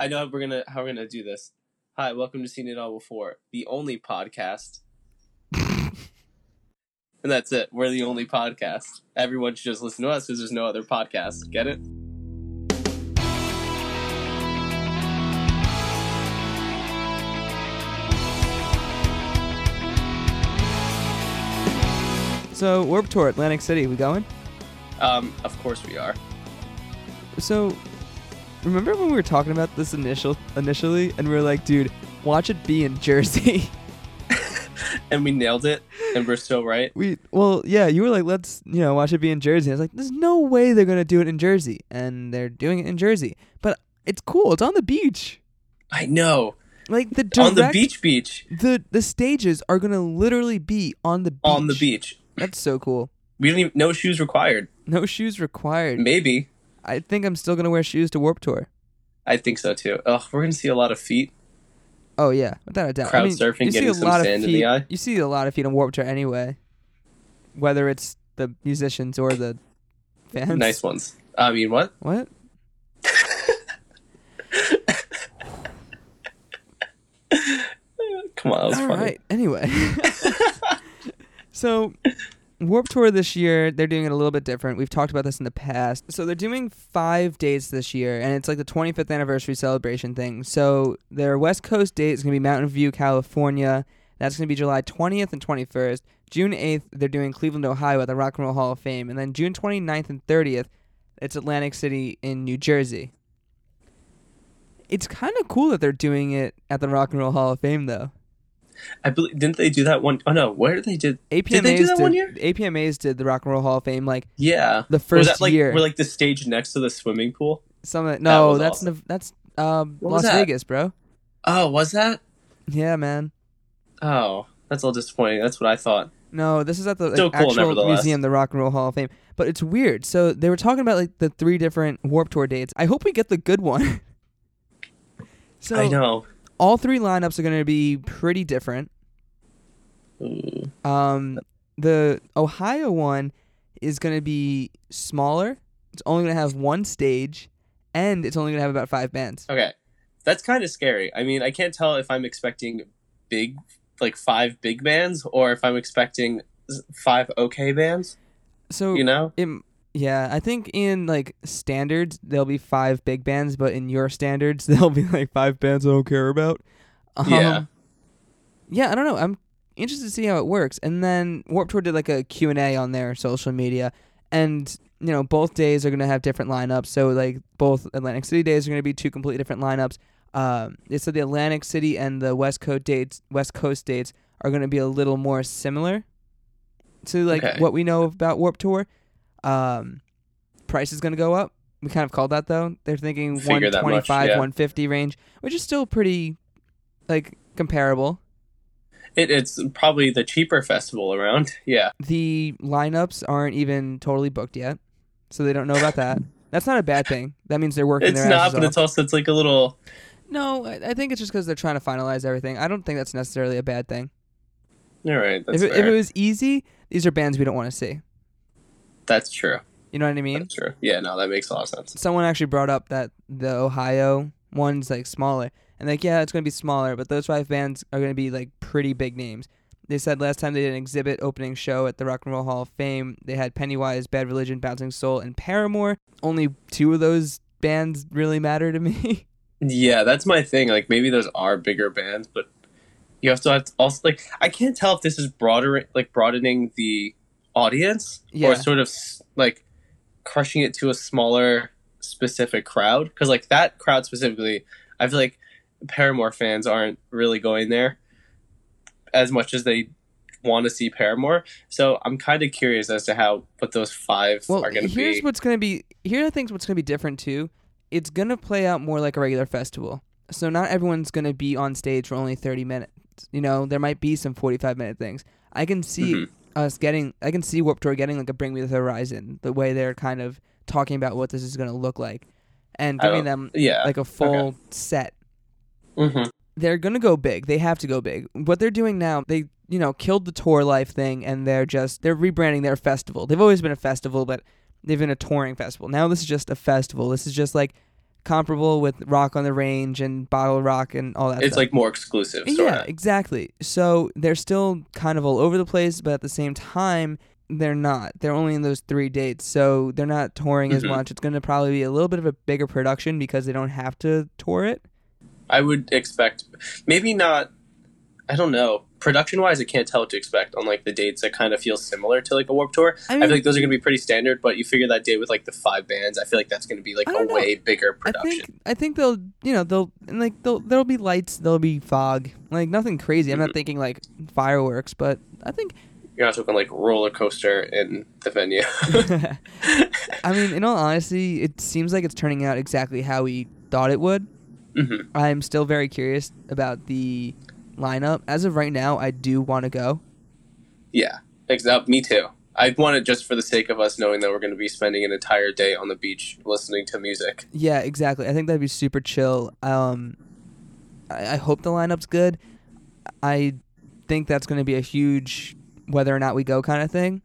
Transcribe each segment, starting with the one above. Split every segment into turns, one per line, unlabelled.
I know how we're gonna how we're gonna do this. Hi, welcome to Scene It All Before, the only podcast. and that's it. We're the only podcast. Everyone should just listen to us because there's no other podcast. Get it?
So Warped Tour, Atlantic City, we going?
Um, of course we are.
So, remember when we were talking about this initial initially, and we were like, dude, watch it be in Jersey.
And we nailed it, and we're still right.
we well, yeah, you were like, let's you know watch it be in Jersey. I was like, there's no way they're gonna do it in Jersey, and they're doing it in Jersey. But it's cool. It's on the beach.
I know.
Like the direct,
On the beach, beach.
The the stages are gonna literally be on the beach.
On the beach.
That's so cool.
We don't even no shoes required.
No shoes required.
Maybe.
I think I'm still gonna wear shoes to Warped Tour.
I think so too. Ugh, we're gonna see a lot of feet.
Oh yeah, without a doubt.
Crowd
I mean,
surfing,
you see
getting
a
some
lot
sand
of feet.
the eye.
You see a lot of feet on Warped Tour anyway, whether it's the musicians or the fans.
Nice ones. I mean, what?
What?
Come on, that was
All
funny.
right. Anyway, so Warped Tour this year, they're doing it a little bit different. We've talked about this in the past. So they're doing five dates this year, and it's like the 25th anniversary celebration thing. So their West Coast date is going to be Mountain View, California. That's going to be July 20th and 21st. June 8th, they're doing Cleveland, Ohio at the Rock and Roll Hall of Fame. And then June 29th and 30th, it's Atlantic City in New Jersey. It's kind of cool that they're doing it at the Rock and Roll Hall of Fame, though.
I believe didn't they do that one oh no, where did they did
APMAs
Did they do that
did,
one year?
APMAs did the Rock and Roll Hall of Fame like
yeah.
the
was
first
that like
year.
were like the stage next to the swimming pool?
Some of, no,
was
that's
awesome.
That's um, Las
that?
Vegas, bro.
Oh, was that?
Yeah, man.
Oh, that's all disappointing. That's what I thought.
No, this is at the like,
cool,
actual museum, the Rock and Roll Hall of Fame. But it's weird. So they were talking about like the three different Warped Tour dates. I hope we get the good one. so
I know.
All three lineups are going to be pretty different.
Ooh.
Um, the Ohio one is going to be smaller. It's only going to have one stage, and it's only going to have about five bands.
Okay. That's kind of scary. I mean, I can't tell if I'm expecting big like five big bands or if I'm expecting five okay bands,
So
you know?
it, yeah, I think in like standards there'll be five big bands, but in your standards there'll be like five bands I don't care about. Um,
Yeah.
Yeah, I don't know. I'm interested to see how it works. And then Warped Tour did like a Q&A on their social media and you know, both days are going to have different lineups. So like both Atlantic City days are going to be two completely different lineups. Um, they said the Atlantic City and the West Coast dates, West Coast dates are going to be a little more similar to like
Okay.
what we know about Warped Tour. Um, price is going to go up. We kind of called that though. They're thinking
Figure that much,
125,
yeah.
150 range, which is still pretty like comparable.
It, it's probably the cheaper festival around. Yeah.
The lineups aren't even totally booked yet, so they don't know about that. That's not a bad thing. That means they're working
It's
their
not, but
off.
it's also it's like a little
No, I I think it's just because they're trying to finalize everything. I don't think that's necessarily a bad thing.
all right. That's
If it, if it was easy, these are bands we don't want to see.
That's true.
You know what I mean?
That's true. Yeah, no, that makes a lot of sense.
Someone actually brought up that the Ohio one's like smaller, and like yeah, it's gonna be smaller, but those five bands are gonna be like pretty big names. They said last time they did an exhibit opening show at the Rock and Roll Hall of Fame, they had Pennywise, Bad Religion, Bouncing Soul, and Paramore. Only two of those bands really matter to me.
Yeah, that's my thing. Like maybe those are bigger bands, but you have to, have to also like I can't tell if this is broader like broadening the audience
Yeah.
or sort of like crushing it to a smaller specific crowd because like that crowd specifically, I feel like Paramore fans aren't really going there as much as they want to see Paramore. So I'm kind of curious as to how what those five
Well,
are going to be.
here's what's gonna be. Here I think what's gonna be different too. It's gonna play out more like a regular festival. So not everyone's gonna be on stage for only thirty minutes. You know, there might be some forty-five minute things. I can see
Mhm.
Us getting. I can see Warped Tour getting like a Bring Me the Horizon. The way they're kind of talking about what this is gonna look like, and giving them
yeah.
like a full set.
hmm
They're gonna go big. They have to go big. What they're doing now, they you know killed the tour life thing, and they're just they're rebranding their festival. They've always been a festival, but they've been a touring festival. Now this is just a festival. This is just like comparable with Rock on the Range and BottleRock and all that.
It's
stuff.
like more exclusive, sort
yeah,
of.
exactly. So they're still kind of all over the place, but at the same time, they're not. They're only in those three dates, so they're not touring as
Mhm.
much. It's going to probably be a little bit of a bigger production because they don't have to tour it.
I would expect maybe not. I don't know. Production wise, I can't tell what to expect on like the dates that kind of feel similar to like a Warped Tour.
I
I, feel like those are going to be pretty standard, but you figure that date with like the five bands, I feel like that's going to be like a
know.
way bigger
I
production.
think I think they'll you know they'll and like they'll there'll be lights, there'll be fog, like nothing crazy. I'm not
Mhm.
thinking like fireworks, but I think
You're not talking like roller coaster in the venue.
I mean, in all honesty, it seems like it's turning out exactly how we thought it would.
hmm
I'm still very curious about the lineup. As of right now, I do want to go.
Yeah, exactly. Me too. I want it just for the sake of us knowing that we're going to be spending an entire day on the beach listening to music.
Yeah, exactly. I think that'd be super chill. Um, I, I hope the lineup's good. I think that's going to be a huge whether or not we go kind of thing.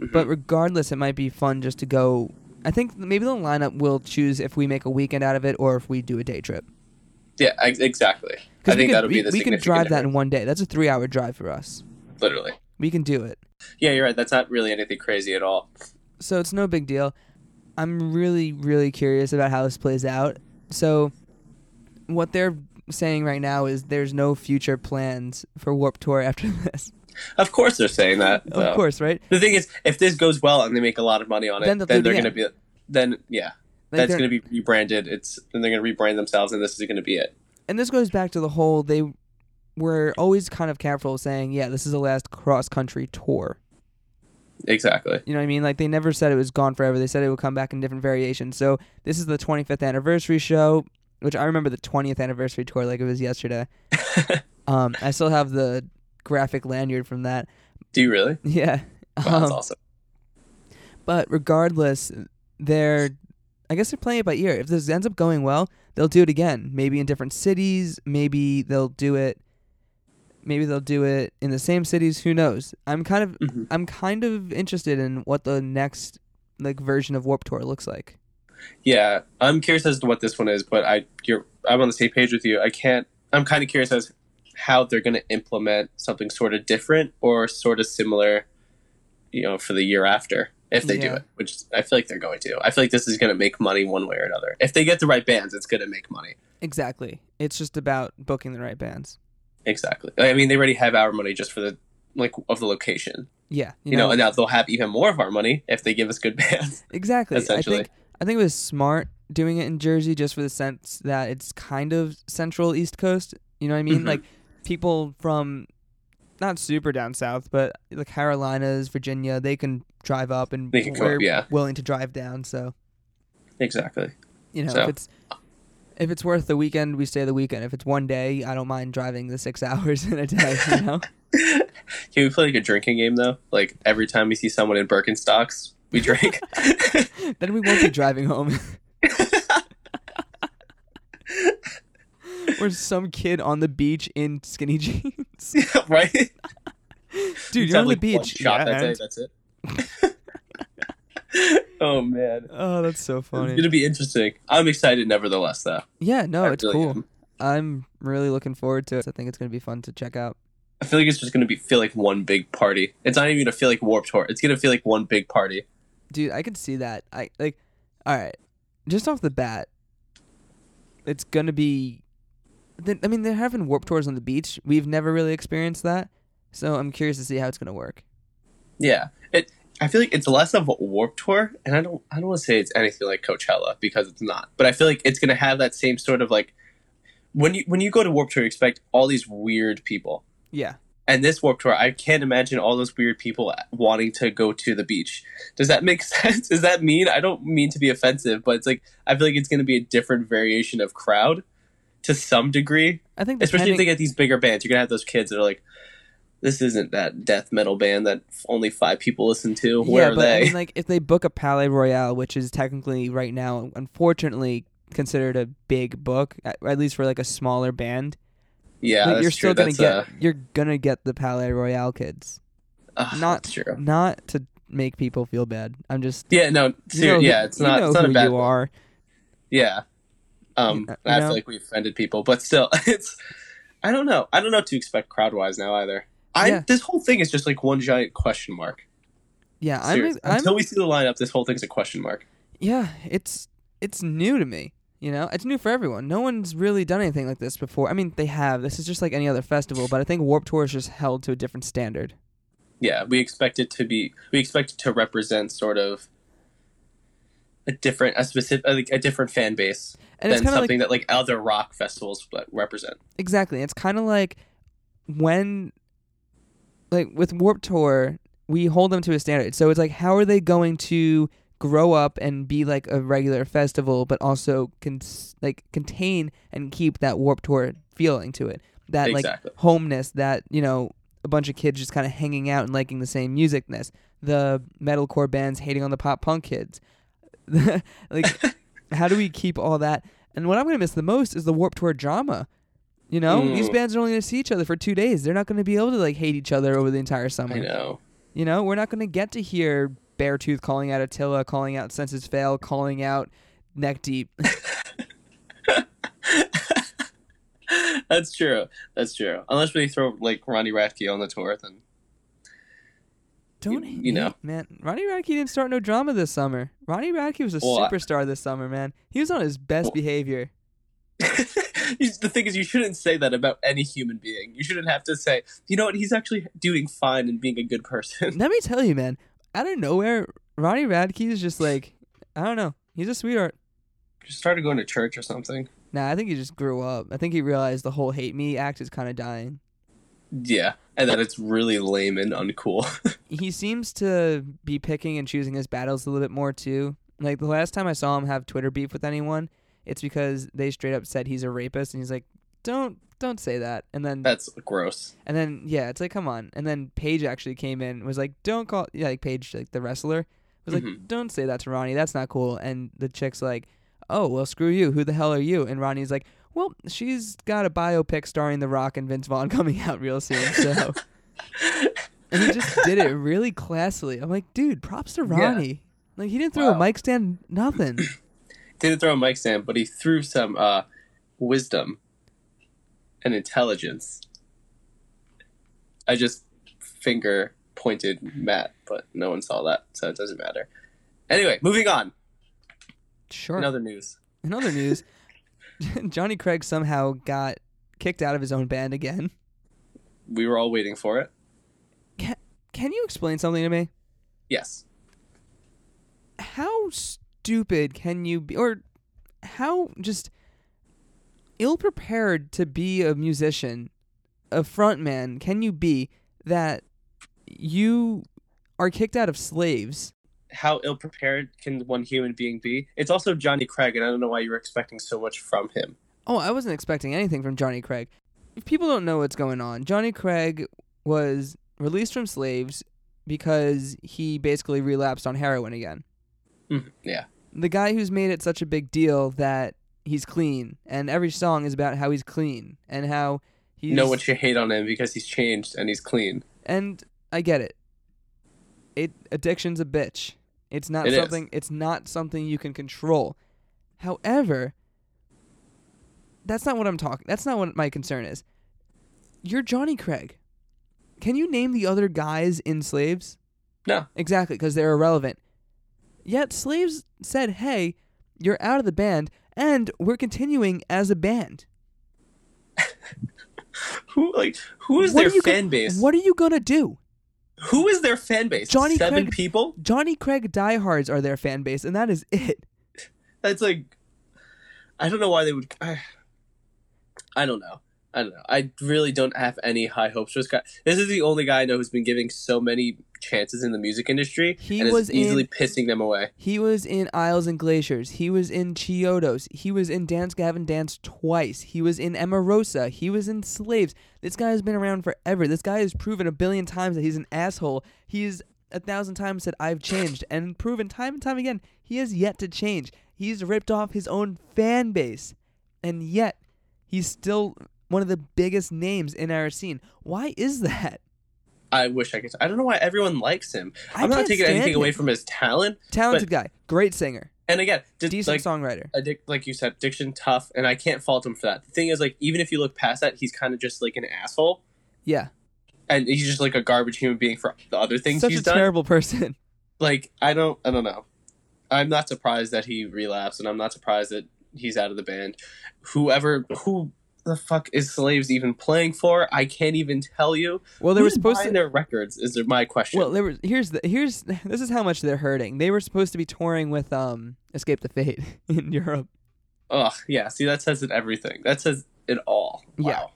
Mhm.
But regardless, it might be fun just to go. I think maybe the lineup will choose if we make a weekend out of it or if we do a day trip.
yeah, ex- exactly. I
Because we
think
can,
that'll
we,
be the
we can drive that
difference.
in one day. That's a three-hour drive for us.
literally.
We can do it.
Yeah, you're right. That's not really anything crazy at all.
so it's no big deal. I'm really, really curious about how this plays out. So, what they're saying right now is there's no future plans for Warped Tour after this.
Of course, they're saying that.
of course, right?
The thing is, if this goes well and they make a lot of money on it,
Then
then,
they'll do it
they're going to be. Then yeah,
Like
that's going to be rebranded. It's then they're going to rebrand themselves, and this is going to be it.
And this goes back to the whole they were always kind of careful saying, yeah, this is the last cross country tour.
Exactly.
You know what I mean? Like they never said it was gone forever. They said it would come back in different variations. So this is the 25th anniversary show, which I remember the 20th anniversary tour like it was yesterday. Um, I still have the graphic lanyard from that.
Do you really?
Yeah.
Wow, that's
Um,
awesome.
But regardless, they're I guess they're playing it by ear. If this ends up going well, they'll do it again. Maybe in different cities. Maybe they'll do it. Maybe they'll do it in the same cities. Who knows? I'm kind of
Mhm.
I'm kind of interested in what the next like version of Warped Tour looks like.
Yeah, I'm curious as to what this one is, but I you're I'm on the same page with you. I can't. I'm kind of curious as how they're going to implement something sort of different or sort of similar, you know, for the year after if they do it. Which I feel like they're going to. I feel like this is going to make money one way or another. If they get the right bands, it's going to make money.
Exactly. It's just about booking the right bands.
Exactly. I mean, they already have our money just for the like of the location,
Yeah.
you, know, and now they'll have even more of our money if they give us good bands.
Exactly.
essentially.
I think I think it was smart doing it in Jersey just for the sense that it's kind of central East Coast. You know what I mean?
Mhm.
Like people from not super down south, but the Carolinas, Virginia, they can drive up and
They can
we're
up, yeah.
willing to drive down. So
Exactly.
you know
So-
if it's if it's worth the weekend, we stay the weekend. If it's one day, I don't mind driving the six hours in a day. You know?
Can we play like a drinking game though? Like every time we see someone in Birkenstocks, we drink.
then we won't be driving home. Or some kid on the beach in skinny jeans.
right?
Dude, you're on the
like,
beach.
Shot
Yeah,
that day. That's it. oh man,
Oh, that's so funny.
it's gonna be interesting. I'm excited, nevertheless. Though.
Yeah, no,
I
it's
really
cool.
am.
I'm really looking forward to it. I think it's gonna be fun to check out.
I feel like it's just gonna be feel like one big party. It's not even gonna feel like Warped Tour. It's gonna feel like one big party.
Dude, I can see that. I like all right. Just off the bat, it's gonna be th- I mean, they're having warp tours on the beach. We've never really experienced that. So I'm curious to see how it's gonna work.
Yeah, it. I feel like it's less of a Warped Tour, and I don't. I don't want to say it's anything like Coachella because it's not. But I feel like it's gonna have that same sort of like when you when you go to Warped Tour, you expect all these weird people.
Yeah.
And this Warped Tour, I can't imagine all those weird people wanting to go to the beach. Does that make sense? Does that mean? I don't mean to be offensive, but it's like I feel like it's going to be a different variation of crowd to some degree.
I think
Especially if they get these bigger bands, you're gonna have those kids that are like, "This isn't that death metal band that only five people listen to. Where
yeah,
are
but
they?"
I mean, like if they book a Palaye Royale, which is technically right now, unfortunately, considered a big book, at, at least for like a smaller band.
yeah,
like,
that's
you're
true.
still gonna
that's,
get
uh,
you're gonna get the Palaye Royale kids.
uh,
not-
true.
Not to make people feel bad. I'm just
Yeah, no,
you know
yeah, it's
you
not.
know
it's not
who
a bad.
you are.
Yeah, Um, I
know?
feel like we offended people, but still, it's. I don't know. I don't know what to expect crowd wise now either. I
Yeah.
this whole thing is just like one giant question mark.
Yeah, I'm. I'm
Until we see the lineup, this whole thing's a question mark.
yeah, it's it's new to me. You know, it's new for everyone. No one's really done anything like this before. I mean, they have. This is just like any other festival, but I think Warped Tour is just held to a different standard.
Yeah, we expect it to be. We expect it to represent sort of a different, a specific, like a different fan base
And
than
of like
something that like other rock festivals represent.
Exactly. It's kind of like when, like with Warped Tour, we hold them to a standard. So it's like, how are they going to grow up and be like a regular festival, but also con- like contain and keep that Warped Tour feeling to it? That
Exactly.
like homeness, that you know, a bunch of kids just kind of hanging out and liking the same musicness. The metalcore bands hating on the pop punk kids. like, how do we keep all that? And what I'm gonna miss the most is the Warped Tour drama. You know, these
Mm.
bands are only gonna see each other for two days. They're not gonna be able to like hate each other over the entire summer.
I know.
You know, we're not gonna get to hear Beartooth calling out Attila, calling out Senses Fail, calling out Neck Deep.
That's true. That's true. Unless we throw like Ronnie Radke on the tour, then
Don't
You- you know.
man. Ronnie Radke didn't start no drama this summer. Ronnie Radke was a
Well, I-
superstar this summer, man. He was on his best
Well-
behavior.
the thing is, you shouldn't say that about any human being. You shouldn't have to say, you know what, he's actually doing fine and being a good person.
Let me tell you, man. Out of nowhere, Ronnie Radke is just like, I don't know. He's a sweetheart.
Just started going to church or something.
Nah, I think he just grew up. I think he realized the whole hate me act is kind of dying.
Yeah, and that it's really lame and uncool.
He seems to be picking and choosing his battles a little bit more too. Like the last time I saw him have Twitter beef with anyone, it's because they straight up said he's a rapist, and he's like, "Don't, don't say that." And then,
That's gross.
and then, yeah, it's like, come on. And then Paige actually came in, and was like, "Don't call," yeah, like Paige, like the wrestler, was like,
Mhm.
"Don't say that to Ronnie. That's not cool." And the chick's like, "Oh, well, screw you. Who the hell are you?" And Ronnie's like, "Well, she's got a biopic starring The Rock and Vince Vaughn coming out real soon, so." and he just did it really classily. I'm like, dude, props to
Yeah.
Ronnie. Like he didn't throw a mic stand, nothing.
Didn't throw a mic stand, but he threw some uh, wisdom and intelligence. I just finger pointed Matt, but no one saw that, so it doesn't matter. Anyway, moving on.
Sure.
In, other news.
In other news, Johnny Craig somehow got kicked out of his own band again.
We were all waiting for it.
Can can you explain something to me?
Yes.
How stupid can you be, or how just ill prepared to be a musician, a frontman can you be that you are kicked out of slaves?
How ill prepared can one human being be? It's also Johnny Craig, and I don't know why you were expecting so much from him.
Oh, I wasn't expecting anything from Johnny Craig. If people don't know what's going on, Johnny Craig was released from slaves because he basically relapsed on heroin again.
Mhm, Yeah.
The guy who's made it such a big deal that he's clean, and every song is about how he's clean and how he's.
know what you hate on him because he's changed and he's clean.
And I get it. It addiction's a bitch. It's not
It is.
something. It's not something you can control. However, that's not what I'm talking. That's not what my concern is. You're Johnny Craig. Can you name the other guys in Slaves?
No.
Exactly, because they're irrelevant. Yet Slaves said, "Hey, you're out of the band, and we're continuing as a band."
Who like who is
What
their
are you go-
fan base?
What are you gonna do?
Who is their fan base?
Johnny
Seven
Craig-
people?
Johnny Craig diehards are their fan base, and that is it.
That's like I don't know why they would I, I don't know. I don't know. I really don't have any high hopes for this guy. This is the only guy I know who's been giving so many chances in the music industry
He
and
was
is easily
in-
pissing them away.
He was in Isles and Glaciers. He was in Chiodos. He was in Dance Gavin Dance twice. He was in Emarosa. He was in Slaves. This guy has been around forever. This guy has proven a billion times that he's an asshole. He's a thousand times said I've changed and proven time and time again he has yet to change. He's ripped off his own fan base. And yet he's still one of the biggest names in our scene. Why is that?
I wish I could. I don't know why everyone likes him.
I
I'm not taking anything
him.
away from his talent,
Talented guy, great singer.
And again, did,
Decent
like
songwriter.
addic- like you said, addiction tough, and I can't fault him for that. The thing is, like, even if you look past that, he's kind of just like an asshole,
Yeah.
and he's just like a garbage human being for the other things
Such
he's
a
done.
terrible person.
like, I don't, I don't know. I'm not surprised that he relapsed, and I'm not surprised that he's out of the band. Whoever, who the fuck is Slaves even playing for? I can't even tell you.
Well, they were supposed to.
their records. Is there my question?
Well, they were. Here's the. Here's. This is how much they're hurting. They were supposed to be touring with um Escape the Fate in Europe.
Ugh, yeah. See, that says it everything. That says it all.
Yeah.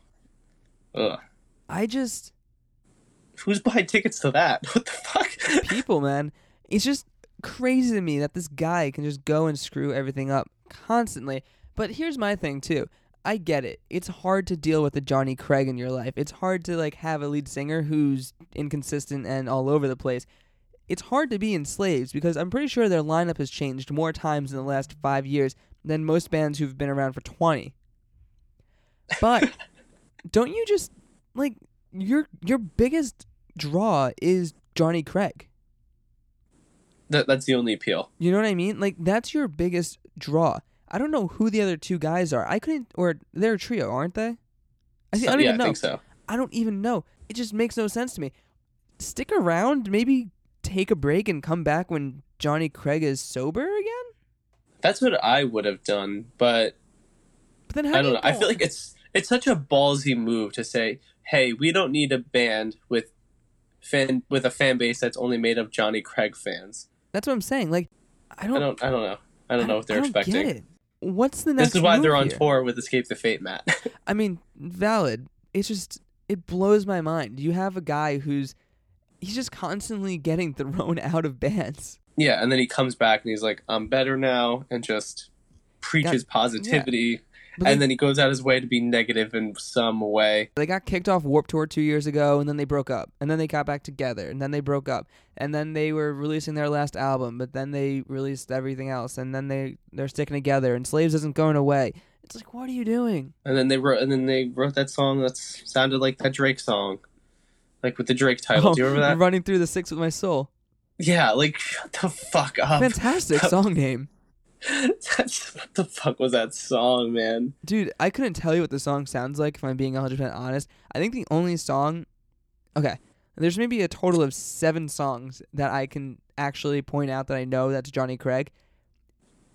Ugh.
I just
Who's buying tickets to that? What the fuck?
people, man. It's just crazy to me that this guy can just go and screw everything up constantly. But here's my thing too. I get it. It's hard to deal with a Johnny Craig in your life. It's hard to like have a lead singer who's inconsistent and all over the place. It's hard to be in Slaves because I'm pretty sure their lineup has changed more times in the last 5 years than most bands who've been around for 20. But don't you just like your your biggest draw is Johnny Craig.
That, that's the only appeal.
You know what I mean? Like that's your biggest draw. I don't know who the other two guys are. I couldn't, or they're a trio, aren't they? I, see, I don't
yeah,
even know.
I think so.
I don't even know. It just makes no sense to me. Stick around, maybe take a break and come back when Johnny Craig is sober again.
That's what I would have done, but
But then how
I
do
don't
you
know. I feel like it's it's such a ballsy move to say, "Hey, we don't need a band with fan with a fan base that's only made of Johnny Craig fans."
that's what I'm saying. Like, I don't,
I don't I don't know. I don't know what they're
I don't
expecting.
What's the next?
This is why they're on
here?
tour with Escape the Fate, Matt.
I mean, valid. It's just it blows my mind. You have a guy who's he's just constantly getting thrown out of bands.
yeah, and then he comes back and he's like, "I'm better now," and just preaches positivity.
But
and
they,
then he goes out his way to be negative in some way.
they got kicked off Warped Tour two years ago, and then they broke up, and then they got back together, and then they broke up, and then they were releasing their last album, but then they released everything else, and then they they're sticking together, and Slaves isn't going away. It's like, what are you doing?
And then they wrote, and then they wrote that song that sounded like that Drake song, like with the Drake title. Do you remember oh, that?
Running through the six with my soul.
Yeah, like shut the fuck up.
Fantastic song name.
That's what the fuck was that song, man?
Dude, I couldn't tell you what the song sounds like if I'm being 100% honest. I think the only song. Okay. There's maybe a total of seven songs that I can actually point out that I know that's Johnny Craig.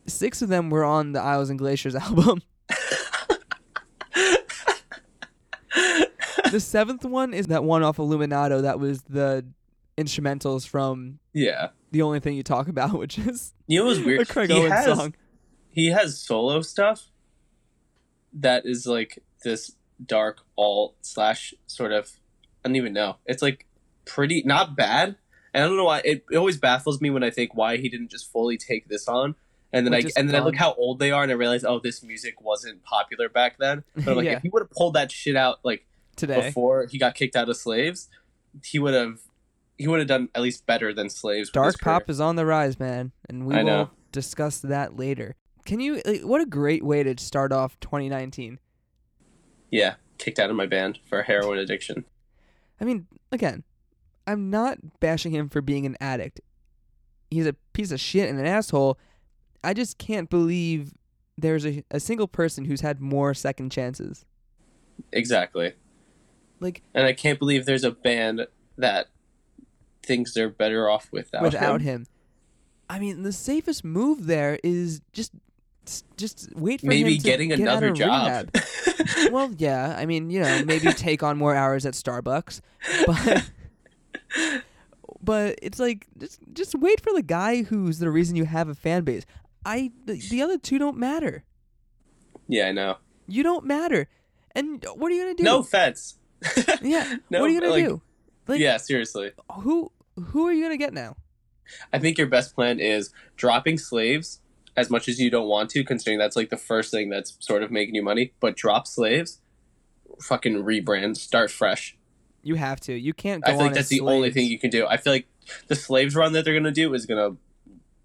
Six of them were on the Isles and Glaciers album. the seventh one is that one off Illuminato that was the instrumentals from
Yeah.
The Only Thing You Talk About, which is
You know what's weird?
Craig
he
Owens
has
song.
he has solo stuff that is like this dark alt slash sort of I don't even know. It's like pretty not bad. And I don't know why it, it always baffles me when I think why he didn't just fully take this on. And then
Or
I and then I look how old they are and I realize oh this music wasn't popular back then. But I'm like
Yeah.
if he would have pulled that shit out like
Today.
before he got kicked out of slaves, he would have he would have done at least better than slaves.
Dark pop is on the rise, man, and we
I
will
know.
discuss that later. Can you? Like, what a great way to start off 2019.
Yeah, kicked out of my band for heroin addiction.
I mean, again, I'm not bashing him for being an addict. He's a piece of shit and an asshole. I just can't believe there's a, a single person who's had more second chances.
Exactly.
Like
And I can't believe there's a band that thinks they're better off without,
without
him.
him. I mean, the safest move there is just just wait for
Maybe
him to
getting
get
another job.
well, yeah. I mean, you know, maybe take on more hours at Starbucks, but but it's like just just wait for the guy who's the reason you have a fan base. I the, the other two don't matter.
yeah, I know.
You don't matter. And what are you gonna do?
No offense.
Yeah.
No,
what are you gonna do? Like,
yeah, seriously.
Who who are you gonna get now?
I think your best plan is dropping slaves as much as you don't want to, considering that's like the first thing that's sort of making you money. But drop slaves, fucking rebrand, start fresh.
You have to. You can't go
I like that's the only thing you can do. I feel like the slaves run that they're gonna do is gonna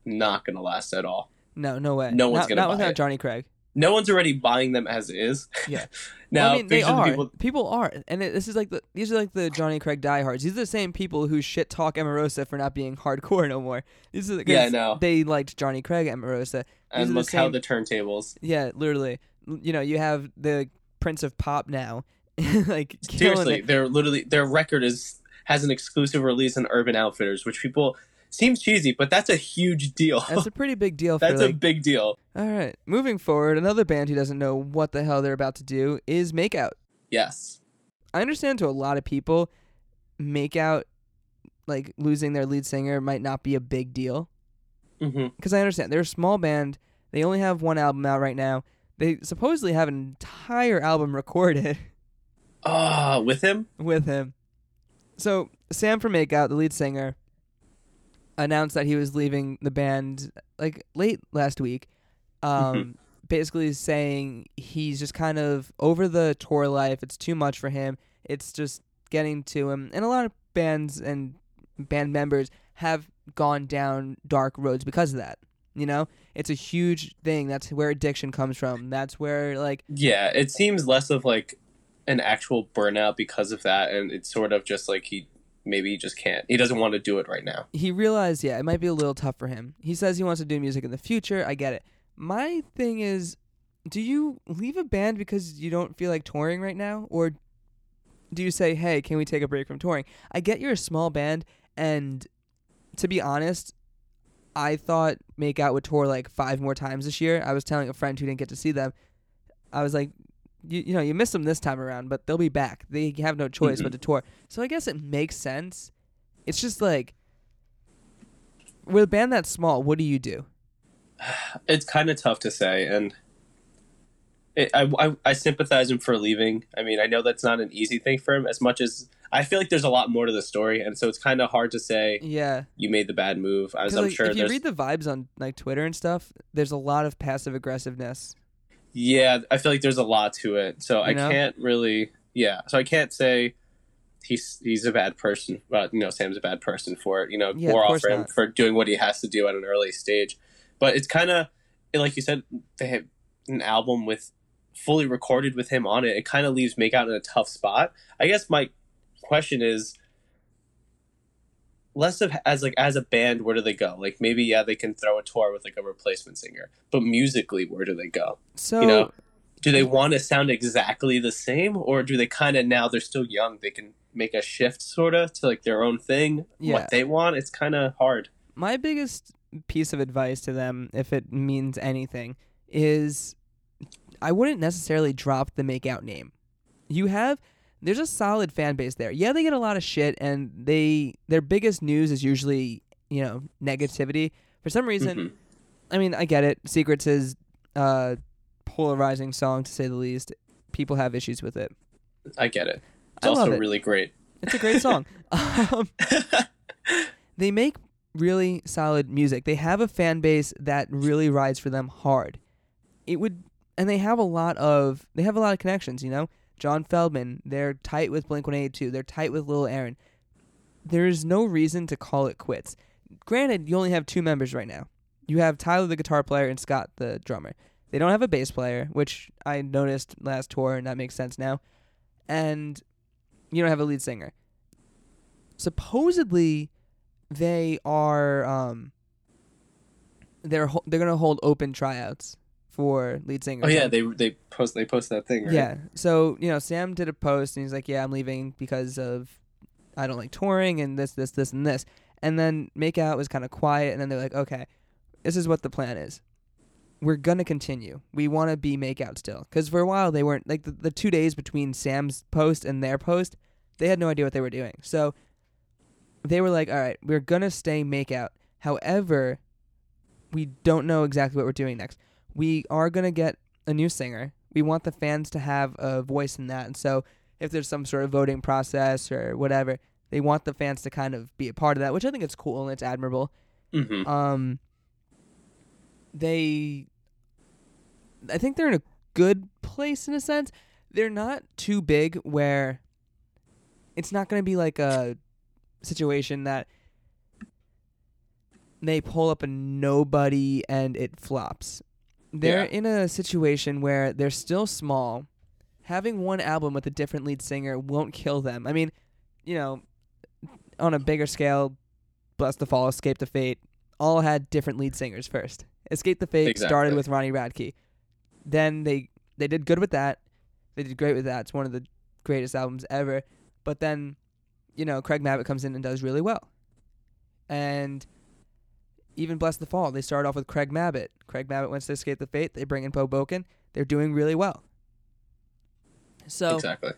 not gonna last at all.
No, no way.
No one's
not,
gonna
not without
it.
Johnny Craig.
No one's already buying them as is.
Yeah.
now,
Well, I mean, they
the
are.
people-
People, are, and it, this is like the these are like the Johnny Craig diehards. These are the same people who shit talk Emarosa for not being hardcore no more. These are the,
Yeah, know.
They liked Johnny Craig Emarosa.
and
these are the
look how the turntables.
Yeah, literally. You know, you have the Prince of Pop now, like
Seriously,
it.
they're literally their record is has an exclusive release on Urban Outfitters, which people seems cheesy, but that's a huge deal.
That's a pretty big deal for
That's a big deal.
all right, moving forward, another band who doesn't know what the hell they're about to do is Makeout.
Yes.
I understand to a lot of people, Makeout, like losing their lead singer might not be a big deal. because I understand they're a small band. They only have one album out right now. They supposedly have an entire album recorded
Ah, with him.
with him. So Sam from Makeout, the lead singer, announced that he was leaving the band like late last week. Um, basically saying he's just kind of over the tour life. It's too much for him. It's just getting to him, and a lot of bands and band members have gone down dark roads because of that. You know, it's a huge thing. That's where addiction comes from. That's where like
Yeah, it seems less of like an actual burnout because of that, and it's sort of just like he maybe he just can't. He doesn't want to do it right now.
he realized, yeah, it might be a little tough for him. He says he wants to do music in the future. I get it. My thing is, do you leave a band because you don't feel like touring right now, or do you say, "Hey, can we take a break from touring?" I get you're a small band, and to be honest, I thought Makeout would tour like five more times this year. I was telling a friend who didn't get to see them, I was like, you, you know, you missed them this time around, but they'll be back. They have no choice but mm-hmm. to tour. So I guess it makes sense. It's just like with a band that small, what do you do?
It's kind of tough to say, and it, I, I I sympathize him for leaving. I mean, I know that's not an easy thing for him. As much as I feel like there's a lot more to the story, and so it's kind of hard to say
Yeah,
you made the bad move. As I'm
like,
sure
if you read the vibes on like Twitter and stuff, there's a lot of passive aggressiveness.
Yeah, I feel like there's a lot to it. So I
know?
can't really yeah. So I can't say he's he's a bad person. But you know, Sam's a bad person for it. You know,
Yeah,
more off for him
not.
for doing what he has to do at an early stage. But it's kind of like you said, they have an album with fully recorded with him on it. It kind of leaves Makeout in a tough spot. I guess my question is less of as like as a band where do they go like maybe yeah they can throw a tour with like a replacement singer but musically where do they go
So
you know do they want to sound exactly the same or do they kind of now they're still young they can make a shift sort of to like their own thing
Yeah.
what they want it's kind of hard
my biggest piece of advice to them, if it means anything, is I wouldn't necessarily drop the Makeout name. You have there's a solid fan base there. Yeah, they get a lot of shit, and they their biggest news is usually you know negativity. For some reason,
Mhm.
I mean, I get it. Secrets is a polarizing song to say the least. People have issues with it.
i get it it's
I
also
it.
really great
It's a great song. um, they make really solid music. They have a fan base that really rides for them hard. It would, and they have a lot of they have a lot of connections. You know, John Feldmann. They're tight with Blink One Eighty Two. They're tight with Lil Aaron. There is no reason to call it quits. Granted, you only have two members right now. You have Tyler, the guitar player, and Scott, the drummer. They don't have a bass player, which I noticed last tour, and that makes sense now. And you don't have a lead singer. Supposedly, they are um, they're ho- they're gonna hold open tryouts for lead singer.
oh yeah they they post they post that thing right
Yeah. So, you know, Sam did a post and he's like, Yeah, I'm leaving because of I don't like touring and this, this, this, and this. And then Makeout was kind of quiet and then they're like, Okay, this is what the plan is. We're gonna continue. We want to be Makeout still. Because for a while they weren't like the, the two days between Sam's post and their post, they had no idea what they were doing. So they were like, All right, we're gonna stay Makeout. However, we don't know exactly what we're doing next. We are gonna get a new singer. We want the fans to have a voice in that. And so if there's some sort of voting process or whatever, they want the fans to kind of be a part of that, which I think it's cool and it's admirable.
hmm
Um they I think they're in a good place in a sense. They're not too big where it's not going to be like a situation that they pull up a nobody and it flops. They're
Yeah.
in a situation where they're still small. Having one album with a different lead singer won't kill them. I mean, you know, on a bigger scale, Blessthefall, Escape the Fate, all had different lead singers first. Escape the Fate started with Ronnie Radke. Then they they did good with that. They did great with that. It's one of the greatest albums ever. But then, you know, Craig Mabbitt comes in and does really well. And even Blessthefall, they start off with Craig Mabbitt. Craig Mabbitt wants to escape the fate. They bring in Beau Bokan. They're doing really well. So
exactly.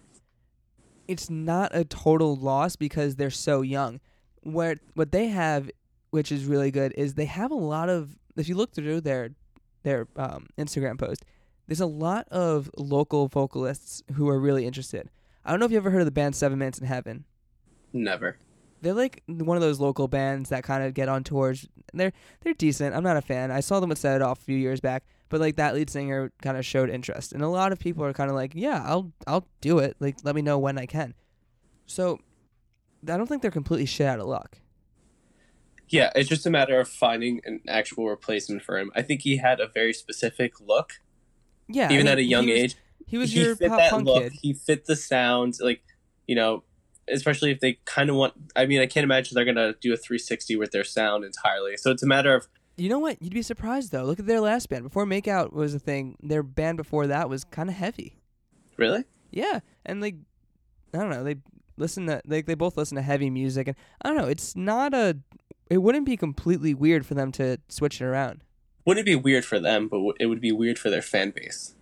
it's not a total loss because they're so young. Where what they have, which is really good, is they have a lot of. If you look through their their um, Instagram post, there's a lot of local vocalists who are really interested. I don't know if you ever heard of the band Seven Minutes in Heaven.
Never.
They're like one of those local bands that kind of get on tours. They're they're decent. I'm not a fan. I saw them with Set It Off a few years back, but like that lead singer kind of showed interest, and a lot of people are kind of like, yeah, I'll I'll do it. Like let me know when I can. So I don't think they're completely shit out of luck.
Yeah, it's just a matter of finding an actual replacement for him. I think he had a very specific look,
Yeah, I
even
mean,
at a young
he was,
age.
He was
he
your
fit
pop
that
punk
look.
kid.
He fit the sounds, like you know, especially if they kind of want. I mean, I can't imagine they're gonna do a 360 with their sound entirely. So it's a matter of
You know what? You'd be surprised though. Look at their last band. Before Makeout was a thing, their band before that was kind of heavy.
really.
Yeah, and like I don't know, they listen to like they both listen to heavy music, and I don't know. It's not a. It wouldn't be completely weird for them to switch it around.
Wouldn't it be weird for them, but it would be weird for their fan base.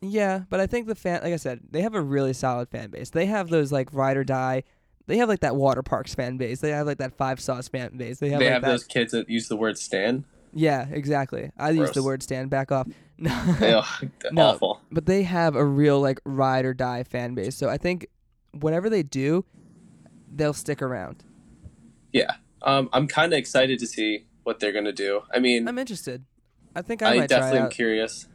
Yeah, but I think the fan, like I said, they have a really solid fan base. They have those like ride or die. They have like that Waterparks fan base. They have like that Five Sauce fan base. They have
they
like
have
that.
those kids that use the word "stan."
Yeah, exactly. I use the word stand back off. No.
Awful.
but they have a real like ride or die fan base. So I think whatever they do, they'll stick around.
Yeah, um, I'm kind of excited to see what they're gonna do. I mean,
I'm interested. I think I,
I, definitely am curious.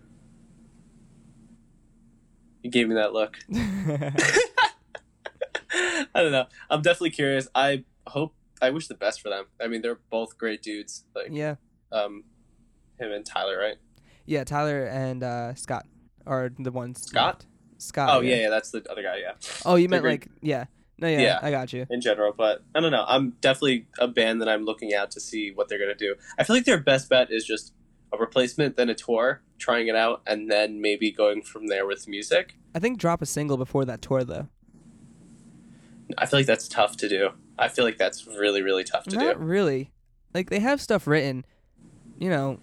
You gave me that look. I don't know. I'm definitely curious. I hope. I wish the best for them. I mean, they're both great dudes. Like,
yeah,
um, him and Tyler, right?
yeah. Tyler and uh, Scott are the ones.
Scott?
left. Scott.
oh yeah, yeah, that's the other guy. Yeah,
Oh, you
They're
meant
great.
like yeah. No, yeah,
Yeah.
I got you.
in general, but I don't know. I'm definitely a band that I'm looking out to see what they're gonna do. I feel like their best bet is just a replacement, then a tour, trying it out, and then maybe going from there with music.
I think drop a single before that tour though.
I feel like that's tough to do. I feel like that's really, really tough to
Not
do.
really. Like they have stuff written. You know,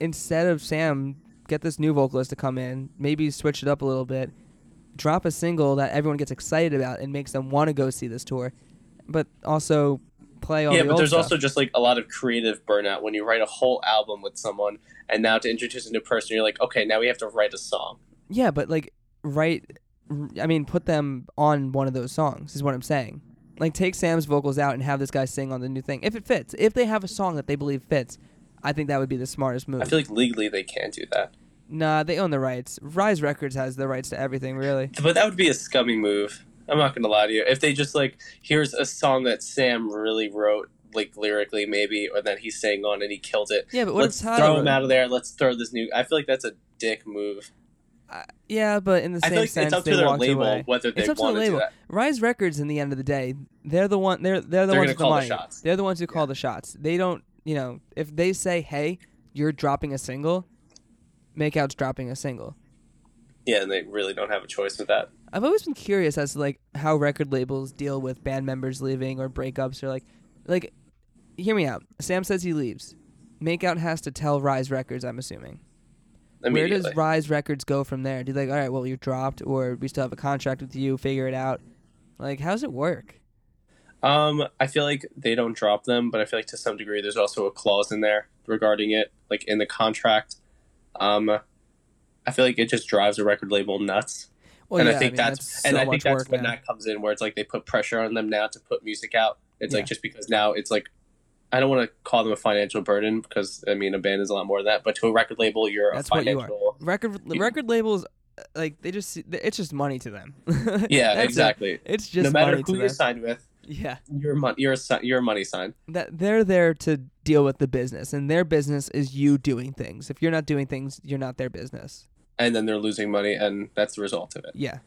instead of Sam, get this new vocalist to come in. Maybe switch it up a little bit. Drop a single that everyone gets excited about and makes them want to go see this tour, but also play all
Yeah,
the
but there's
stuff.
also just like a lot of creative burnout when you write a whole album with someone, and now to introduce a new person, you're like, okay, now we have to write a song.
yeah, but like write. I mean, put them on one of those songs is what I'm saying. Like take Sam's vocals out and have this guy sing on the new thing if it fits. If they have a song that they believe fits, I think that would be the smartest move.
I feel like legally they can't do that,
Nah, they own the rights. Rise Records has the rights to everything, really.
but that would be a scummy move. I'm not gonna lie to you. If they just like, here's a song that Sam really wrote, like lyrically maybe, or that he sang on and he killed it.
Yeah, but what
Let's throw him out of there. Let's throw this new. I feel like that's a dick move.
Yeah, but in the same
like
sense,
it's up to their label
away.
whether they
It's up to the
want to do
label.
that.
Rise Records, in the end of the day, they're the one. They're they're the
They're
ones the
call the shots.
They're the ones who call the shots. They don't. You know, if they say, "Hey, you're dropping a single," Makeout's dropping a single.
Yeah, and they really don't have a choice with that.
I've always been curious as to like how record labels deal with band members leaving or breakups or like, like, hear me out. Sam says he leaves. Makeout has to tell Rise Records. I'm assuming. Where does Rise Records go from there? Do they like, all right, well, you're dropped, or we still have a contract with you? Figure it out. Like, how does it work?
Um, I feel like they don't drop them, but I feel like to some degree there's also a clause in there regarding it, like in the contract. Um, I feel like it just drives a record label nuts,
Well,
and
yeah,
I think
mean,
that's,
so
and I think that's when
now.
that comes in, where it's like they put pressure on them now to put music out. It's
Yeah.
like just because now it's like, I don't want to call them a financial burden because I mean a band is a lot more than that, but to a record label you're
That's
a
what you are.
financial.
record record labels uh, like they just it's just money to them.
Yeah,
That's it.
exactly.
It's just
no matter
money
who you're signed with,
Yeah,
you're mon- you're a, you're a money sign.
that they're there to deal with the business, and their business is you doing things. If you're not doing things, you're not their business.
And then they're losing money, and that's the result of it.
Yeah,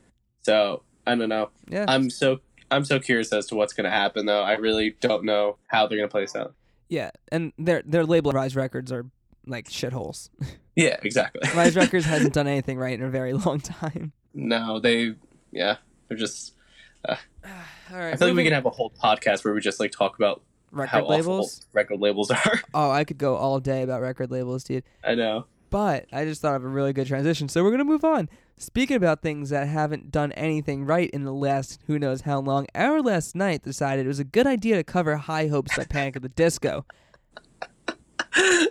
So I don't know.
yeah.
I'm so I'm so curious as to what's going to happen, though. I really don't know how they're going to play this out.
Yeah, and their their label Rise Records are like shitholes.
Yeah, exactly.
Rise Records hasn't done anything right in a very long time.
no, they yeah, they're just.
Uh, all right,
I feel like we can have a whole podcast where we just like talk about
record
how
labels.
awful record labels are.
Oh, I could go all day about record labels, dude.
I know.
But I just thought of a really good transition, so we're gonna move on. Speaking about things that haven't done anything right in the last who knows how long, our last night decided it was a good idea to cover High Hopes by Panic at the Disco.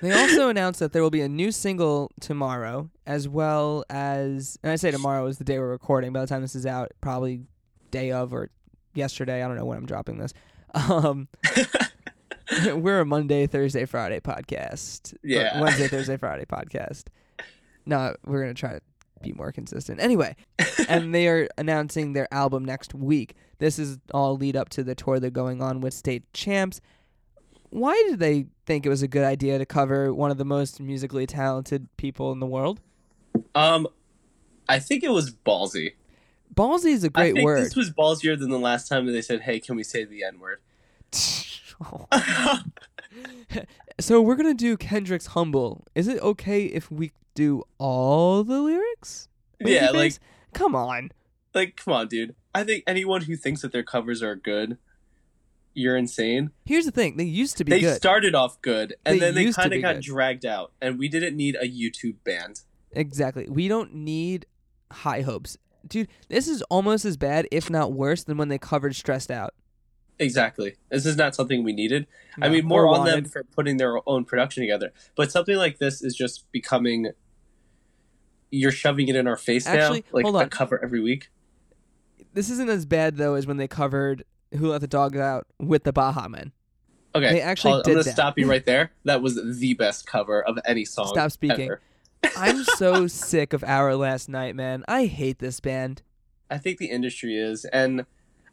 They also announced that there will be a new single tomorrow, as well as, and I say tomorrow is the day we're recording. By the time this is out, probably day of or yesterday. I don't know when I'm dropping this. Um, we're a Monday, Thursday, Friday podcast.
Yeah.
Wednesday, Thursday, Friday podcast. No, we're gonna try to be more consistent. Anyway, and they are announcing their album next week. This is all lead up to the tour they're going on with State Champs. Why did they think it was a good idea to cover one of the most musically talented people in the world?
Um, I think it was ballsy.
Ballsy is a great
think
word.
this was ballsier than the last time they said, "Hey, can we say the N word?"
so we're gonna do Kendrick's "Humble." Is it okay if we do all the lyrics?
yeah, like
come on.
like come on, dude. I think anyone who thinks that their covers are good, you're insane.
Here's the thing: they used to be
They
good.
started off good, and
They
then they kind of got
good.
dragged out, and we didn't need a YouTube band.
Exactly. We don't need high hopes. Dude, this is almost as bad, if not worse, than when they covered Stressed Out.
Exactly. This is not something we needed. I mean, more
or
on them for putting their own production together. But something like this is just becoming. You're shoving it in our face
Actually,
now, like
hold
a cover every week.
This isn't as bad, though, as when they covered Who Let the Dogs Out with the Baha Men.
Okay,
They actually
I'll-
did
I'm gonna
that.
stop you right there. That was the best cover of any song.
Stop speaking.
ever.
I'm so sick of Our Last Night, man. I hate this band.
I think the industry is, and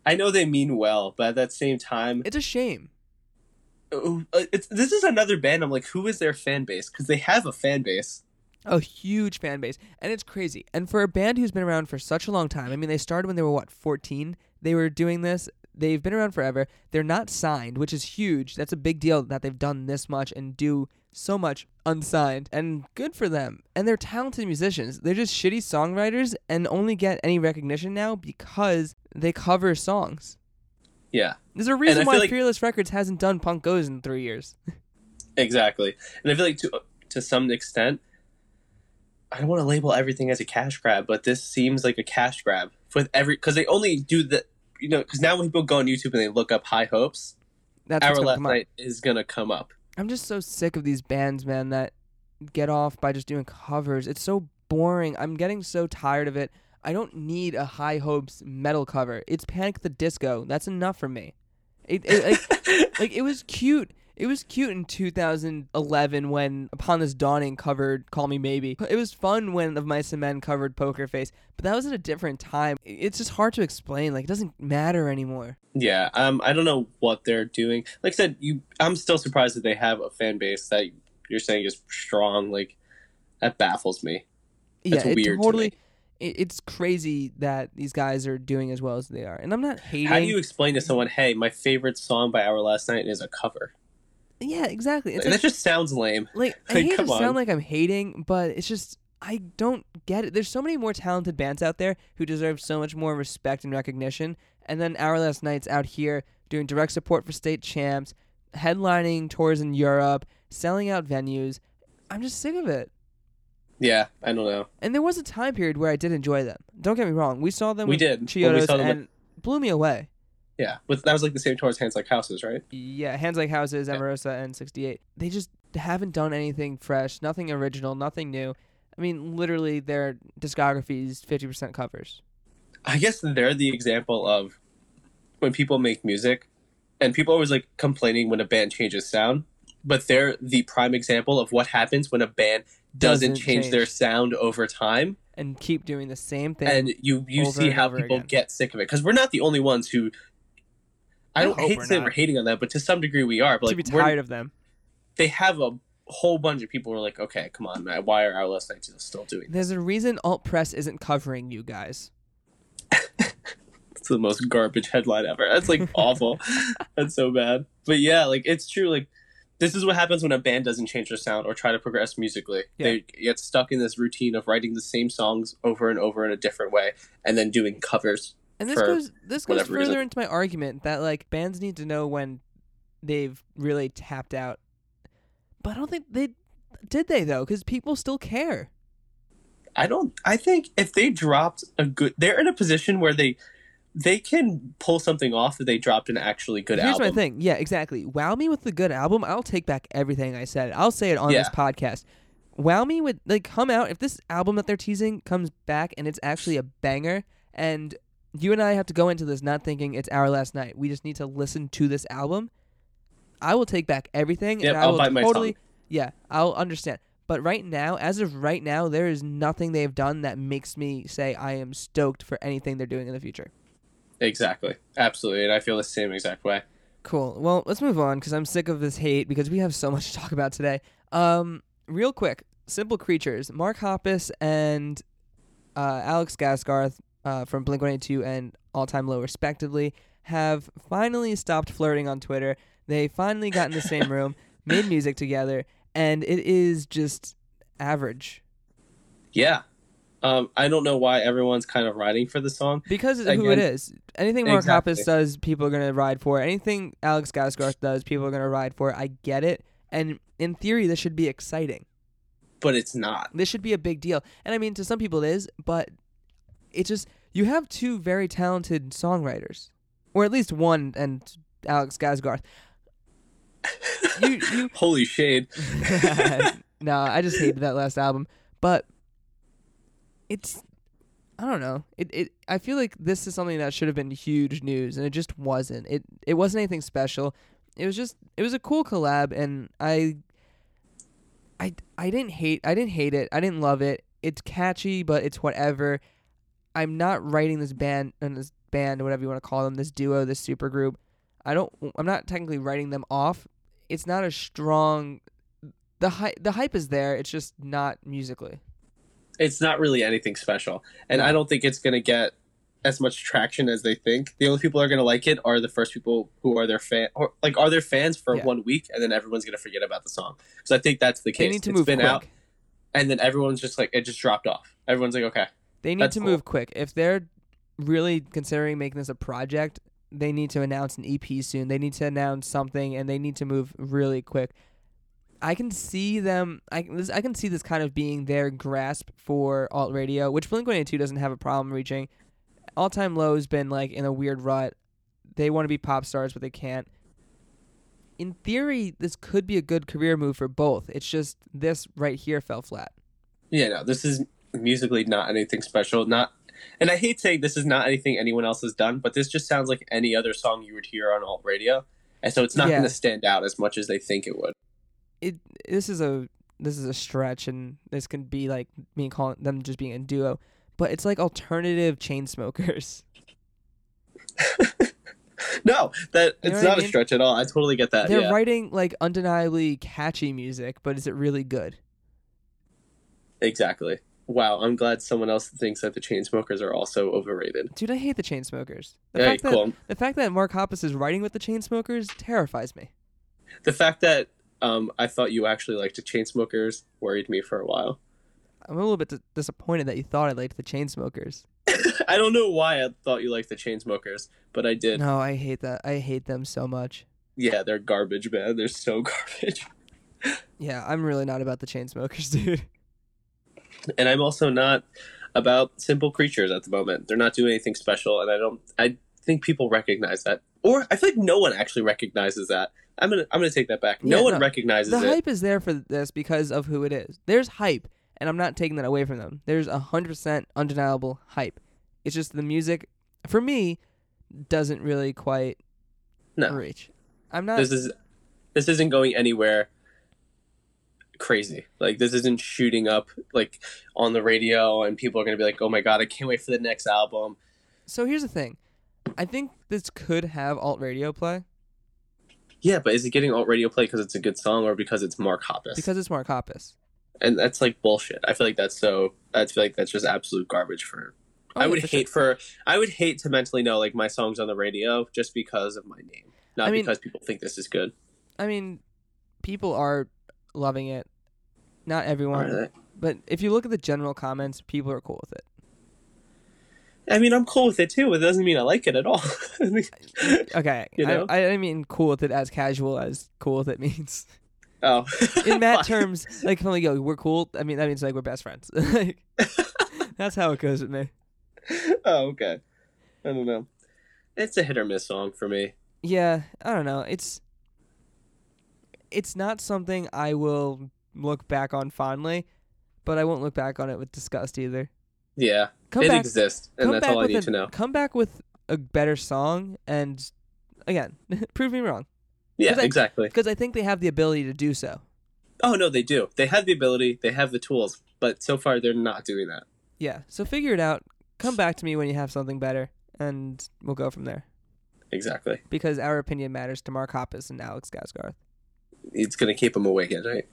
I know they mean well, but at that same time,
It's a shame.
uh, it's this is another band. I'm like, who is their fan base? Because they have a fan base.
A huge fan base. And it's crazy. And for a band who's been around for such a long time, I mean, they started when they were, what, 14? They were doing this. They've been around forever. They're not signed, which is huge. That's a big deal that they've done this much and do so much unsigned. And good for them. And they're talented musicians. They're just shitty songwriters and only get any recognition now because they cover songs.
Yeah,
There's a reason why
like-
Fearless Records hasn't done Punk Goes in three years.
exactly. And I feel like to to some extent, I don't want to label everything as a cash grab, but this seems like a cash grab with every because they only do the you know because now when people go on YouTube and they look up High Hopes,
That's
Our Last. Night is gonna come up.
I'm just so sick of these bands, man, that get off by just doing covers. It's so boring. I'm getting so tired of it. I don't need a High Hopes metal cover. It's Panic the Disco. That's enough for me. It, it like, like it was cute. It was cute in 2011 when Upon This Dawning covered Call Me Maybe. It was fun when Of Mice and Men covered Poker Face, but that was at a different time. It's just hard to explain. Like it doesn't matter anymore.
Yeah, um, I don't know what they're doing. Like I said, you, I'm still surprised that they have a fan base that you're saying is strong. Like that baffles me. That's
yeah,
weird to
totally.
me.
It's crazy that these guys are doing as well as they are, and I'm not hating.
How do you explain to someone, "Hey, my favorite song by Our Last Night is a cover"?
Yeah, exactly. It's
Like,
like,
that just sounds lame.
like I
like,
hate to
on.
sound like I'm hating, but it's just I don't get it. There's so many more talented bands out there who deserve so much more respect and recognition, and then Our Last Night's out here doing direct support for state champs, headlining tours in Europe, selling out venues. I'm just sick of it.
Yeah, I don't know.
And there was a time period where I did enjoy them. Don't get me wrong. We saw them
We
with
did. We
Chiodos
saw them
and blew me away.
Yeah, with that was like the same tour as Hands Like Houses, right?
Yeah, Hands Like Houses,
Yeah.
Amorosa, and 68. They just haven't done anything fresh, nothing original, nothing new. I mean, literally, their discography is 50% covers.
I guess they're the example of when people make music, and people always like complaining when a band changes sound, but they're the prime example of what happens when a band doesn't,
Doesn't
change, their sound over time,
and keep doing the same thing.
and you you see
and
how people
again.
get sick of it because we're not the only ones who. I
I
don't
hope
hate to say
not.
we're hating on them, but to some degree we are. But
to
like
be
we're-
tired of them.
they have a whole bunch of people who are like, okay, come on, man, why are our last nights still doing this?
There's a reason alt press isn't covering you guys.
It's the most garbage headline ever. That's like awful. That's so bad. But yeah, like it's true. Like this is what happens when a band doesn't change their sound or try to progress musically. They get stuck in this routine of writing the same songs over and over in a different way, and then doing covers.
And this goes this goes further
reason.
into my argument that like bands need to know when they've really tapped out. But I don't think they did they though cuz people still care.
I don't. I think if they dropped a good, they're in a position where they they can pull something off if they dropped an actually good
Here's
album.
my thing. Yeah, exactly. Wow me with the good album. I'll take back everything I said. I'll say it on this podcast. Wow me with like come out if this album that they're teasing comes back and it's actually a banger and you and I have to go into this not thinking it's our last night. We just need to listen to this album. I will take back everything
Yep,
and I
I'll
will totally. Yeah, I'll understand. But right now, as of right now, there is nothing they've done that makes me say I am stoked for anything they're doing in the future.
Exactly, absolutely, and I feel the same exact way.
Cool. Well, let's move on because I'm sick of this hate because we have so much to talk about today. Um, real quick, Simple Creatures, Mark Hoppus and uh, Alex Gaskarth uh, from Blink 182 and All Time Low, respectively, have finally stopped flirting on Twitter. They finally got in the same room, made music together, and it is just average
Yeah, um, I don't know why everyone's kind of riding for the song.
because of who it is. Anything Mark
Exactly.
Hoppus does, people are gonna ride for. Anything Alex Gaskarth does, people are gonna ride for. I get it, and in theory, this should be exciting.
but it's not.
This should be a big deal. And I mean, to some people it is, but it just you have two very talented songwriters, or at least one, and Alex Gaskarth. You you
Holy shade.
no, I just hated that last album, but it's I don't know. It it I feel like this is something that should have been huge news and it just wasn't. It it wasn't anything special. It was just it was a cool collab and I I I didn't hate I didn't hate it. I didn't love it. It's catchy, but it's whatever. I'm not writing this band and this band, whatever you want to call them, this duo, this super group. I don't I'm not technically writing them off. It's not a strong the hype the hype is there. It's just not musically.
It's not really anything special, and
No.
I don't think it's gonna get as much traction as they think. The only people are gonna like it are the first people who are their fan, or like are their fans for
Yeah.
one week, and then everyone's gonna forget about the song. So I think that's the case.
They need to
It's
move
been
quick.
out, and then everyone's just like it just dropped off. Everyone's like, okay,
They need
That's
to
cool.
move quick. If they're really considering making this a project, they need to announce an EP soon. They need to announce something, and they need to move really quick. I can see them. I can- this, I can see this kind of being their grasp for alt radio, which Blink One Eighty Two doesn't have a problem reaching. All Time Low has been like in a weird rut. They want to be pop stars, but they can't. In theory, this could be a good career move for both. It's just this right here fell flat.
yeah, no, this is musically not anything special. Not, and I hate saying this is not anything anyone else has done, but this just sounds like any other song you would hear on alt radio, and so it's not
Yeah.
gonna stand out as much as they think it would.
it this is a this is a stretch and this can be like me calling them just being a duo but it's like alternative chain smokers
No, that
You
it's
what I
not a stretch at all. I totally get that.
they're
yeah.
writing like undeniably catchy music but is it really good
Exactly. Wow, I'm glad someone else thinks that the Chainsmokers are also overrated.
dude i hate the chain smokers the fact that
cool.
the fact that mark hoppus is writing with the chain smokers terrifies me
The fact that um, I thought you actually liked the Chainsmokers worried me for a while.
i'm a little bit d- disappointed that you thought i liked the chain smokers
I don't know why I thought you liked the Chainsmokers, but I did.
no i hate that i hate them so much
Yeah, they're garbage, man. They're so garbage.
yeah i'm really not about the chain smokers dude
And I'm also not about Simple Creatures at the moment. They're not doing anything special, and I don't. I think people recognize that, or I feel like no one actually recognizes that. I'm gonna. I'm gonna take that back. No
Yeah,
one
no.
recognizes
the
it.
hype is there for this because of who it is. There's hype, and I'm not taking that away from them. There's a hundred percent undeniable hype. It's just the music, for me, doesn't really quite
No.
reach. I'm not.
this is this isn't going anywhere crazy. Like this isn't shooting up like on the radio, and people are gonna be like, "Oh my god, I can't wait for the next album."
So here's the thing. I think this could have alt radio play
Yeah, but is it getting alt radio play because it's a good song or because it's Mark Hoppus?
because it's Mark Hoppus.
and that's like bullshit. I feel like that's so. I feel like that's just absolute garbage for.
Oh,
I would
for
hate
sure.
for. I would hate to mentally know like my songs on the radio just because of my name, not
I mean-
because people think this is good.
I mean, people are loving it. Not everyone,
they?
but if you look at the general comments, people are cool with it.
I mean, I'm cool with it too. It doesn't mean I like it at all.
Okay,
You know?
I, I mean cool with it as casual as cool with it means.
oh,
In Matt terms, like from like yo, we're cool. I mean that means like we're best friends. like, that's how it goes with me.
oh, okay. I don't know. It's a hit or miss song for me.
Yeah, I don't know. It's it's not something I will look back on fondly, but I won't look back on it with disgust either.
Yeah,
Come
it
back,
exists, and that's all I
with
need
a,
to know.
Come back with a better song, and again, prove me wrong
Yeah,
'cause I-
exactly.
because I think they have the ability to do so.
Oh no, they do. They have the ability. They have the tools, but so far they're not doing that.
Yeah, so figure it out. Come back to me when you have something better, and we'll go from there.
Exactly.
Because our opinion matters to Mark Hoppus and Alex Gaskarth.
It's gonna keep them awake at night.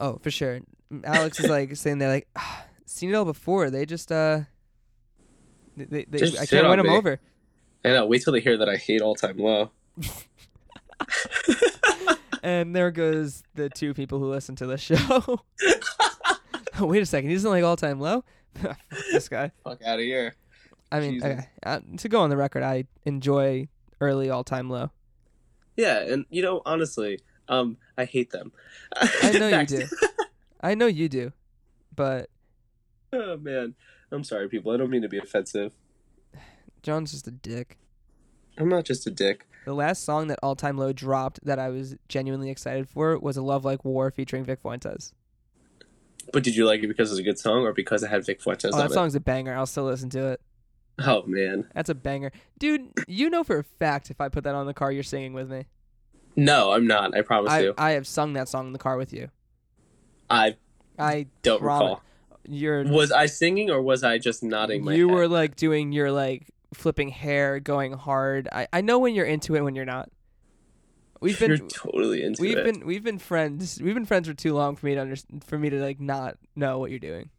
Oh, for sure. Alex is like saying they're like, ah, seen it all before. They just uh, they, they,
Just
I can't win them
me.
over.
I know. Wait till they hear that I hate all time low.
And there goes the two people who listen to the show. oh, wait a second, he doesn't like all time low. This guy.
Fuck out of here.
I mean, okay, uh, to go on the record, I enjoy early all time low.
Yeah, and you know, honestly, um, I hate them.
I know you do. I know you do, but
oh man, I'm sorry, people. I don't mean to be offensive.
John's just a dick.
I'm not just a dick.
The last song that All Time Low dropped that I was genuinely excited for was a Love Like War featuring Vic Fuentes.
But did you like it because it was a good song or because it had Vic Fuentes
Oh,
on
that
it?
song's a banger. I'll still listen to it.
Oh man,
That's a banger. Dude, you know for a fact if I put that on the car, you're singing with me.
No, I'm not. I promise
I,
you.
I have sung that song in the car with you.
I
I
don't
Promise.
recall.
you're
Was I singing or was I just nodding my
you
head?
were like doing your like flipping hair, going hard. I, I know when you're into it when you're not. We've been
You're totally into
we've
it.
been we've been friends. We've been friends for too long for me to under, for me to like not know what you're doing.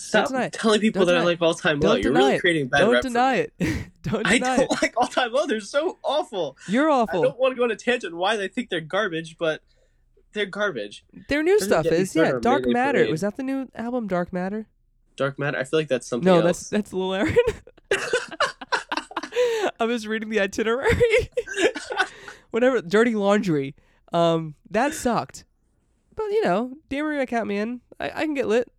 Stop telling people
Don't
that I like all time low. You're really
it.
creating bad
Don't deny it. don't deny I
don't
it.
like all time low. They're so awful.
You're awful.
I don't want to go on a tangent why they think they're garbage, but they're garbage.
Their new stuff is yeah. Dark Matter. Was that the new album? Dark Matter.
Dark matter. I feel like that's something
No,
else.
that's that's Lil Aaron. I was reading the itinerary. Whatever, dirty laundry. Um, that sucked. But you know, Dear Maria count me in. I, I can get lit.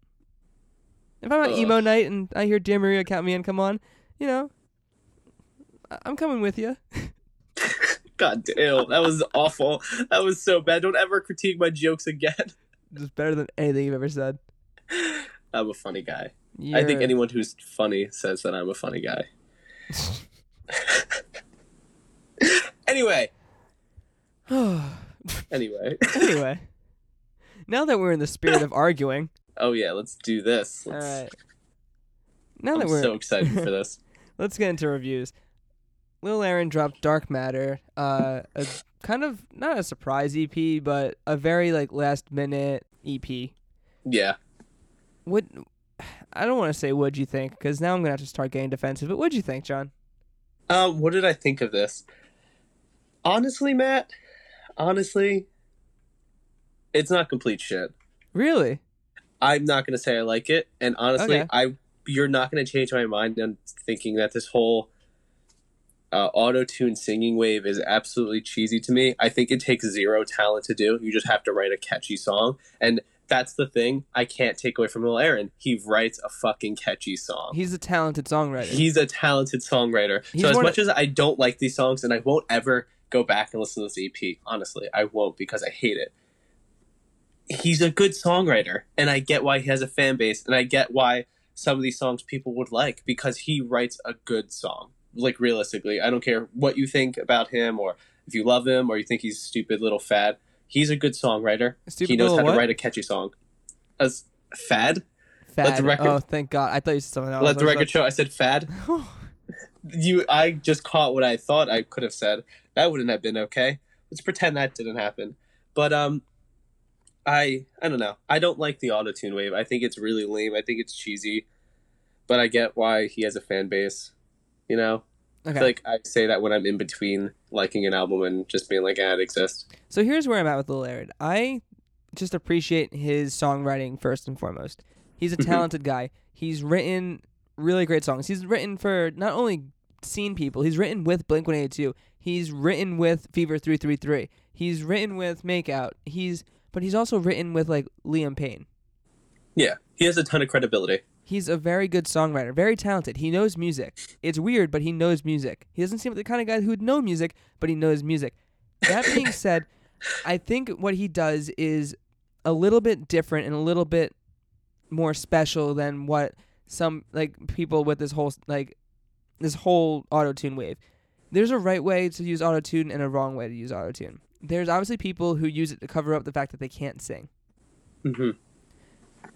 If I'm at
Ugh.
emo night and I hear Dear Maria count me in, come on, you know, I- I'm coming with you.
God damn, that was awful. That was so bad. Don't ever critique my jokes again.
It's better than anything you've ever said.
I'm a funny guy. I
You're-
think anyone who's funny says that I'm a funny guy. anyway, anyway.
anyway, now that we're in the spirit of arguing,
Oh yeah, let's do this.
all
Let's,
right. Now that
I'm
we're
so excited for this.
let's get into reviews. Lil Aaron dropped Dark Matter, uh, a kind of not a surprise EP, but a very like last minute EP.
Yeah.
What I don't want to say what'd you think because now I'm gonna have to start getting defensive. But what'd you think, John?
Um, what did I think of this? Honestly, Matt, honestly, it's not complete shit.
Really?
I'm not gonna say I like it, and honestly,
Okay.
I you're not gonna change my mind on thinking that this whole uh, auto tune singing wave is absolutely cheesy to me. I think it takes zero talent to do. You just have to write a catchy song, and that's the thing I can't take away from Lil Aaron. He writes a fucking catchy song.
He's a talented songwriter.
He's a talented songwriter.
He's
so as much as I don't like these songs, and I won't ever go back and listen to this EP, honestly, I won't because I hate it. He's a good songwriter, and I get why he has a fan base, and I get why some of these songs people would like because he writes a good song. Like realistically, I don't care what you think about him or if you love him or you think he's a stupid little fad. He's a good songwriter.
Stupid
he knows how
what?
to write a catchy song. As fad.
Fad.
Let the record-
Oh, thank God! I thought you said something else.
Let the record show. I said fad. You, I just caught what I thought I could have said. That wouldn't have been okay. Let's pretend that didn't happen. But um, I I don't know. I don't like the auto tune wave. I think it's really lame. I think it's cheesy. But I get why he has a fan base. You know, I
okay.
feel like I say that when I'm in between liking an album and just being like, ah, it exists.
So here's where I'm at with Lil Aaron. I just appreciate his songwriting first and foremost. He's a
Mhm.
talented guy. He's written really great songs. He's written for not only scene people, he's written with Blink 182. He's written with Fever 333. He's written with Makeout. He's but he's also written with like Liam Payne.
Yeah, he has a ton of credibility.
He's a very good songwriter, very talented. He knows music. It's weird, but he knows music. He doesn't seem like the kind of guy who would know music, but he knows music. That being said, I think what he does is a little bit different and a little bit more special than what some like people with this whole like this whole auto tune wave. There's a right way to use auto tune and a wrong way to use auto tune. There's obviously people who use it to cover up the fact that they can't sing
hmm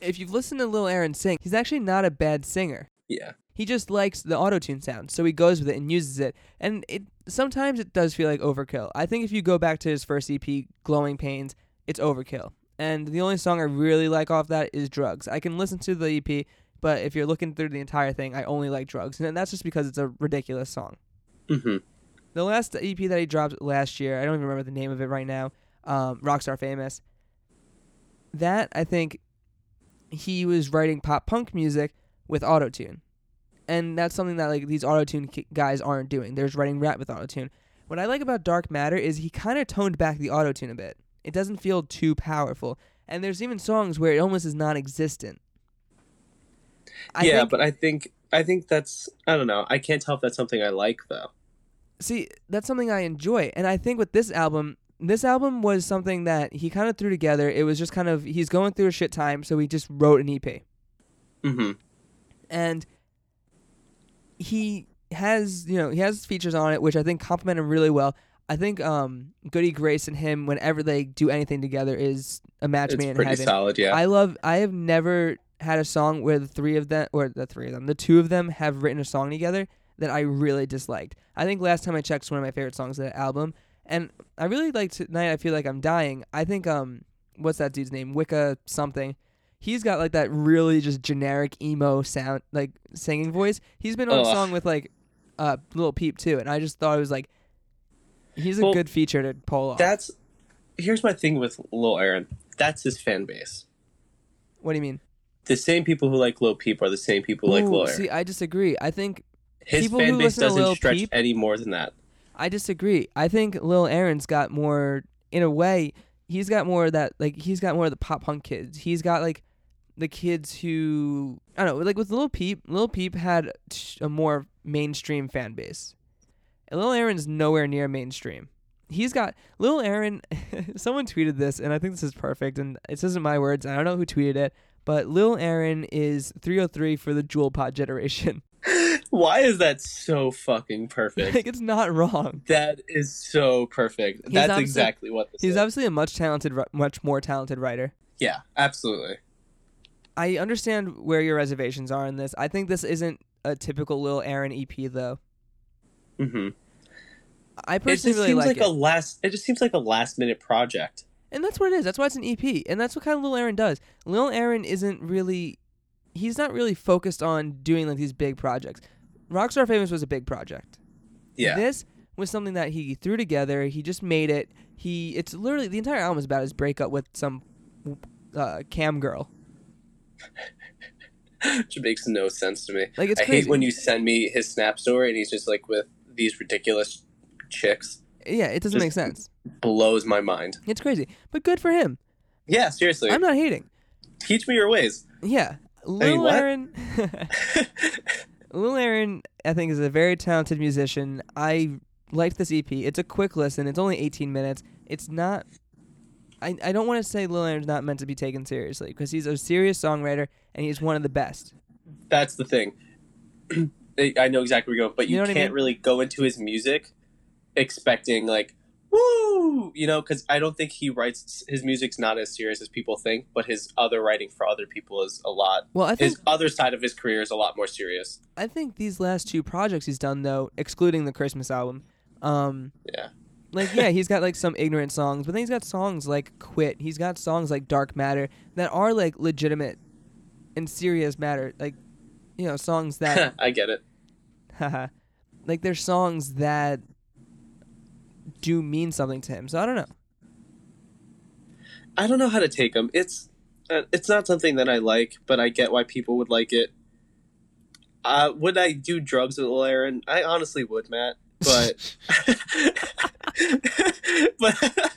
if you've listened to Lil Aaron sing, he's actually not a bad singer.
Yeah,
He just likes the auto-tune sound, so he goes with it and uses it. And it sometimes it does feel like overkill. I think if you go back to his first EP, Glowing Pains, it's overkill. And the only song I really like off that is Drugs. I can listen to the EP, but if you're looking through the entire thing, I only like Drugs. And that's just because it's a ridiculous song.
hmm
The last EP that he dropped last year, I don't even remember the name of it right now, um, Rockstar Famous. That, I think, he was writing pop punk music with autotune. And that's something that like these autotune ki- guys aren't doing. They're just writing rap with autotune. What I like about Dark Matter is he kind of toned back the autotune a bit. It doesn't feel too powerful. And there's even songs where it almost is non-existent. I
yeah, but I think I think that's I don't know. I can't tell if that's something I like though.
See that's something i enjoy and i think with this album this album was something that he kind of threw together. It was just kind of he's going through a shit time so he just wrote an ep
hmm
and he has you know he has features on it which i think complement him really well. I think um goody grace and him whenever they do anything together is a match
It's
made in
pretty
heaven.
solid. Yeah.
i love i have never had a song where the three of them or the three of them the two of them have written a song together that i really disliked. I think last time i checked it's one of my favorite songs of that album. And i really like tonight i feel like i'm dying. I think um what's that dude's name? Wicca something. He's got like that really just generic emo sound like singing voice. He's been on a song with like uh Lil Peep too and i just thought it was like he's a
Well,
good feature to pull off.
That's here's my thing with Lil Aaron. That's his fan base.
what do you mean?
The same people who like Lil Peep are the same people who like
Ooh,
Lil Aaron.
see i disagree. I think
His
people
fan
who
base
listen to
doesn't stretch
Peep-
any more than that.
I disagree. I think Lil Aaron's got more, in a way, he's got more of that, like, he's got more of the pop punk kids. He's got, like, the kids who, I don't know, like with Lil Peep, Lil Peep had a more mainstream fan base. And Lil Aaron's nowhere near mainstream. He's got, Lil Aaron, someone tweeted this, and I think this is perfect, and this isn't my words, I don't know who tweeted it, but Lil Aaron is 3OH!3 for the Juul pod generation.
Why is that so fucking perfect?
like, it's not wrong.
that is so perfect.
He's
That's exactly what this
He's
is.
obviously a much talented, much more talented writer.
yeah, absolutely.
I understand where your reservations are in this. I think this isn't a typical Lil Aaron EP though.
hmm
I
It just
personally really
seems
like,
like,
it,
a last. It just seems like a last minute project.
and that's what it is. That's why it's an EP, and that's what kind of Lil Aaron does. Lil Aaron isn't really, he's not really focused on doing like these big projects. Rockstar Famous was a big project.
Yeah.
This was something that he threw together. He just made it. He it's literally the entire album is about his breakup with some uh, cam girl.
Which makes no sense to me.
Like it's
I
crazy.
hate when you send me his snap story and he's just like with these ridiculous chicks.
yeah, it doesn't
just-
make sense.
Blows my mind.
It's crazy, but good for him.
Yeah, seriously.
I'm not hating.
Teach me your ways.
Yeah, Lil
what?
Aaron. Lil Aaron, I think, is a very talented musician. I liked this EP. It's a quick listen. It's only 18 minutes. It's not. I, I don't want to say Lil Aaron's not meant to be taken seriously because he's a serious songwriter and he's one of the best.
That's the thing. I I know exactly where you're going, but
You
you,
know
can't
mean?
really go into his music expecting like, woo, you know, because I don't think he writes his music's not as serious as people think, but his other writing for other people is a lot.
Well, I think
His other side of his career is a lot more serious.
I think these last two projects he's done though, excluding the Christmas album, um,
Yeah.
like yeah, he's got like some ignorant songs, but then he's got songs like "Quit." He's got songs like "Dark Matter" that are like legitimate and serious matter, like you know songs that
I get it.
like they're songs that do mean something to him. So I don't know.
I don't know how to take him. It's uh, it's not something that I like, but I get why people would like it. Uh, would I do drugs with Lil Aaron? I honestly would, Matt. But but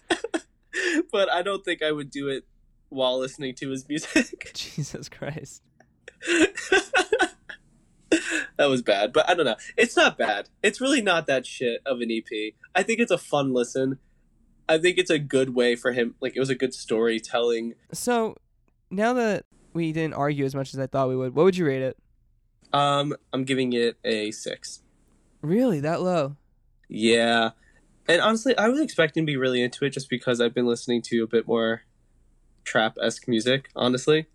but I don't think I would do it while listening to his music.
Jesus Christ.
that was bad, but I don't know. It's not bad. It's really not that shit of an EP. I think it's a fun listen. I think it's a good way for him. Like it was a good storytelling.
So now that we didn't argue as much as I thought we would, what would you rate it?
Um, I'm giving it a six.
Really, that low?
Yeah, and honestly, I was expecting to be really into it just because I've been listening to a bit more trap esque music. Honestly,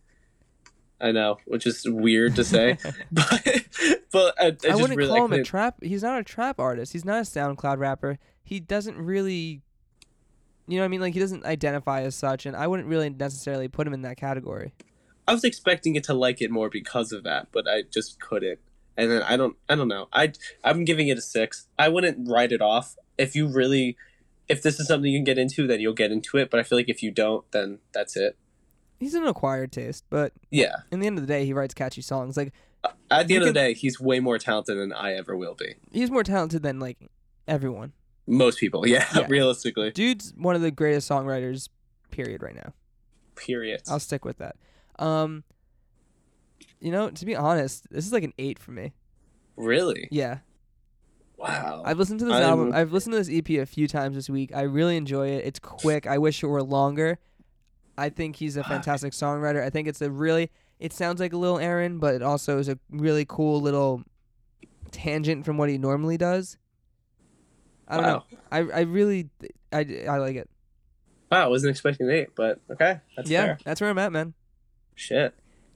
I know, which is weird to say, but but I, I,
I wouldn't
really,
call
I
him a trap. He's not a trap artist. He's not a SoundCloud rapper. He doesn't really, you know, what I mean, like he doesn't identify as such, and I wouldn't really necessarily put him in that category.
I was expecting it to like it more because of that, but I just couldn't. And then I don't, I don't know. I I'm giving it a six. I wouldn't write it off. If you really, if this is something you can get into, then you'll get into it. But I feel like if you don't, then that's it.
He's an acquired taste, but
Yeah.
in the end of the day, he writes catchy songs. Like
At the end of the day, he's way more talented than I ever will be.
he's more talented than like everyone.
Most people, yeah,
Yeah.
realistically.
Dude's one of the greatest songwriters, period. Right now,
Period.
I'll stick with that. Um, you know, to be honest, this is like an eight for me.
Really?
Yeah,
Wow.
I've listened to this
I'm-
album. I've listened to this EP a few times this week. I really enjoy it. It's quick. I wish it were longer. I think he's a fantastic songwriter. I think it's a really. It sounds like a Lil Aaron, but it also is a really cool little tangent from what he normally does. I don't know. I I really I, I like it.
Wow, I wasn't expecting eight, but okay, that's
yeah,
fair.
that's where I'm at, man.
Shit.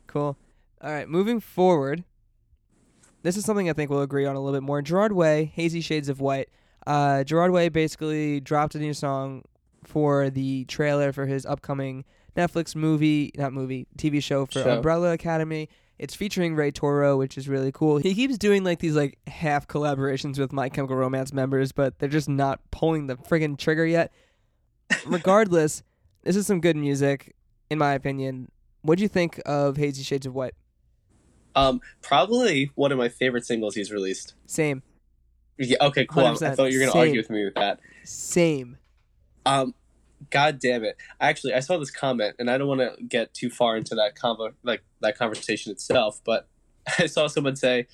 Cool. All right, moving forward. This is something I think we'll agree on a little bit more. Gerard Way, Hazy Shades of White. Uh, Gerard Way basically dropped a new song for the trailer for his upcoming Netflix movie, not movie, TV show for
Show.
Umbrella Academy. It's featuring Ray Toro, which is really cool. He keeps doing like these like half collaborations with My Chemical Romance members, but they're just not pulling the friggin' trigger yet. Regardless, this is some good music, in my opinion. What'd you think of Hazy Shades of White?
Um, probably one of my favorite singles he's released.
Same.
Yeah, okay, cool. I thought you were gonna
Same.
argue with me with that.
Same.
Um, God damn it! Actually, I saw this comment, and I don't want to get too far into that convo, like that conversation itself. But I saw someone say,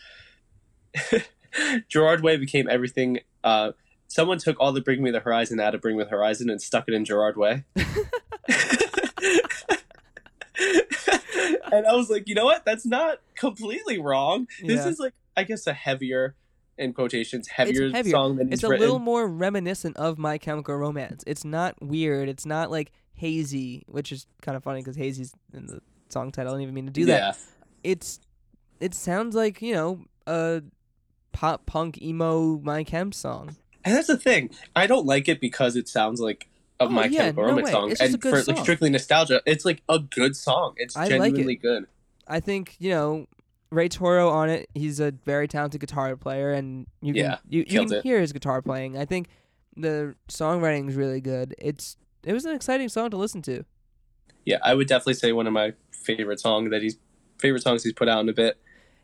Gerard Way became everything. Uh, someone took all the Bring Me the Horizon out of Bring Me the Horizon and stuck it in Gerard Way. and I was like, you know what? That's not completely wrong. This
Yeah.
is like, I guess, a heavier, in quotations, heavier,
heavier.
song than
It's a
written.
little more reminiscent of My Chemical Romance. It's not weird. It's not like hazy, which is kind of funny because hazy's in the song title. I don't even mean to do that.
Yeah.
It's it sounds like you know a pop punk emo My Chem song.
And that's the thing. I don't like it because it sounds like a
Oh,
My
yeah,
Chemical
no
Romance
way.
song. And for like strictly nostalgia, it's like a good song. It's
I like
genuinely good.
I think you know Ray Toro on it. He's a very talented guitar player, and you can
Yeah,
you, you can
it.
hear his guitar playing. I think the songwriting is really good. It's it was an exciting song to listen to.
Yeah, I would definitely say one of my favorite song that he's favorite songs he's put out in a bit.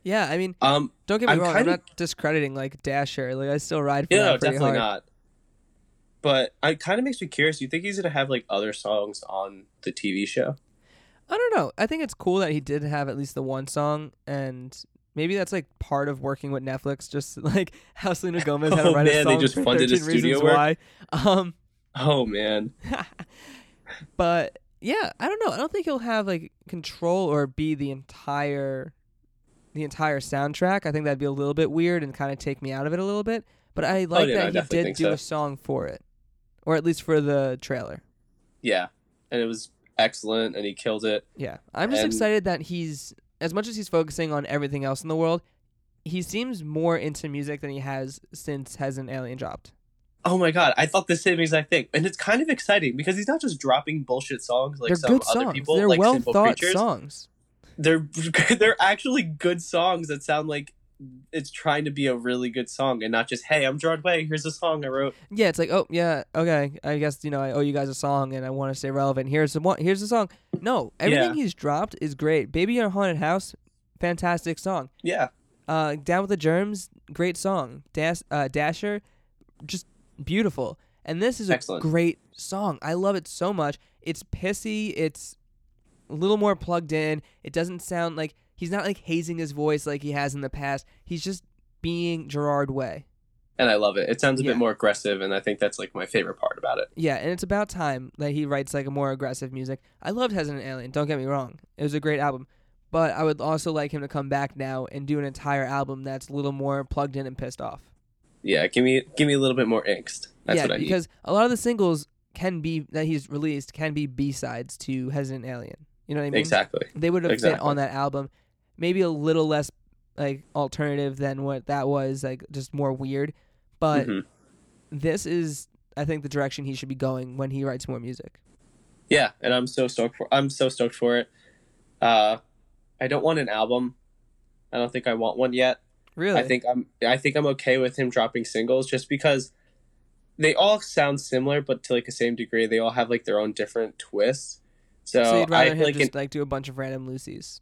Yeah, I mean,
Um,
don't get me
I'm
wrong. I'm not discrediting like Dasher. Like I still ride for
yeah, no, definitely
hard.
not. But it kind of makes me curious. Do you think he's gonna have like other songs on the TV show?
I don't know. I think it's cool that he did have at least the one song, and maybe that's like part of working with Netflix. Just like how Selena Gomez had to
Oh,
write a
man, they
song
just
for
funded his
13 Reasons
studio work?
Why. Um,
Oh man,
but yeah, I don't know. I don't think he'll have like control or be the entire the entire soundtrack. I think that'd be a little bit weird and kind of take me out of it a little bit. But I like
Oh, yeah,
that he did do
so.
a song for it. or at least for the trailer.
Yeah, and it was excellent, and he killed it.
Yeah, I'm just
And-
excited that he's as much as he's focusing on everything else in the world. He seems more into music than he has since Hesitant Alien dropped.
Oh my god, I thought the same exact thing, and it's kind of exciting because he's not just dropping bullshit songs like
They're
some
good
other
songs.
people,
They're
like
well
Simple
thought
Creatures.
songs.
They're they're actually good songs that sound like it's trying to be a really good song and not just hey, I'm Gerard Way. Here's a song I wrote.
Yeah, it's like, oh yeah, okay. I guess you know I owe you guys a song, and I want to stay relevant. Here's the one. Here's the song. No, everything
Yeah.
he's dropped is great. Baby in a haunted house, fantastic song.
Yeah,
Uh, Down with the Germs, great song. Dash, uh, Dasher, just beautiful. And this is a
Excellent.
great song. I love it so much. It's pissy. It's a little more plugged in. It doesn't sound like he's not like hazing his voice like he has in the past. He's just being Gerard Way.
and I love it. It sounds a
Yeah.
bit more aggressive, and I think that's like my favorite part about it.
Yeah, and it's about time that he writes like a more aggressive music. I loved Hesitant Alien. Don't get me wrong; it was a great album. But I would also like him to come back now and do an entire album that's a little more plugged in and pissed off.
Yeah, give me give me a little bit more angst. That's
yeah,
what I need.
because a lot of the singles can be that he's released can be B sides to Hesitant Alien. You know what I mean?
Exactly.
They would have fit on that album. Maybe a little less like alternative than what that was, like just more weird. But
Mhm.
this is, I think, the direction he should be going when he writes more music.
Yeah, and I'm so stoked for. I'm so stoked for it. Uh, I don't want an album. I don't think I want one yet.
Really?
I think I'm. I think I'm okay with him dropping singles just because they all sound similar, but to like the same degree, they all have like their own different twists. So,
So you'd rather
feel
him
like
just
it,
like do a bunch of random Lucy's.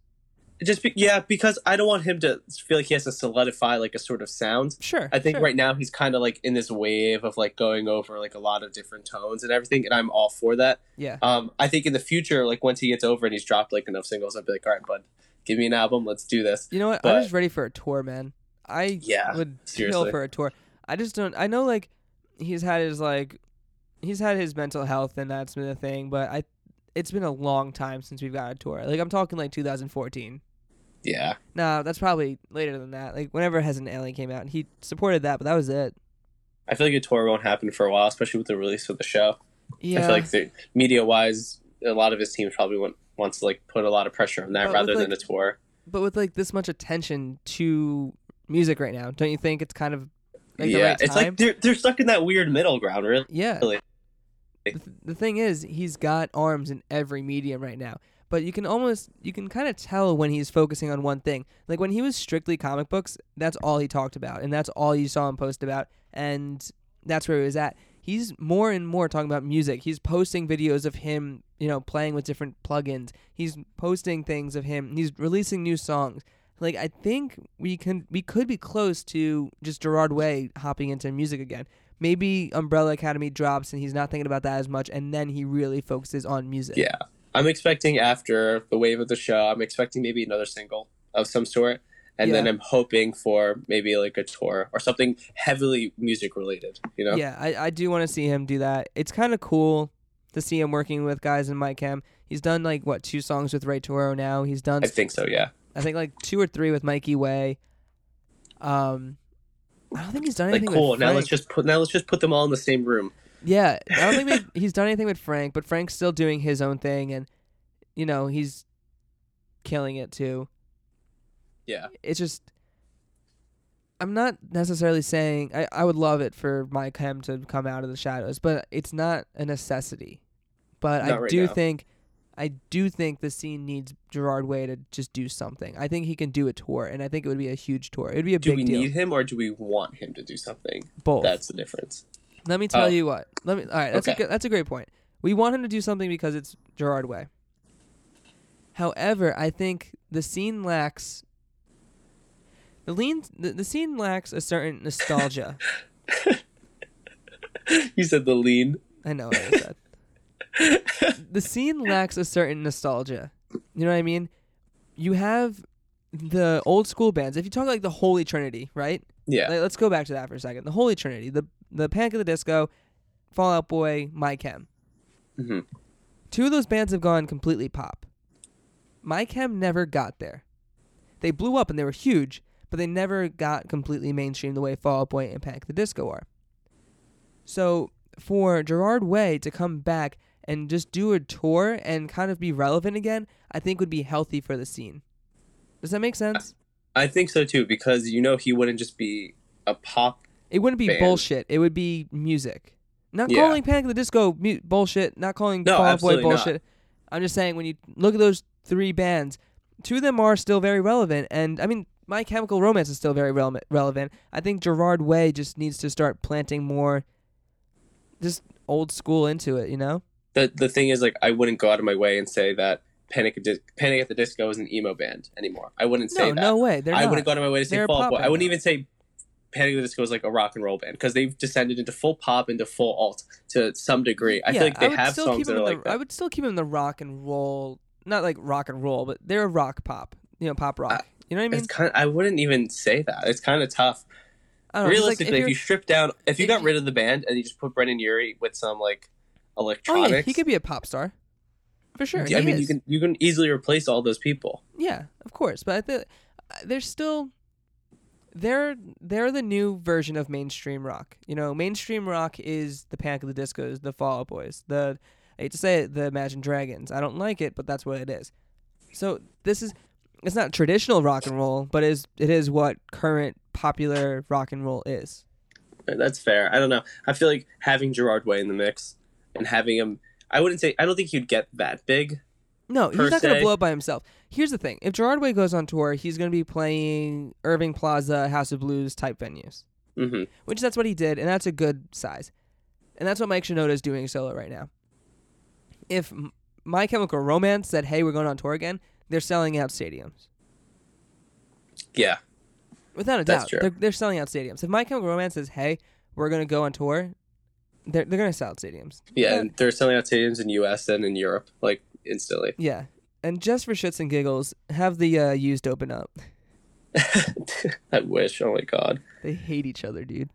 Just be, yeah, because I don't want him to feel like he has to solidify like a sort of sound.
Sure.
I think
sure.
right now he's kind of like in this wave of like going over like a lot of different tones and everything, and I'm all for that.
Yeah.
Um, I think in the future, like once he gets over and he's dropped like enough singles, I'd be like, all right, bud, give me an album, let's do this.
You know what?
but-
I'm just ready for a tour, man. I
Yeah,
would
seriously.
kill for a tour. I just don't. I know like he's had his like he's had his mental health and that's been a thing, but I it's been a long time since we've got a tour. Like I'm talking like 2014.
Yeah,
No, that's probably later than that. Like whenever Hesitant Alien came out, and he supported that, but that was it.
I feel like a tour won't happen for a while, especially with the release of the show.
Yeah.
I feel like the media wise, a lot of his teams probably want, wants to like put a lot of pressure on that
But
rather
like-
than a tour.
but with like this much attention to music right now, don't you think it's kind of like the
yeah,
right
it's like they're they're stuck in that weird middle ground, really.
Yeah.
Really.
The, th- the thing is, he's got arms in every medium right now. But you can almost, you can kind of tell when he's focusing on one thing. Like when he was strictly comic books, that's all he talked about, and that's all you saw him post about, and that's where he was at. He's more and more talking about music. He's posting videos of him, you know, playing with different plugins. He's posting things of him. He's releasing new songs. Like I think we can, we could be close to just Gerard Way hopping into music again maybe Umbrella Academy drops and he's not thinking about that as much, and then he really focuses on music.
Yeah, I'm expecting after the wave of the show, I'm expecting maybe another single of some sort, and then I'm hoping for maybe like a tour or something heavily music related. You know?
Yeah, I, I do want to see him do that. It's kind of cool to see him working with guys in My Chem. He's done like what two songs with Ray Toro now. He's done
I think so. Yeah.
I think like two or three with Mikey Way. Um, I don't think he's done
Like
anything.
cool.
With
Now let's just put now let's just put them all in the same room.
Yeah, I don't think we- he's done anything with Frank, but Frank's still doing his own thing, and you know he's killing it too.
Yeah.
It's just I'm not necessarily saying I, I would love it for My Chem to come out of the shadows, but it's not a necessity. But I
right
do
now.
think I do think the scene needs Gerard Way to just do something. I think he can do a tour, and I think it would be a huge tour. It would be a
Do
big deal.
Do we need him or do we want him to do something?
Both.
That's the difference.
Let me tell
Oh.
you what. Let me. All right, that's a
Okay.
good, that's a great point. We want him to do something because it's Gerard Way. However, I think the scene lacks. The lean, the, the scene lacks a certain nostalgia.
you said the lean.
I know what I said. the scene lacks a certain nostalgia. You know what I mean? You have the old school bands. If you talk like the Holy Trinity, right?
Yeah.
Like, let's go back to that for a second. The Holy Trinity, the the Panic of the Disco, Fallout Boy, My Chem.
hmm
Two of those bands have gone completely pop. My Chem never got there. They blew up and they were huge, but they never got completely mainstream the way Fall Out Boy and Panic the Disco are. So for Gerard Way to come back and just do a tour and kind of be relevant again, I think would be healthy for the scene. Does that make sense?
I think so too because you know he wouldn't just be a pop.
It wouldn't be
band.
bullshit. It would be music. Not
Yeah.
calling Panic at the Disco mu- bullshit. Not calling
No,
Fall Out Boy
absolutely not.
bullshit. I'm just saying when you look at those three bands, two of them are still very relevant. And I mean, My Chemical Romance is still very rele- relevant. I think Gerard Way just needs to start planting more, just old school into it. You know?
The the thing is like I wouldn't go out of my way and say that Panic at, Dis- Panic at the Disco is an emo band anymore. I wouldn't say
No,
that.
no way. They're
I
not.
wouldn't go out of my way to say
They're
Fall Boy. I wouldn't even say Panic at the Disco is like a rock and roll band because they've descended into full pop into full alt to some degree. I
yeah,
feel like they have songs that are
in
like that.
I would still keep them in the rock and roll, not like rock and roll, but they're a rock pop. You know, pop rock.
Uh,
you know what I mean?
it's kind. I wouldn't even say that. It's kind of tough.
I don't know, it's like
Realistically, if,
you're-
strip down, if you
if
got rid of the band and you just put Brendon Urie with some like
oh
electronics,
yeah, he could be a pop star, for sure.
I mean,
is.
you can you can easily replace all those people.
Yeah, of course, but I feel there's still they're they're the new version of mainstream rock. You know, mainstream rock is the Panic of the Discos, the Fall Out Boys, the I hate to say it, the Imagine Dragons. I don't like it, but that's what it is. So this is it's not traditional rock and roll, but is it is what current popular rock and roll is.
Uh, that's fair. I don't know. I feel like having Gerard Way in the mix and having him. I wouldn't say. I don't think he'd get that big.
No, he's not going to blow up by himself. Here's the thing: if Gerard Way goes on tour, he's going to be playing Irving Plaza, House of Blues type venues.
hmm
which that's what he did, and that's a good size. And that's what Mike Shinoda is doing solo right now. If My Chemical Romance said, "Hey, we're going on tour again," they're selling out stadiums
Yeah.
without a
That's
doubt.
true.
They're, they're selling out stadiums. If My Chemical Romance says, "Hey, we're going to go on tour," they're they're going to sell out stadiums.
Yeah,
Yeah.
and they're selling out stadiums in the U.S. and in Europe like instantly.
Yeah, and just for shits and giggles, have the uh, used open up.
I wish. Oh my god.
They hate each other, dude.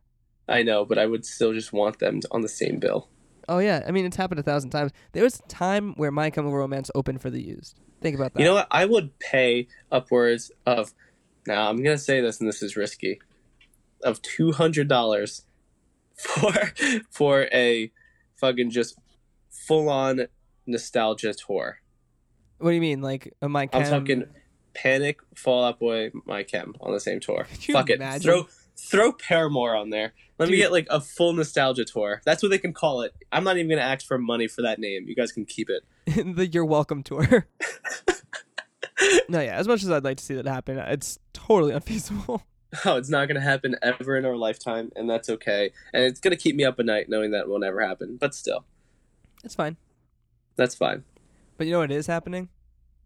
I know, but I would still just want them on the same bill.
Oh yeah, I mean it's happened a thousand times. There was a time where My Chemical Romance opened for the used. Think about that.
You know what? I would pay upwards of. Now I'm gonna say this, and this is risky. Of two hundred dollars for for a fucking just full on nostalgia tour.
What do you mean, like a My
I'm talking Panic, Fall Out Boy, My Chem on the same tour. Fuck it.
imagine?
Throw throw Paramore on there. Let me get like a full nostalgia tour. That's what they can call it. I'm not even gonna ask for money for that name. You guys can keep it.
the You're Welcome tour. no, yeah. As much as I'd like to see that happen, it's totally unfeasible.
Oh, it's not gonna happen ever in our lifetime, and that's okay. And it's gonna keep me up at night knowing that will never happen. But still,
It's fine.
that's fine.
But you know what is happening?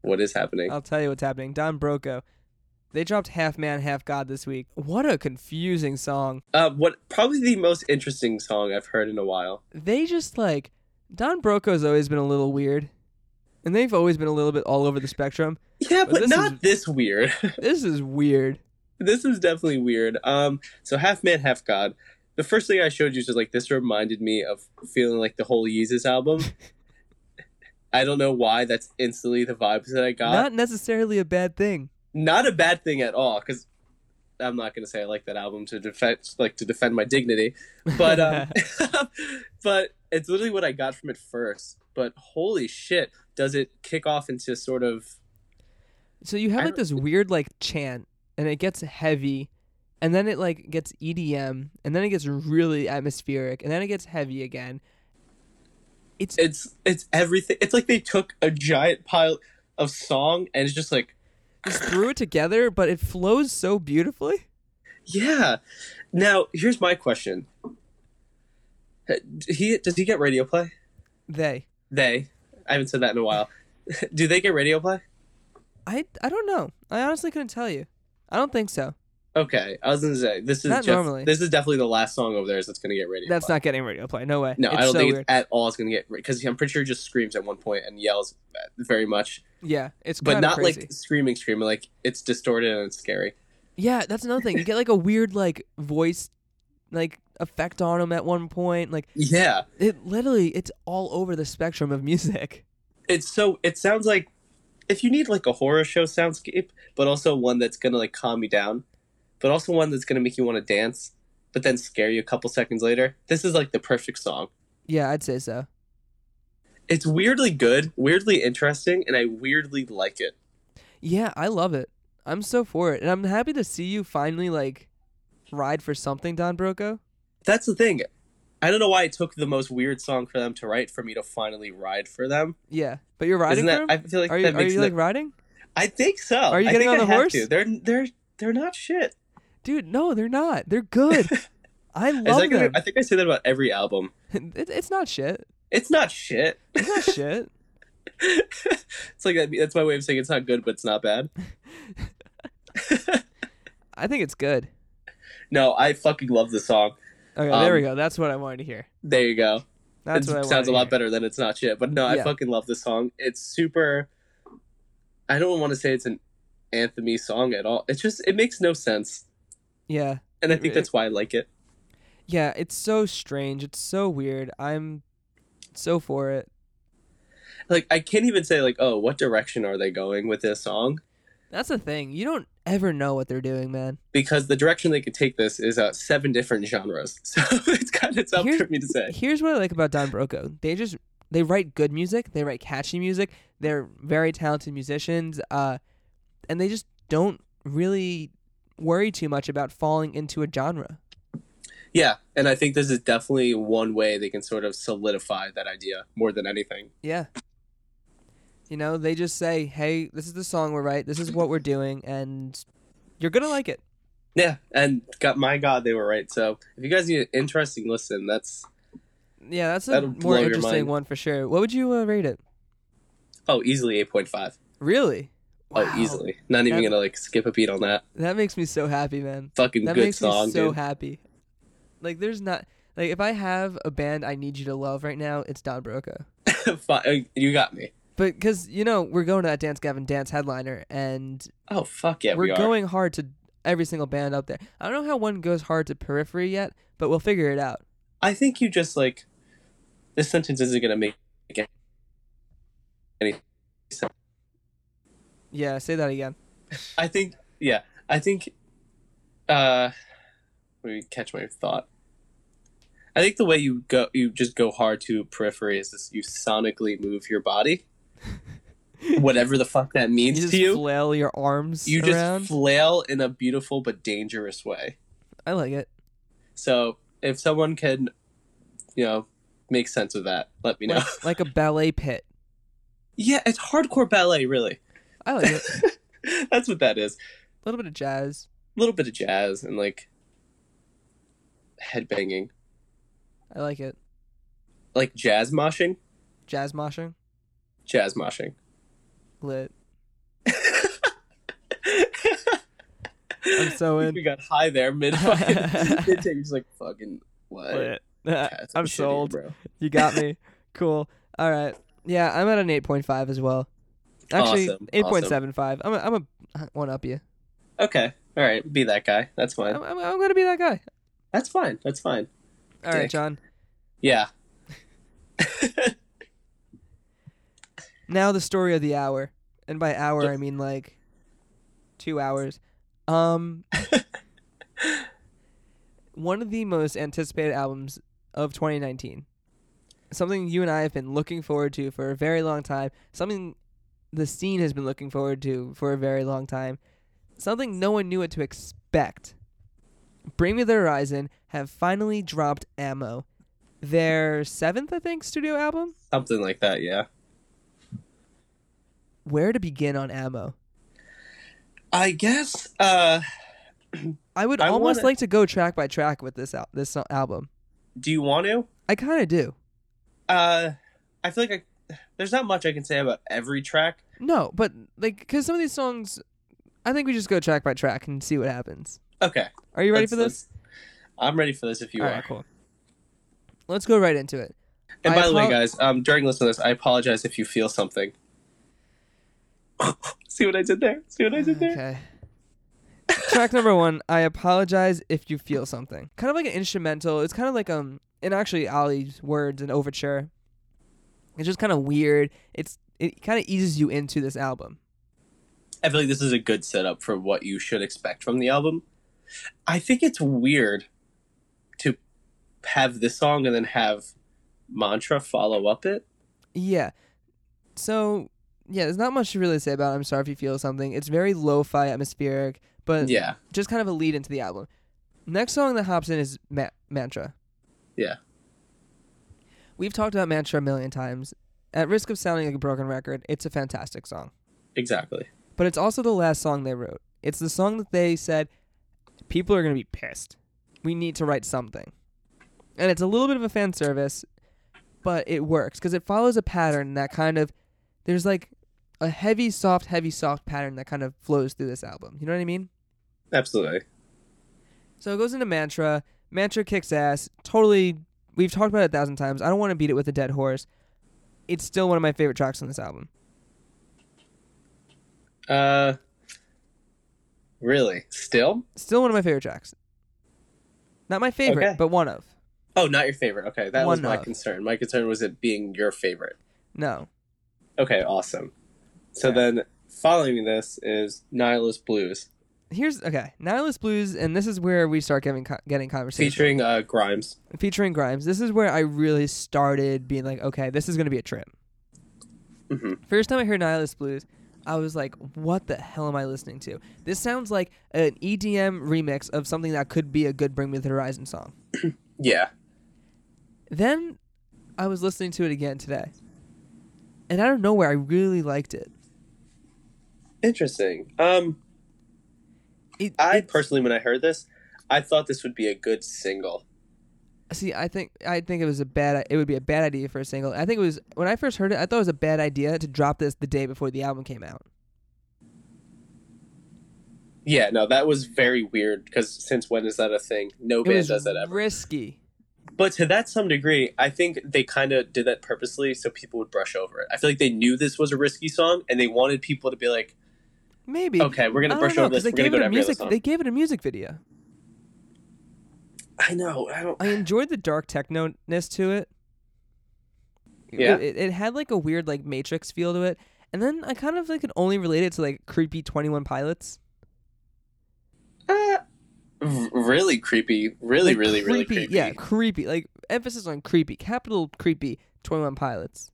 What is happening?
I'll tell you what's happening. Don Broco. They dropped Half Man, Half God this week. What a confusing song.
Uh, what probably the most interesting song I've heard in a while.
They just like Don Broco's always been a little weird. And they've always been a little bit all over the spectrum.
Yeah,
But
but,
this
not
is-
this weird.
This is weird.
this is definitely weird. Um, so half man, half god. The first thing I showed you was like this reminded me of feeling like the whole Yeezus album. I don't know why. That's instantly the vibes that I got.
Not necessarily a bad thing.
Not a bad thing at all, because I'm not gonna say I like that album to defend, like to defend my dignity, but um, but it's literally what I got from it first. But holy shit, does it kick off into sort of
So you have like this weird like chant, and it gets heavy, and then it like gets EDM, and then it gets really atmospheric, and then it gets heavy again. It's
it's it's everything. It's like they took a giant pile of song and it's just like
just threw it together, but it flows so beautifully.
Yeah. Now, here's my question. He does he get radio play?
They,
They. I haven't said that in a while. Do they get radio play?
I, I don't know. I honestly couldn't tell you. I don't think so.
Okay, I was gonna say this is
Not
Jeff-
normally.
This is definitely the last song over there that's gonna get radio.
That's
play.
not getting radio play. No way.
No,
it's
I don't
so
think
weird.
it's at all. It's gonna get because I'm pretty sure he just screams at one point and yells very much,
yeah, it's
but
kinda
not
crazy.
like screaming, screaming. Like it's distorted and it's scary.
Yeah, that's another thing. You get like a weird like voice, like effect on him at one point. Like
Yeah,
it literally, it's all over the spectrum of music.
it's so. It sounds like if you need like a horror show soundscape, but also one that's gonna like calm you down, but also one that's gonna make you want to dance, but then scare you a couple seconds later. This is like the perfect song.
Yeah, I'd say so.
It's weirdly good, weirdly interesting, and I weirdly like it.
Yeah, I love it. I'm so for it, and I'm happy to see you finally like ride for something, Don Broco.
That's the thing. I don't know why it took the most weird song for them to write for me to finally ride for them.
Yeah, but you're riding
Isn't
for
that? I feel like
are you
that
are you like riding,
I think so.
Are you
I
getting
think
on
I
the
have
horse?
to. They're they're they're not shit.
Dude? No, they're not. They're good. I love them.
I think I say that about every album.
it, it's not shit.
It's not shit.
It's not shit.
it's like that, that's my way of saying it's not good, but it's not bad.
I think it's good.
No, I fucking love the song.
Okay, there we
Um,
go. That's what I wanted to hear.
There you go.
That's
it sounds a lot
to
better than it's not shit. But no, I
Yeah.
fucking love the song. It's super. I don't want to say it's an anthemy song at all. It's just it makes no sense,
Hear. Yeah,
and I think
it-
that's why I like it.
yeah. It's so strange. It's so weird. I'm so for it.
Like I can't even say like, oh, what direction are they going with this song?
That's the thing. You don't ever know what they're doing, man.
Because the direction they could take this is uh, seven different genres. So it's kind of tough
Here's-
for me to say.
Here's what I like about Don Broco. They just they write good music. They write catchy music. They're very talented musicians. Uh, and they just don't really worry too much about falling into a genre.
Yeah, and I think this is definitely one way they can sort of solidify that idea more than anything.
Yeah. You know, they just say, "Hey, this is the song we're right. This is what we're doing, and you're gonna like it."
Yeah, and got my God, they were right. So if you guys need an interesting listen, that's
Yeah, that's a more interesting one for sure. What would you uh, rate it?
oh easily eight point five.
Really?
Oh, easily. Not even
That-
gonna like skip a beat on that.
That makes me so happy, man.
Fucking
That
good
makes
song,
me so
dude.
happy. Like, there's not like if I have a band I need you to love right now, it's Don Broco.
Fi- uh, you got me.
But because you know we're going to that Dance Gavin Dance headliner, and
Oh fuck yeah,
we're
we are.
going hard to every single band up there. I don't know how one goes hard to Periphery yet, but we'll figure it out.
I think you just like this sentence isn't gonna make any sense.
Yeah, say that again.
I think yeah, I think uh let me catch my thought. I think the way you go you just go hard to periphery is this you sonically move your body. Whatever the fuck that
You
means
just
to you.
flail your arms
you just
around.
flail in a beautiful but dangerous way.
I like it.
So if someone can, you know, make sense of that, let me know.
Like, like a ballet pit.
yeah, it's hardcore ballet, really.
I like it.
That's what that is.
A little bit of jazz.
A little bit of jazz and like headbanging,
I like it.
like jazz moshing,
Jazz moshing.
jazz moshing.
Lit. I'm so in.
we got high there mid fucking mid take, just like fucking what?
Lit. I'm sold.
bro.
You got me. cool. All right. Yeah, I'm at an 8.5 as well. Actually,
Awesome,
8.75. I'm a, I'm a one up you.
Okay, all right, be that guy. That's fine.
I'm, I'm, I'm gonna be that guy.
That's fine. That's fine.
All right,
Dick.
John.
Yeah.
Now the story of the hour, and by hour. I mean like two hours. Um, one of the most anticipated albums of 2019. Something you and I have been looking forward to for a very long time. Something the scene has been looking forward to for a very long time. Something no one knew what to expect. Bring Me the Horizon have finally dropped Amo, their seventh, I think, studio album.
Something like that. Yeah.
Where to begin on Amo?
I guess. Uh,
I would
I
almost
wanna-
like to go track by track with this al- this album.
do you want to?
I kind of do.
Uh, I feel like I, there's not much I can say about every track.
No, but like, cause some of these songs, I think we just go track by track and see what happens.
Okay.
Are you ready
let's-
for this?
I'm ready for this. If you
All
are.
right, cool. Let's go right into it.
And
I
by the way, guys, um, during listening to this, I apologize if you feel something. See what I did there? See what I did there?
Okay. Track number one. I apologize if you feel something. Kind of like an instrumental. It's kind of like um, and actually Oli's words and overture. It's just kind of weird. It's it kind of eases you into this album.
I feel like this is a good setup for what you should expect from the album. I think it's weird to have this song and then have Mantra follow up it.
Yeah. So yeah, there's not much to really say about. it. I'm sorry if you feel something. It's very lo-fi, atmospheric, but
Yeah.
just kind of a lead into the album. Next song that hops in is Ma- Mantra.
Yeah.
We've talked about Mantra a million times. At risk of sounding like a broken record, it's a fantastic song.
Exactly.
But it's also the last song they wrote. It's the song that they said people are going to be pissed. We need to write something. And it's a little bit of a fan service, but it works because it follows a pattern that kind of there's like a heavy soft heavy soft pattern that kind of flows through this album. You know what I mean?
Absolutely.
So it goes into Mantra. Mantra kicks ass. Totally we've talked about it a thousand times. I don't want to beat it with a dead horse. It's still one of my favorite tracks on this album.
Uh, really? Still?
Still one of my favorite tracks. Not my favorite,
Okay.
but one of.
Oh, not your favorite. Okay, that was
One
my
of.
concern. My concern was it being your favorite.
No.
Okay, awesome. So then, following this is Nihilist Blues,
Here's okay. Nihilist Blues, and this is where we start getting getting conversation.
featuring uh, Grimes.
featuring Grimes. This is where I really started being like, okay, this is gonna be a trip.
hmm
First time I heard Nihilist Blues, I was like, what the hell am I listening to? This sounds like an EDM remix of something that could be a good Bring Me the Horizon song.
Yeah.
Then I was listening to it again today, and out of nowhere, I really liked it.
Interesting. Um,
it
I personally, when I heard this, I thought this would be a good single.
See, I think I think it was a bad. It would be a bad idea for a single. I think it was when I first heard it. I thought it was a bad idea to drop this the day before the album came out.
Yeah, no, that was very weird because since when is that a thing? No
It
band does that ever.
risky.
But to that some degree, I think they kind of did that purposely so people would brush over it. I feel like they knew this was a risky song and they wanted people to be like,
Maybe.
okay, we're gonna brush over this.
They gave
go
it a music. They gave it a music video.
I know. I don't.
I enjoyed the dark techno ness to it. It-
Yeah.
It, it had like a weird like Matrix feel to it, and then I kind of like could only relate it to like creepy Twenty One Pilots.
Uh, really creepy. Really,
Like,
really, really creepy.
Yeah, creepy. Like emphasis on creepy. Capital creepy. Twenty One Pilots.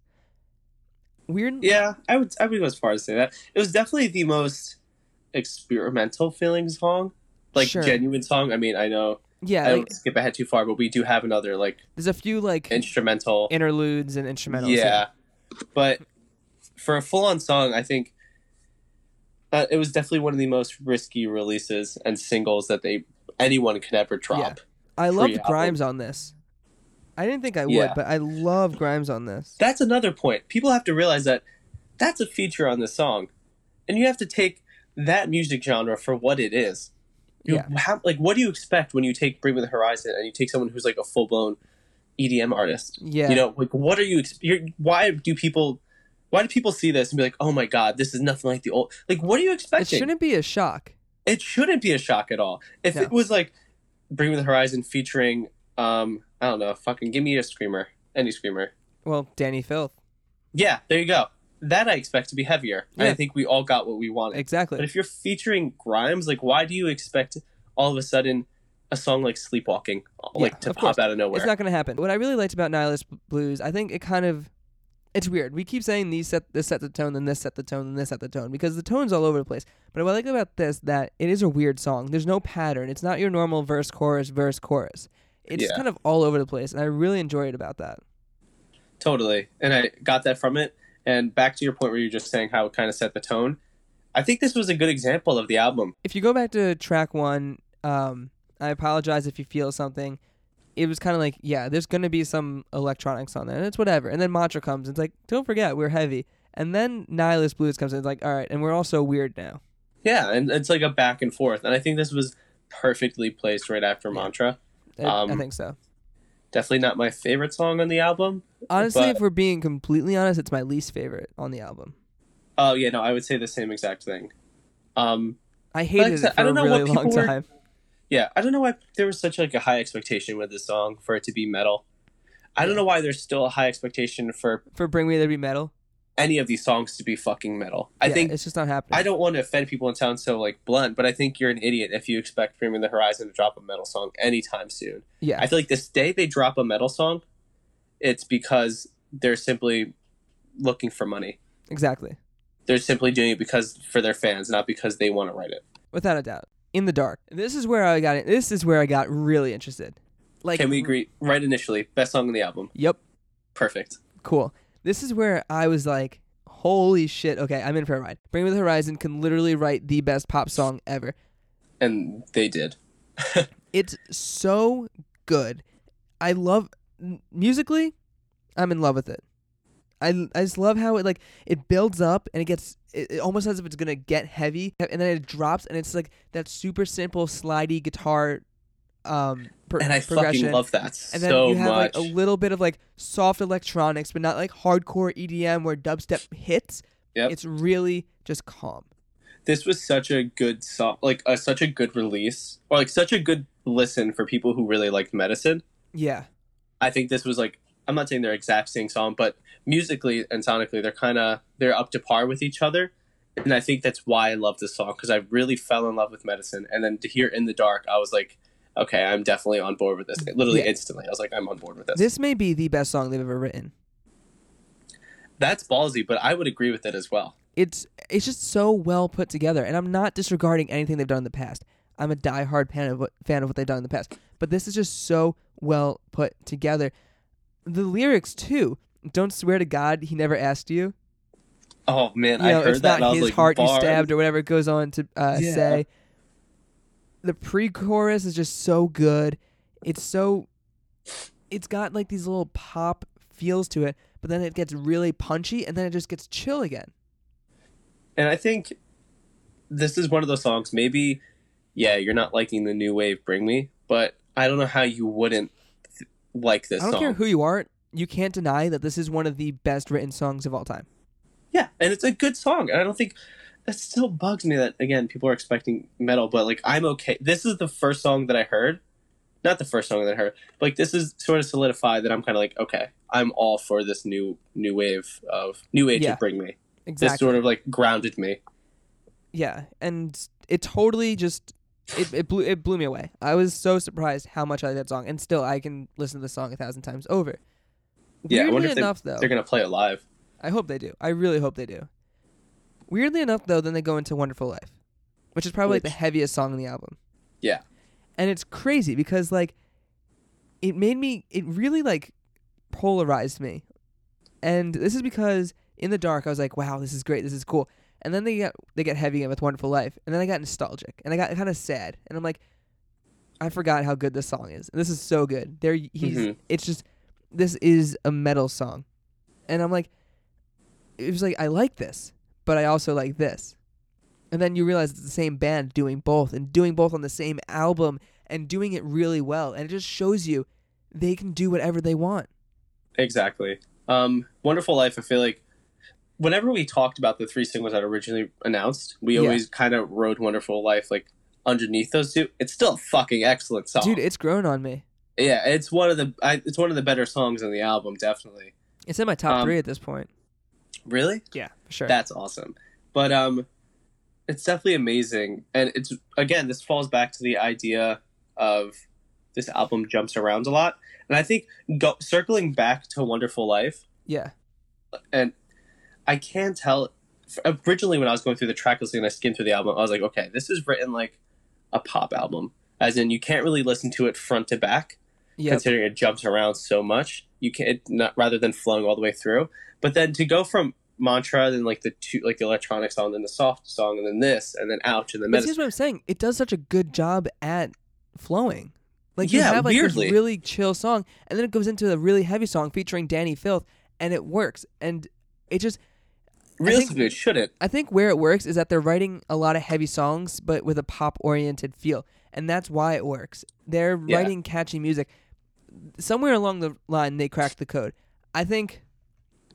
Weird.
Yeah, I would. I would go as far as to say that it was definitely the most experimental feeling song, like
Sure.
genuine song. I mean, I know
Yeah.
I
Like,
don't skip ahead too far, but we do have another like
there's a few like
instrumental.
interludes and instrumentals.
yeah, but for a full-on song, I think uh, it was definitely one of the most risky releases and singles that they anyone could ever drop.
I loved. Grimes on this. I didn't think I would,
Yeah.
but I love Grimes on this.
That's another point. People have to realize that that's a feature on this song, and you have to take that music genre for what it is. You
Yeah.
have, like, what do you expect when you take Bring Me the Horizon and you take someone who's like a full blown EDM artist?
Yeah.
You know, like, what are you? why do people? Why do people see this and be like, "Oh my god, this is nothing like the old"? Like, what are you expecting?
it shouldn't be a shock.
it shouldn't be a shock at all. If
No.
it was like Bring Me the Horizon featuring, um, I don't know, fucking give me a screamer, any screamer.
Well, Dani Filth.
Yeah, there you go. That I expect to be heavier. And
Yeah.
I think we all got what we wanted.
Exactly.
But if you're featuring Grimes, like, why do you expect all of a sudden a song like Sleepwalking, like,
Yeah,
to pop
course.
out of nowhere?
It's not going to happen. What I really liked about Nihilist Blues, I think it kind of it's weird. We keep saying these set this set the tone, then this set the tone, then this set the tone because the tone's all over the place. But what I like about this that it is a weird song. There's no pattern. It's not your normal verse chorus verse chorus. It's
Yeah.
kind of all over the place, and I really enjoy it about that.
Totally. And I got that from it. And back to your point where you're just saying how it kind of set the tone. I think this was a good example of the album.
If you go back to track one, um, I apologize if you feel something. It was kind of like, yeah, there's gonna be some electronics on there, and it's whatever. And then Mantra comes, and it's like, don't forget, we're heavy. And then Nihilist Blues comes in, it's like, all right, and we're also weird now.
Yeah, and it's like a back and forth. And I think this was perfectly placed right after. Mantra.
I, I
Um,
think so.
Definitely not my favorite song on the album.
Honestly,
but-
if we're being completely honest, it's my least favorite on the album.
Oh, yeah, no, I would say the same exact thing. Um,
I hated
said,
it for
I don't
a
know
really long
were-
time.
Yeah, I don't know why there was such like a high expectation with this song for it to be metal. I don't know why there's still a high expectation for
For Bring Me There Be Metal.
Any of these songs to be fucking metal. I
Yeah,
think
it's just not happening.
I don't want to offend people and sound so like blunt, but I think you're an idiot if you expect Me the Horizon to drop a metal song anytime soon.
yeah,
I feel like this day they drop a metal song it's because they're simply looking for money.
Exactly.
They're simply doing it because for their fans, not because they want to write it.
Without a doubt. In the dark. This is where I got it. This is where I got really interested. Like
Can we agree? Right initially, best song on the album.
Yep.
Perfect.
Cool. This is where I was like, holy shit, okay, I'm in for a ride. Bring Me the Horizon can literally write the best pop song ever.
And they did.
It's so good. I love musically, I'm in love with it. I, I just love how it like it builds up and it gets it, it almost as if it's gonna get heavy and then it drops and it's like that super simple slidey guitar um pro-
And I fucking love that
And then
so
you have
much.
like a little bit of like soft electronics, but not like hardcore EDM where dubstep hits.
Yep.
It's really just calm.
this was such a good song, like uh, such a good release, or like such a good listen for people who really liked Medicine.
Yeah.
I think this was like I'm not saying they're exact same song, but musically and sonically they're kind of they're up to par with each other, and I think that's why I love this song because I really fell in love with Medicine, and then to hear In the Dark, I was like, okay, I'm definitely on board with this. Literally
Yeah.
instantly, I was like, I'm on board with this.
This may be the best song they've ever written.
That's ballsy, but I would agree with it as well.
It's it's just so well put together, and I'm not disregarding anything they've done in the past. I'm a diehard fan of what fan of what they've done in the past, but this is just so well put together. The lyrics too. Don't swear to God he never asked you.
Oh man,
you
I heard
it's
that.
not
and I was
his
like,
heart you stabbed or whatever it goes on to uh,
Yeah.
say. The pre-chorus is just so good. It's so, it's got like these little pop feels to it, but then it gets really punchy, and then it just gets chill again.
And I think this is one of those songs. Maybe, yeah, you're not liking the new wave "Bring Me," but I don't know how you wouldn't th- like this
I don't
song.
care who you are, you can't deny that this is one of the best written songs of all time.
Yeah, and it's a good song. And I don't think that still bugs me that again people are expecting metal, but like I'm okay. This is the first song that I heard, not the first song that I heard. But, like this is sort of solidified that I'm kind of like okay, I'm all for this new new wave of new age
Yeah.
of Bring Me.
Exactly.
This sort of like grounded me.
Yeah, and it totally just it, it blew it blew me away. I was so surprised how much I like that song, and still I can listen to the song a thousand times over.
Yeah, I wonder if they-
enough, though,
They're gonna play it live.
I hope they do. I really hope they do. Weirdly enough, though, then they go into "Wonderful Life," which is probably like the heaviest song on the album.
Yeah.
and it's crazy because like it made me it really like polarized me. And this is because in the dark i was like wow this is great. This is cool. And then they get they get heavy again with wonderful life and then i got nostalgic and i got kind of sad and i'm like i forgot how good this song is. And this is so good. There he's
Mhm.
it's just this is a metal song. And i'm like it was like i like this but i also like this and then you realize it's the same band doing both and doing both on the same album and doing it really well and it just shows you they can do whatever they want
Exactly. Um, Wonderful Life. I feel like whenever we talked about the three singles that originally announced, we
Yeah.
always kind of wrote Wonderful Life like underneath those two. It's still a fucking excellent song.
dude it's grown on me
yeah, it's one of the I, it's one of the better songs on the album. Definitely.
it's in my top
Um,
three at this point
Really?
yeah sure
That's awesome. But um, it's definitely amazing, and it's again this falls back to the idea of this album jumps around a lot, and I think go, circling back to Wonderful Life.
yeah
and I can tell. Originally, when I was going through the track listing and I skimmed through the album, I was like, okay, this is written like a pop album, as in you can't really listen to it front to back,
yeah
considering it jumps around so much. You can not rather than flowing all the way through. But then to go from mantra, then like the two, like the electronic song, then the soft song, and then this, and then ouch, and then
but
medicine.
here's what i'm saying it does such a good job at flowing like you
Yeah,
have like
weirdly.
this really chill song and then it goes into a really heavy song featuring Dani Filth and it works and it just think-
Realistically, it shouldn't.
I think where it works is that they're writing a lot of heavy songs, but with a pop oriented feel. And that's why it works. They're
Yeah.
writing catchy music. Somewhere along the line, they cracked the code. I think,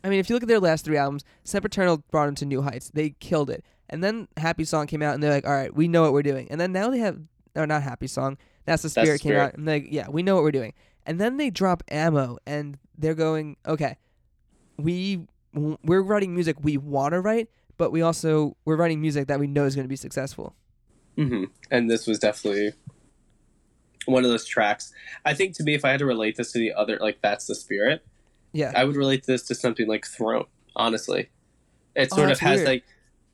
I mean, if you look at their last three albums, Sempiternal brought them to new heights. They killed it. And then Happy Song came out, and they're like, all right, we know what we're doing. And then now they have, or not Happy Song, That's the
the
Spirit came
Spirit.
out, and they're like, yeah, we know what we're doing. And then they drop Amo, and they're going, okay, we we're writing music we want to write, but we also we're writing music that we know is going to be successful.
hmm And this was definitely one of those tracks. I think to me, if I had to relate this to the other, like that's the spirit.
Yeah.
I would relate this to something like Throne. Honestly, it
Oh,
sort of has
weird.
like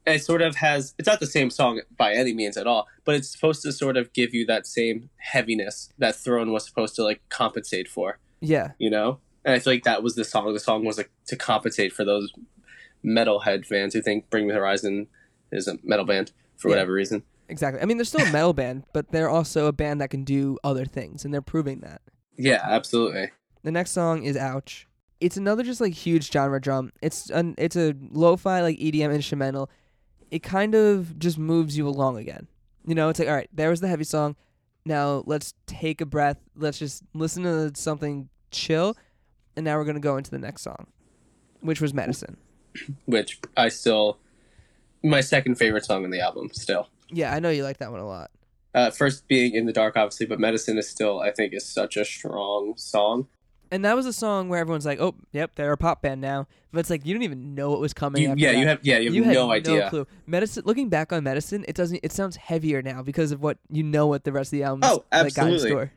it sort of has. It's not the same song by any means at all, but it's supposed to sort of give you that same heaviness that Throne was supposed to like compensate for.
yeah.
You know, and I feel like that was the song. The song was like to compensate for those metalhead fans who think Bring Me the Horizon is a metal band for
Yeah.
whatever reason.
Exactly. I mean, they're still a metal band, but they're also a band that can do other things, and they're proving that.
Yeah, absolutely.
The next song is "Ouch." It's another just like huge genre drum. It's an it's a lo-fi like EDM instrumental. It kind of just moves you along again. You know, it's like all right, there was the heavy song. Now let's take a breath. Let's just listen to something chill, and now we're gonna go into the next song, which was "Medicine."
Which I still my second favorite song on the album. Still,
Yeah, I know you like that one a lot.
uh, first being in the dark, obviously, but Medicine is still I think is such a strong song.
And that was a song where everyone's like, "Oh, yep, they're a pop band now," but it's like you don't even know what was coming.
You, yeah,
that.
you have yeah you have
you
no idea.
clue. Medicine. Looking back on medicine, it doesn't. It sounds heavier now because of what you know. What the rest of the album
Oh,
like,
absolutely.
store.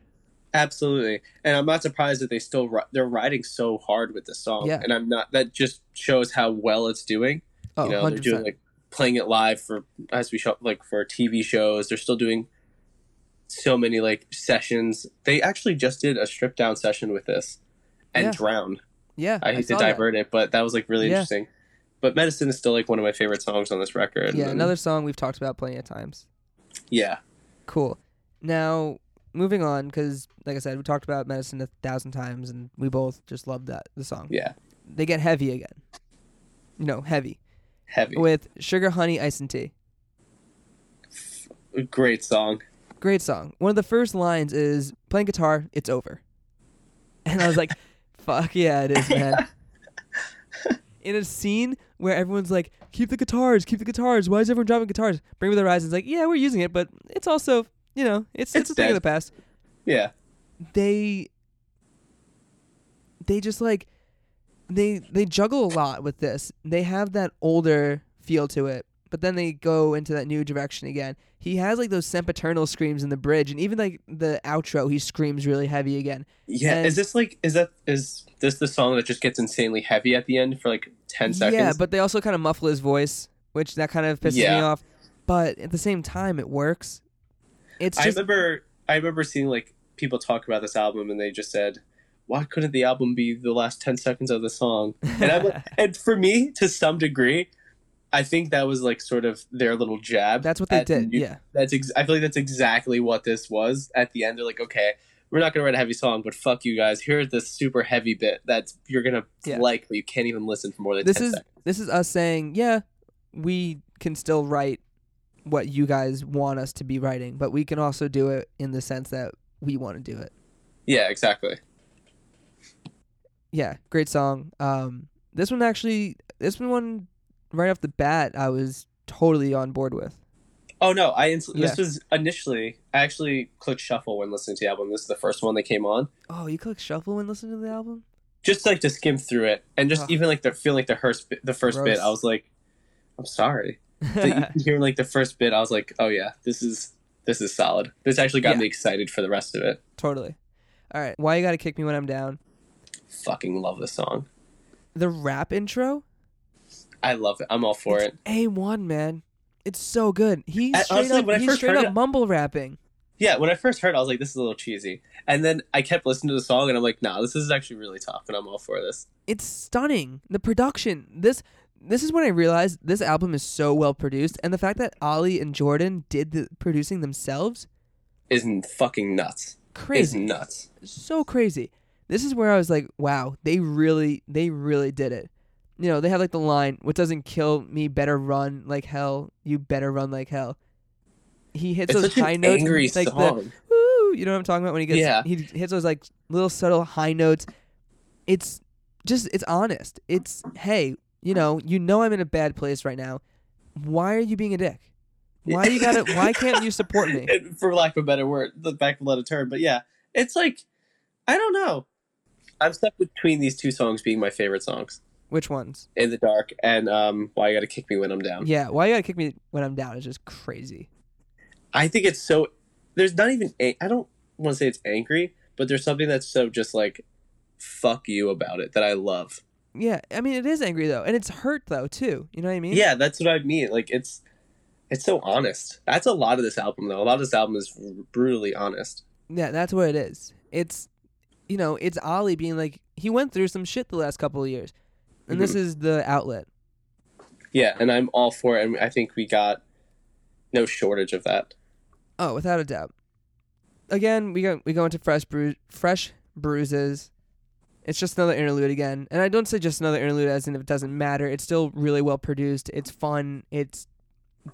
Absolutely, and I'm not surprised that they still they're riding so hard with this song.
Yeah.
and I'm not. That just shows how well it's doing.
Oh,
you know,
100
they're doing like playing it live for as we show like for TV shows. They're still doing so many like sessions. They actually just did a stripped down session with this and
Yeah.
drown.
Yeah,
I hate to
saw that.
divert it, but that was like really
Yeah.
interesting. But Medicine is still like one of my favorite songs on this record.
Yeah,
and-
another song we've talked about plenty of times.
Yeah,
Cool. Now moving on, because like I said, we talked about medicine a thousand times, and we both just loved that the song.
yeah,
They get heavy again. You know, heavy
heavy,
with sugar, honey, ice, and tea.
great song.
Great song. One of the first lines is playing guitar, it's over. And I was like, fuck yeah, it is, man. In a scene where everyone's like, keep the guitars, keep the guitars. Why is everyone dropping guitars? Bring Me the Horizon's like, yeah, we're using it, but it's also, you know, it's it's,
It's
a thing of the past.
Yeah,
They they just like they they juggle a lot with this. They have that older feel to it, but then they go into that new direction again. He has like those sempiternal screams in the bridge, and even like the outro, he screams really heavy again.
yeah.
And-
is this like is that is this the song that just gets insanely heavy at the end for like ten seconds?
Yeah, but they also kind of muffle his voice, which that kind of pisses me
Yeah.
off. But at the same time, it works. It's
I remember I remember seeing like people talk about this album and they just said, "Why couldn't the album be the last ten seconds of the song?" And I'm and for me, to some degree, I think that was like sort of their little jab.
that's what they did.
new-
Yeah,
That's ex- I feel like that's exactly what this was. At the end, they're like, "Okay, we're not gonna write a heavy song, but fuck you guys. Here's this super heavy bit that you're gonna
Yeah.
like, but you can't even listen for more than
this
ten
is
seconds."
this is us saying, yeah, we can still write what you guys want us to be writing, but we can also do it in the sense that we want to do it.
Yeah, exactly.
Yeah, great song. Um, this one actually, this one right off the bat, I was totally on board with.
Oh no, I ins-
Yeah.
this was initially I actually clicked shuffle when listening to the album. This is the first one that came on.
Oh, you click shuffle when listening to the album?
just like to skim through it and just
Ugh.
even like the feeling like the first bit, the first
Gross.
bit i was like i'm sorry hearing like the first bit i was like oh yeah this is this is solid this actually got
Yeah.
me excited for the rest of it
totally. All right, why you gotta kick me when I'm down?
Fucking love this song
The rap intro,
i love it i'm all for
it's
it
A one man. It's so good. He's
I-
straight
honestly,
up.
when I
He's
first
straight
heard
up
it-
mumble rapping.
yeah when i first heard it i was like this is a little cheesy and then i kept listening to the song and i'm like nah this is actually really tough and i'm all for this
It's stunning. The production. This this is when I realized this album is so well produced, and the fact that Oli and Jordan did the producing themselves,
isn't fucking nuts
Crazy.
is nuts
so crazy. This is where I was like, wow, they really, they really did it. You know, they have like the line, "What doesn't kill me better run like hell. You better run like hell." He hits
it's
those high notes,
angry
like the woo, you know what I'm talking about when he gets
Yeah.
he hits those like little subtle high notes. It's just it's honest. It's hey, you know, you know I'm in a bad place right now. Why are you being a dick? Why you gotta why can't you support me?
For lack of a better word, the back of a term. But yeah, it's like I don't know. I'm stuck between these two songs being my favorite songs,
Which ones?
"In the Dark" and um, "Why You Gotta Kick Me When I'm Down."
Yeah, why you gotta kick me when I'm down is just crazy.
I think it's so. There's not even. a- I don't want to say it's angry, but there's something that's so just like fuck you about it that I love.
Yeah, I mean it is angry though, and it's hurt though too. You know what I mean?
Yeah, that's what I mean. Like it's it's so honest. That's a lot of this album though. A lot of this album is brutally honest.
Yeah, that's what it is. It's you know, it's Ollie being like he went through some shit the last couple of years. And this
Mhm.
is the outlet.
Yeah, and I'm all for it and I think we got no shortage of that.
Oh, without a doubt. Again, we go we go into fresh bru- fresh bruises. It's just another interlude again, and I don't say just another interlude as in if it doesn't matter. It's still really well produced. It's fun. It's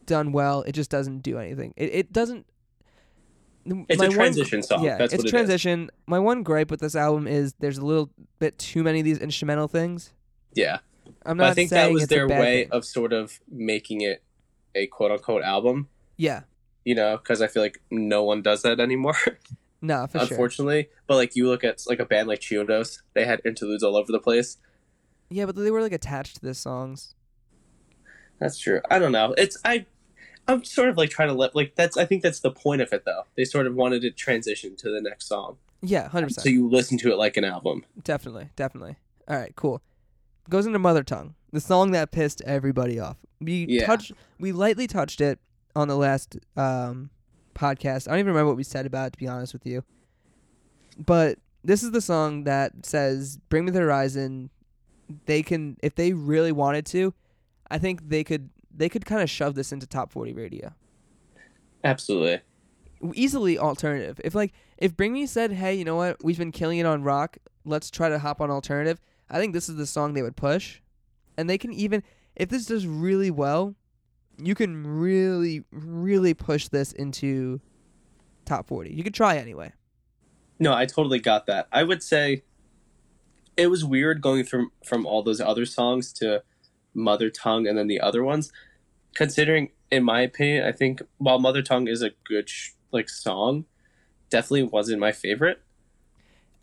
done well. It just doesn't do anything. It it doesn't.
It's a
one-
transition song.
Yeah,
that's
it's
what it is.
transition. My one gripe with this album is there's a little bit too many of these instrumental things.
Yeah.
I'm
But
not
I think that was their way
thing.
of sort of making it a quote unquote album,
yeah,
you know, because I feel like no one does that anymore,
no, for sure.
unfortunately. But like you look at like a band like Chiodos, they had interludes all over the place.
Yeah, but they were like attached to the songs.
That's true. I don't know. It's I I'm sort of like trying to let like that's I think that's the point of it though. They sort of wanted to transition to the next song.
Yeah, hundred percent.
So you listen to it like an album.
Definitely, definitely. All right, cool. Goes into Mother Tongue, the song that pissed everybody off. We
Yeah.
touched, we lightly touched it on the last um, podcast. I don't even remember what we said about it, to be honest with you. But this is the song that says, "Bring me the horizon." They can, if they really wanted to, I think they could. They could kind of shove this into top forty radio
Absolutely.
easily alternative. If like if Bring Me said, "Hey, you know what? We've been killing it on rock. Let's try to hop on alternative." I think this is the song they would push. And they can even if this does really well, you can really really push this into top 40. You could try anyway.
No, I totally got that. I would say it was weird going from from all those other songs to Mother Tongue and then the other ones. Considering, in my opinion, I think while Mother Tongue is a good sh- like song, definitely wasn't my favorite.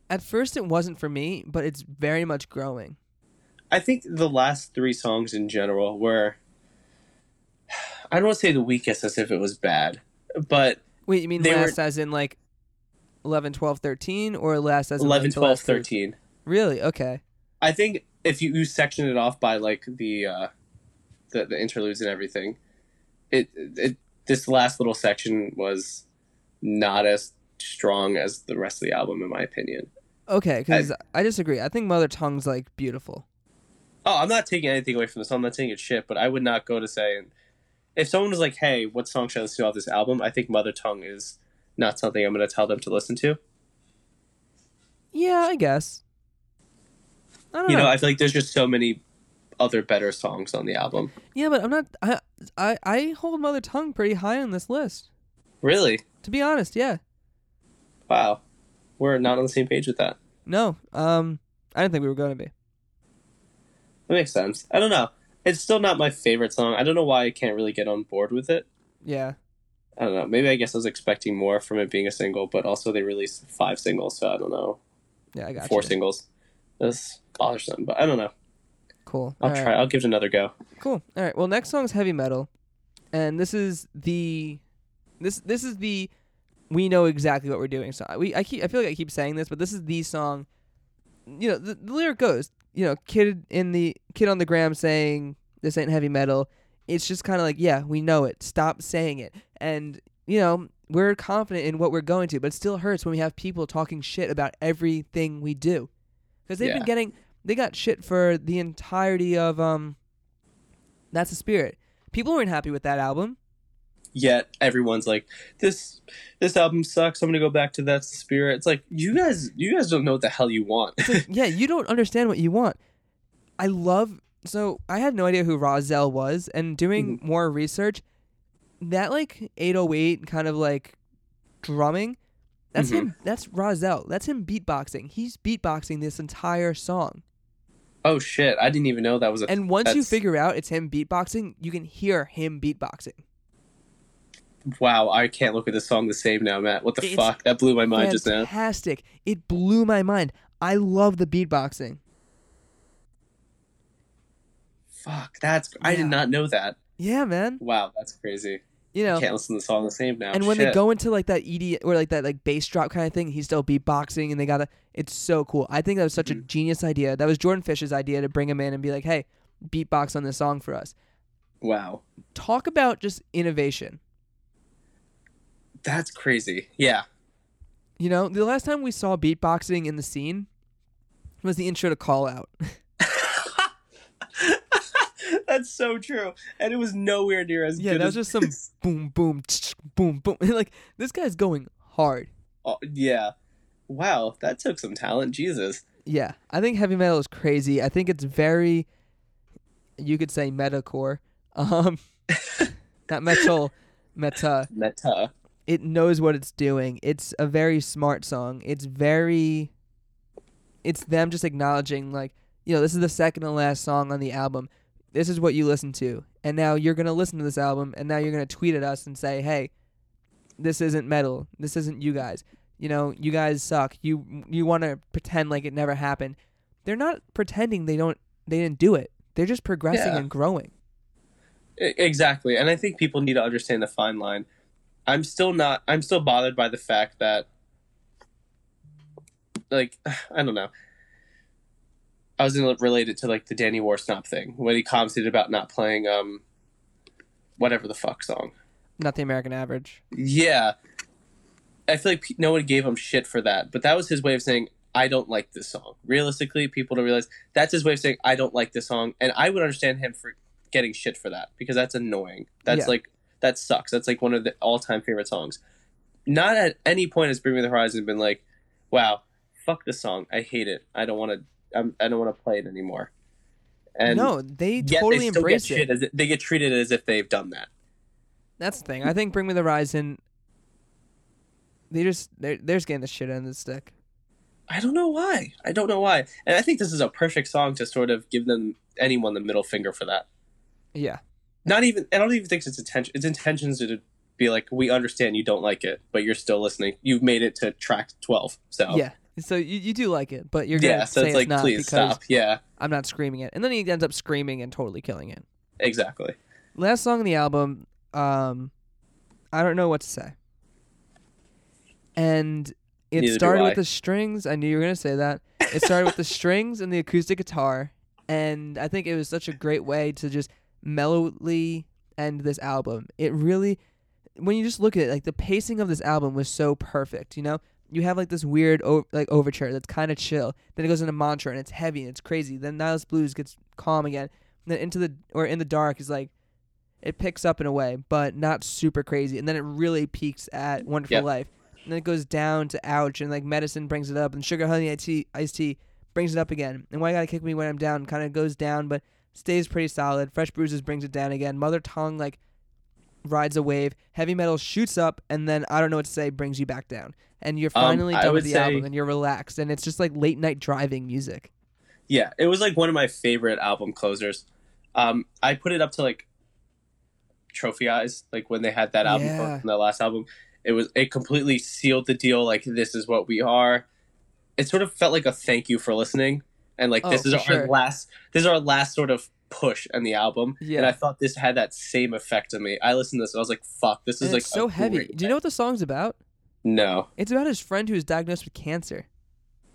At first it wasn't for me, but it's very much growing.
I think the last three songs in general were. I don't want to say the weakest as if it was bad, but
Wait, you mean
They were-
last as in like 11, 12, 13 or last as in
11,
like the
12, 13.
Really? Okay.
I think if you, you section it off by like the uh, the the interludes and everything, it, it this last little section was not as strong as the rest of the album, in my opinion.
Okay, cuz I disagree. I think Mother Tongue's like beautiful.
Oh, I'm not taking anything away from this. I'm not saying it's shit, but I would not go to say if someone was like, "Hey, what song should I listen to off this album?" I think Mother Tongue is not something I'm going to tell them to listen to.
Yeah, I guess. I don't
You
know.
know, I feel like there's just so many other better songs on the album.
yeah, but I'm not. I, I I hold Mother Tongue pretty high on this list.
Really?
To be honest, yeah.
Wow. We're not on the same page with that.
No, um, I didn't think we were going to be.
That makes sense. I don't know. It's still not my favorite song. I don't know why I can't really get on board with it.
Yeah.
I don't know. Maybe I guess I was expecting more from it being a single, but also they released five singles, so I don't know.
Yeah, I got
Four
you.
singles. That's bothersome, but I don't know.
Cool.
I'll
All
try.
right.
I'll give it another go.
Cool. All right. Well, next song's heavy metal, and this is the this this is the we know exactly what we're doing. So we I keep I feel like I keep saying this, but this is the song. You know, the, the lyric goes, you know, kid in the kid on the gram saying this ain't heavy metal. It's just kind of like, yeah, we know it. Stop saying it. And you know, we're confident in what we're going to, but it still hurts when we have people talking shit about everything we do. Because they've
Yeah.
been getting they got shit for the entirety of um that's the spirit. People weren't happy with that album.
Yet everyone's like, "This, this album sucks. I'm gonna go back to That's the Spirit." It's like you guys, you guys don't know what the hell you want.
Like, yeah, you don't understand what you want. I love so I had no idea who Rahzel was, and doing more research, that like 808 kind of like drumming, that's mm-hmm. him. That's Rahzel. That's him beatboxing. He's beatboxing this entire song.
oh shit! I didn't even know that was a.
And once you figure out it's him beatboxing, you can hear him beatboxing.
wow, I can't look at this song the same now, Matt. What the
It's
fuck? That blew my mind just now.
Fantastic. It blew my mind. I love the beatboxing.
Fuck, that's. I did not know that.
Yeah, man.
Wow, that's crazy.
You know,
Can't listen to the song the same now.
and when they go into like that ED or like that like bass drop kind of thing, he's still beatboxing and they gotta. It's so cool. I think that was such a
Mhm.
genius idea. That was Jordan Fish's idea to bring him in and be like, hey, beatbox on this song for us.
wow,
Talk about just innovation.
that's crazy. Yeah,
You know, the last time we saw beatboxing in the scene was the intro to Call Out.
that's so true, and it was nowhere near as
Yeah,
good Yeah,
that was
as
just some boom, boom, boom, boom. like this guy's going hard.
Oh, yeah, wow, that took some talent. Jesus.
Yeah, I think heavy metal is crazy. I think it's very, you could say metacore. Um, not metal, meta.
Meta.
It knows what it's doing. It's a very smart song. It's very, it's them just acknowledging like, you know, this is the second to last song on the album. This is what you listen to, and now you're gonna listen to this album, and now you're gonna tweet at us and say, hey, this isn't metal. This isn't you guys. You know, you guys suck. You you want to pretend like it never happened. They're not pretending they don't they didn't do it. They're just progressing
Yeah.
and growing.
Exactly, and I think people need to understand the fine line. I'm still not. I'm still bothered by the fact that, like, I don't know. I was gonna relate it to like the Danny Worsnop thing when he commented about not playing um, whatever the fuck song.
Not the American average.
Yeah, I feel like no one gave him shit for that, but that was his way of saying I don't like this song. Realistically, people don't realize that's his way of saying I don't like this song, and I would understand him for getting shit for that because that's annoying. That's
Yeah.
like that sucks. That's like one of the all-time favorite songs. Not at any point has Bring Me the Horizon been like, "Wow, fuck this song. I hate it. I don't want to. I'm, I don't want to play it anymore." And
no, they totally
they
embrace
get
it.
as they get treated as if they've done that.
That's the thing. I think Bring Me the Horizon. They just they're they're just getting the shit end of the stick.
I don't know why. I don't know why. And I think this is a perfect song to sort of give them anyone the middle finger for that.
Yeah,
Not even. I don't even think it's intention. Its intentions to be like, we understand you don't like it, but you're still listening. You've made it to track twelve. So
yeah. So you, you do like it, but you're gonna
yeah. So it's like,
not
please stop. Yeah.
I'm not screaming it, and then he ends up screaming and totally killing it.
Exactly.
Last song on the album, um, I don't know what to say. And it
Neither
started with the strings. I knew you were gonna say that. It started with the strings and the acoustic guitar, and I think it was such a great way to just mellowly end this album. It really, when you just look at it, like the pacing of this album was so perfect. You know, you have like this weird o- like overture that's kind of chill. Then it goes into mantra and it's heavy and it's crazy. Then Nihilist Blues gets calm again. And then into the or in the dark is like it picks up in a way, but not super crazy. And then it really peaks at Wonderful
Yeah.
Life. And then it goes down to Ouch, and like Medicine brings it up, and Sugar Honey Iced Tea, Iced Tea brings it up again. And Why You Gotta Kick Me When I'm Down kind of goes down, but stays pretty solid. Fresh Bruises brings it down again. Mother Tongue like rides a wave. Heavy Metal shoots up, and then I don't know what to say brings you back down. And you're
Um,
finally
I
done with the
say-
album, and you're relaxed, and it's just like late night driving music.
Yeah. It was like one of my favorite album closers. Um, I put it up to like Trophy Eyes, like when they had that album
Yeah.
from the last album. It was it completely sealed the deal. Like this is what we are. It sort of felt like a thank you for listening, and like
Oh,
this is our
sure.
last. This is our last sort of push on the album.
Yeah.
And I thought this had that same effect on me. I listened to this and I was like, "Fuck, this is
And
like
so heavy. Do you know what the song's about?
No,
It's about his friend who was diagnosed with cancer.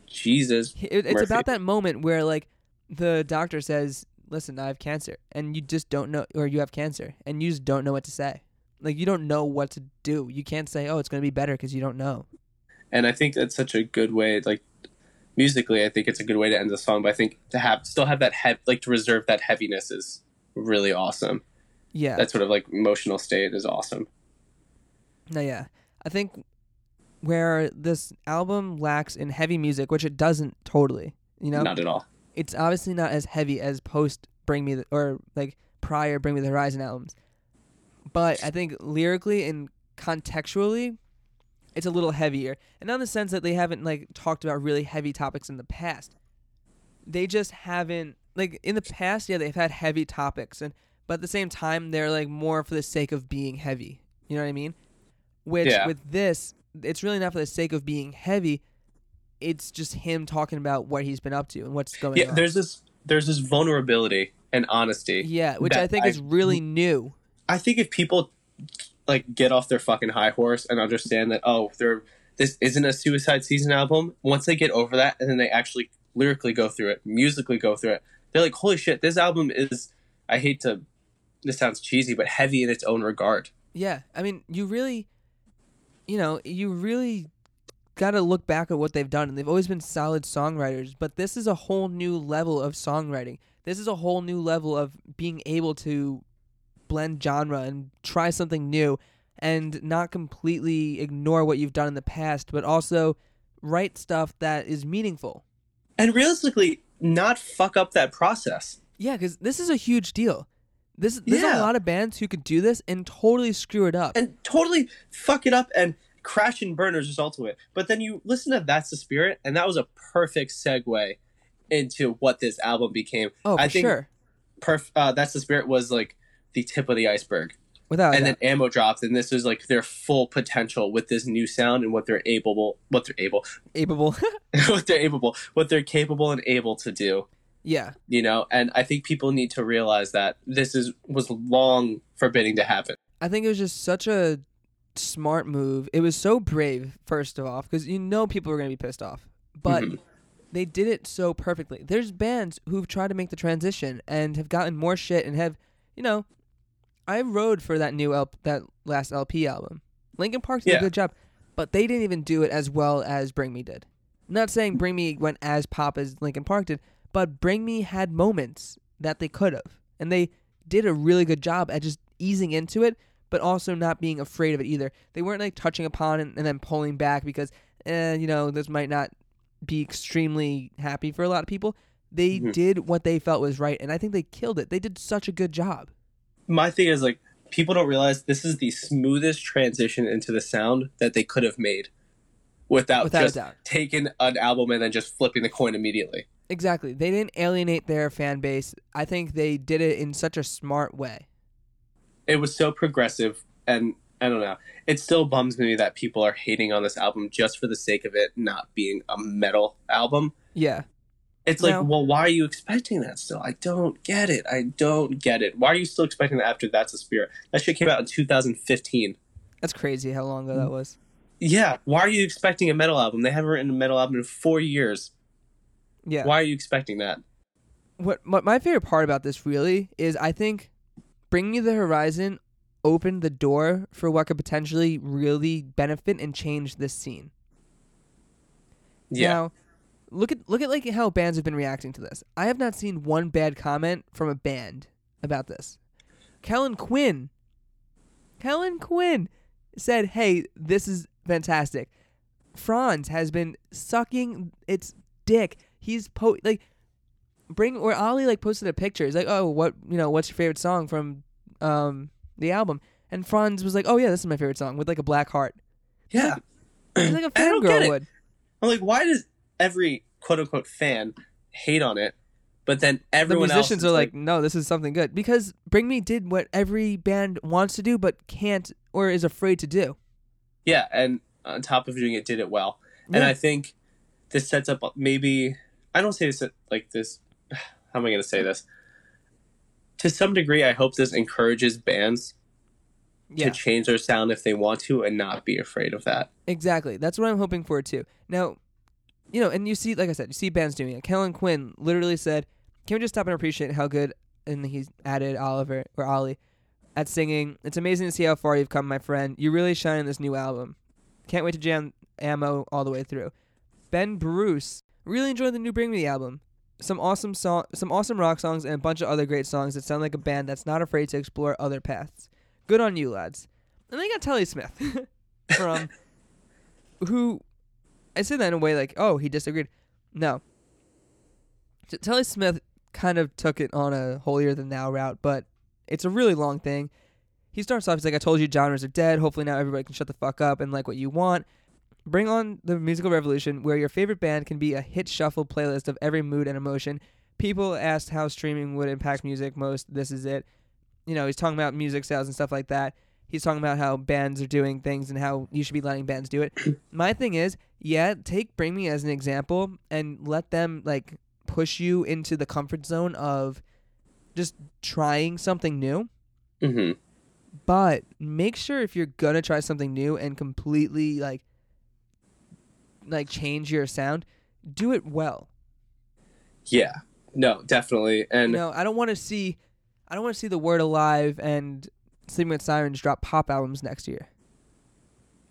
Jesus.
It- it's
Murphy.
about that moment where like the doctor says listen i have cancer and you just don't know or you have cancer and you just don't know what to say like you don't know what to do you can't say oh it's going to be better because you don't know
and I think that's such a good way. Like musically, I think it's a good way to end the song. But I think to have still have that head, like to reserve that heaviness is really awesome.
yeah
That sort of like emotional state is awesome.
no yeah i think where this album lacks in heavy music which it doesn't totally you know
Not at all.
it's obviously not as heavy as post bring me the, or like prior bring me the horizon albums but i think lyrically and contextually it's a little heavier. And not in the sense that they haven't like talked about really heavy topics in the past. They just haven't like in the past yeah they've had heavy topics. And but at the same time they're like more for the sake of being heavy. You know what i mean? Which
Yeah.
with this it's really not for the sake of being heavy. It's just him talking about what he's been up to and what's going
Yeah,
on.
there's this there's this vulnerability and honesty.
yeah which i think
I-
is really new.
I think if people like get off their fucking high horse and understand that oh they're this isn't a suicide season album once they get over that and then they actually lyrically go through it musically go through it they're like holy shit this album is i hate to this sounds cheesy but heavy in its own regard
Yeah, I mean, you really, you know, you really got to look back at what they've done, and they've always been solid songwriters. But this is a whole new level of songwriting. This is a whole new level of being able to blend genre and try something new, and not completely ignore what you've done in the past, but also write stuff that is meaningful.
and realistically not fuck up that process
Yeah, because this is a huge deal. This there's a lot of bands who could do this and totally screw it up.
and totally fuck it up and crash and burn as a result of it. But then you listen to That's the Spirit, and that was a perfect segue into what this album became.
oh, for
I think
sure,
Perf- uh, That's the Spirit was like the tip of the iceberg.
without
and
doubt.
then Amo dropped, and this is like their full potential with this new sound and what they're able, what they're able,
Apeable.
what they're able, what they're capable and able to do.
yeah,
You know, and I think people need to realize that this is was long forbidding to happen.
I think it was just such a smart move. It was so brave, first of all, because you know people were going to be pissed off. But
Mhm.
they did it so perfectly. There's bands who've tried to make the transition and have gotten more shit and have, you know, I rode for that new L- that last LP album. Linkin Park did
Yeah.
a good job, but they didn't even do it as well as Bring Me did. I'm not saying Bring Me went as pop as Linkin Park did, but Bring Me had moments that they could have, and they did a really good job at just easing into it, but also not being afraid of it either. They weren't like touching upon it and then pulling back because, eh, you know, this might not be extremely happy for a lot of people. They
Mhm.
did what they felt was right, and I think they killed it. They did such a good job.
My thing is like people don't realize this is the smoothest transition into the sound that they could have made without,
Without
just taking an album and then just flipping the coin immediately.
Exactly. They didn't alienate their fan base. I think they did it in such a smart way.
It was so progressive, and I don't know. It still bums me that people are hating on this album just for the sake of it not being a metal album.
Yeah.
It's like,
No.
well, why are you expecting that still? I don't get it. I don't get it. Why are you still expecting that after That's a Spirit? That shit came out in 2015.
That's crazy how long ago that was.
Yeah, why are you expecting a metal album? They haven't written a metal album in four years.
Yeah.
Why are you expecting that?
What, what my favorite part about this really is I think Bring Me the Horizon opened the door for what could potentially really benefit and change this scene.
Yeah,
Now, look at look at like how bands have been reacting to this. I have not seen one bad comment from a band about this. Kellin Quinn, Kellin Quinn said, "Hey, this is fantastic." Fronz has been sucking its dick. He's po like bring or Oli like posted a picture. He's like, "Oh, what you know? What's your favorite song from um the album?" And Fronz was like, "Oh yeah, this is my favorite song with like a black heart."
yeah.
He's like a fangirl would.
I'm like, why does every quote unquote fan hate on it, but then
the
everyone
musicians
else
are
is
like, no, this is something good because Bring Me did what every band wants to do but can't or is afraid to do.
yeah, and on top of doing it, did it well. And I think this sets up maybe I don't say this like this. How am I going to say this? To some degree, I hope this encourages bands
Yeah,
to change their sound if they want to and not be afraid of that.
exactly. That's what I'm hoping for too. Now, you know, and you see, like I said, you see bands doing it. Kellin Quinn literally said, "Can we just stop and appreciate how good?" And he's added Oliver or Ollie at singing. It's amazing to see how far you've come, my friend. You really shine in this new album. Can't wait to jam Amo all the way through. Ben Bruce really enjoyed the new Bring Me album. Some awesome song, some awesome rock songs, and a bunch of other great songs that sound like a band that's not afraid to explore other paths. Good on you, lads. And then you got Telle Smith from who I say that in a way like, oh, he disagreed. No. Telle Smith kind of took it on a holier than thou route, but it's a really long thing. He starts off, he's like, I told you genres are dead. Hopefully now everybody can shut the fuck up and like what you want. Bring on the musical revolution where your favorite band can be a hit shuffle playlist of every mood and emotion. People asked how streaming would impact music most. This is it. You know, he's talking about music sales and stuff like that. He's talking about how bands are doing things and how you should be letting bands do it. My thing is, yeah, take Bring Me as an example and let them like push you into the comfort zone of just trying something new.
hmm
but make sure if you're gonna try something new and completely like like change your sound, do it well.
Yeah. No, definitely. And
no, I don't want to see, I don't want to see the word alive and Sleeping with Sirens drop pop albums next year.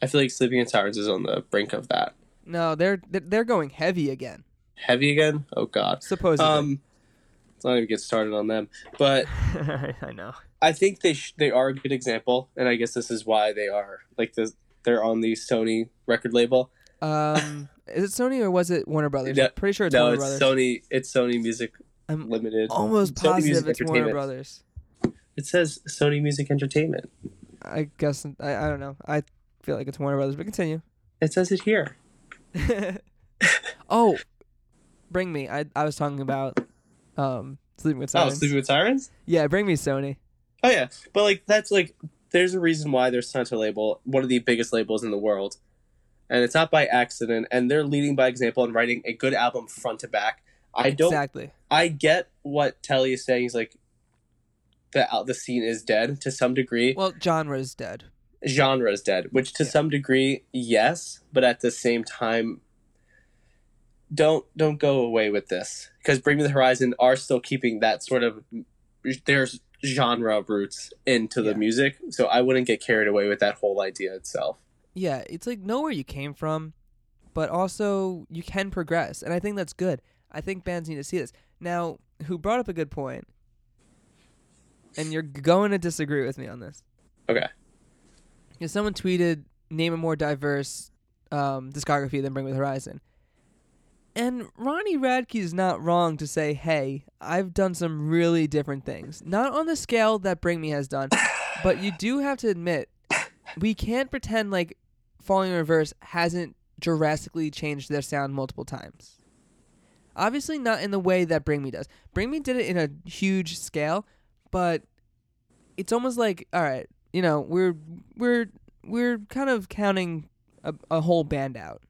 I feel like Sleeping with Sirens is on the brink of that.
No, they're they're- going heavy again.
Heavy again? Oh God.
Supposedly.
Um, let's not even get started on them. But
I know.
I think they sh- they are a good example, and I guess this is why they are like the they're on the Sony record label.
Um, is it Sony or was it Warner Brothers?
No,
Pretty sure it's
no,
Warner
it's
Brothers.
Sony. It's Sony Music
I'm
Limited.
almost
Sony
positive
Music
it's Warner. Brothers.
It says Sony Music Entertainment.
I guess I, I don't know. I feel like it's Warner Brothers, but continue.
It says it here.
oh, bring me. I I was talking about um sleeping with
Oh,
sirens.
Sleeping with Sirens.
yeah, bring me Sony.
Oh yeah, but like that's like there's a reason why they're signed to a label, one of the biggest labels in the world, and it's not by accident. And they're leading by example and writing a good album front to back. I don't.
exactly.
I get what Telle is saying. He's like, the out the scene is dead to some degree.
Well, genre is dead.
Genre is dead, which to
Yeah.
some degree, yes, but at the same time, don't don't go away with this because Bring Me the Horizon are still keeping that sort of there's genre roots into the
Yeah.
music. So I wouldn't get carried away with that whole idea itself.
Yeah, it's like know where you came from, but also you can progress, and I think that's good. I think bands need to see this. Now, who brought up a good point, and you're going to disagree with me on this.
Okay.
Because someone tweeted, "Name a more diverse um, discography than Bring Me the Horizon," and Ronnie Radke is not wrong to say, "Hey, I've done some really different things, not on the scale that Bring Me has done, but you do have to admit, we can't pretend like Falling in Reverse hasn't drastically changed their sound multiple times. Obviously, not in the way that Bring Me does. Bring Me did it in a huge scale, but it's almost like, all right, you know, we're we're we're kind of counting a, a whole band out.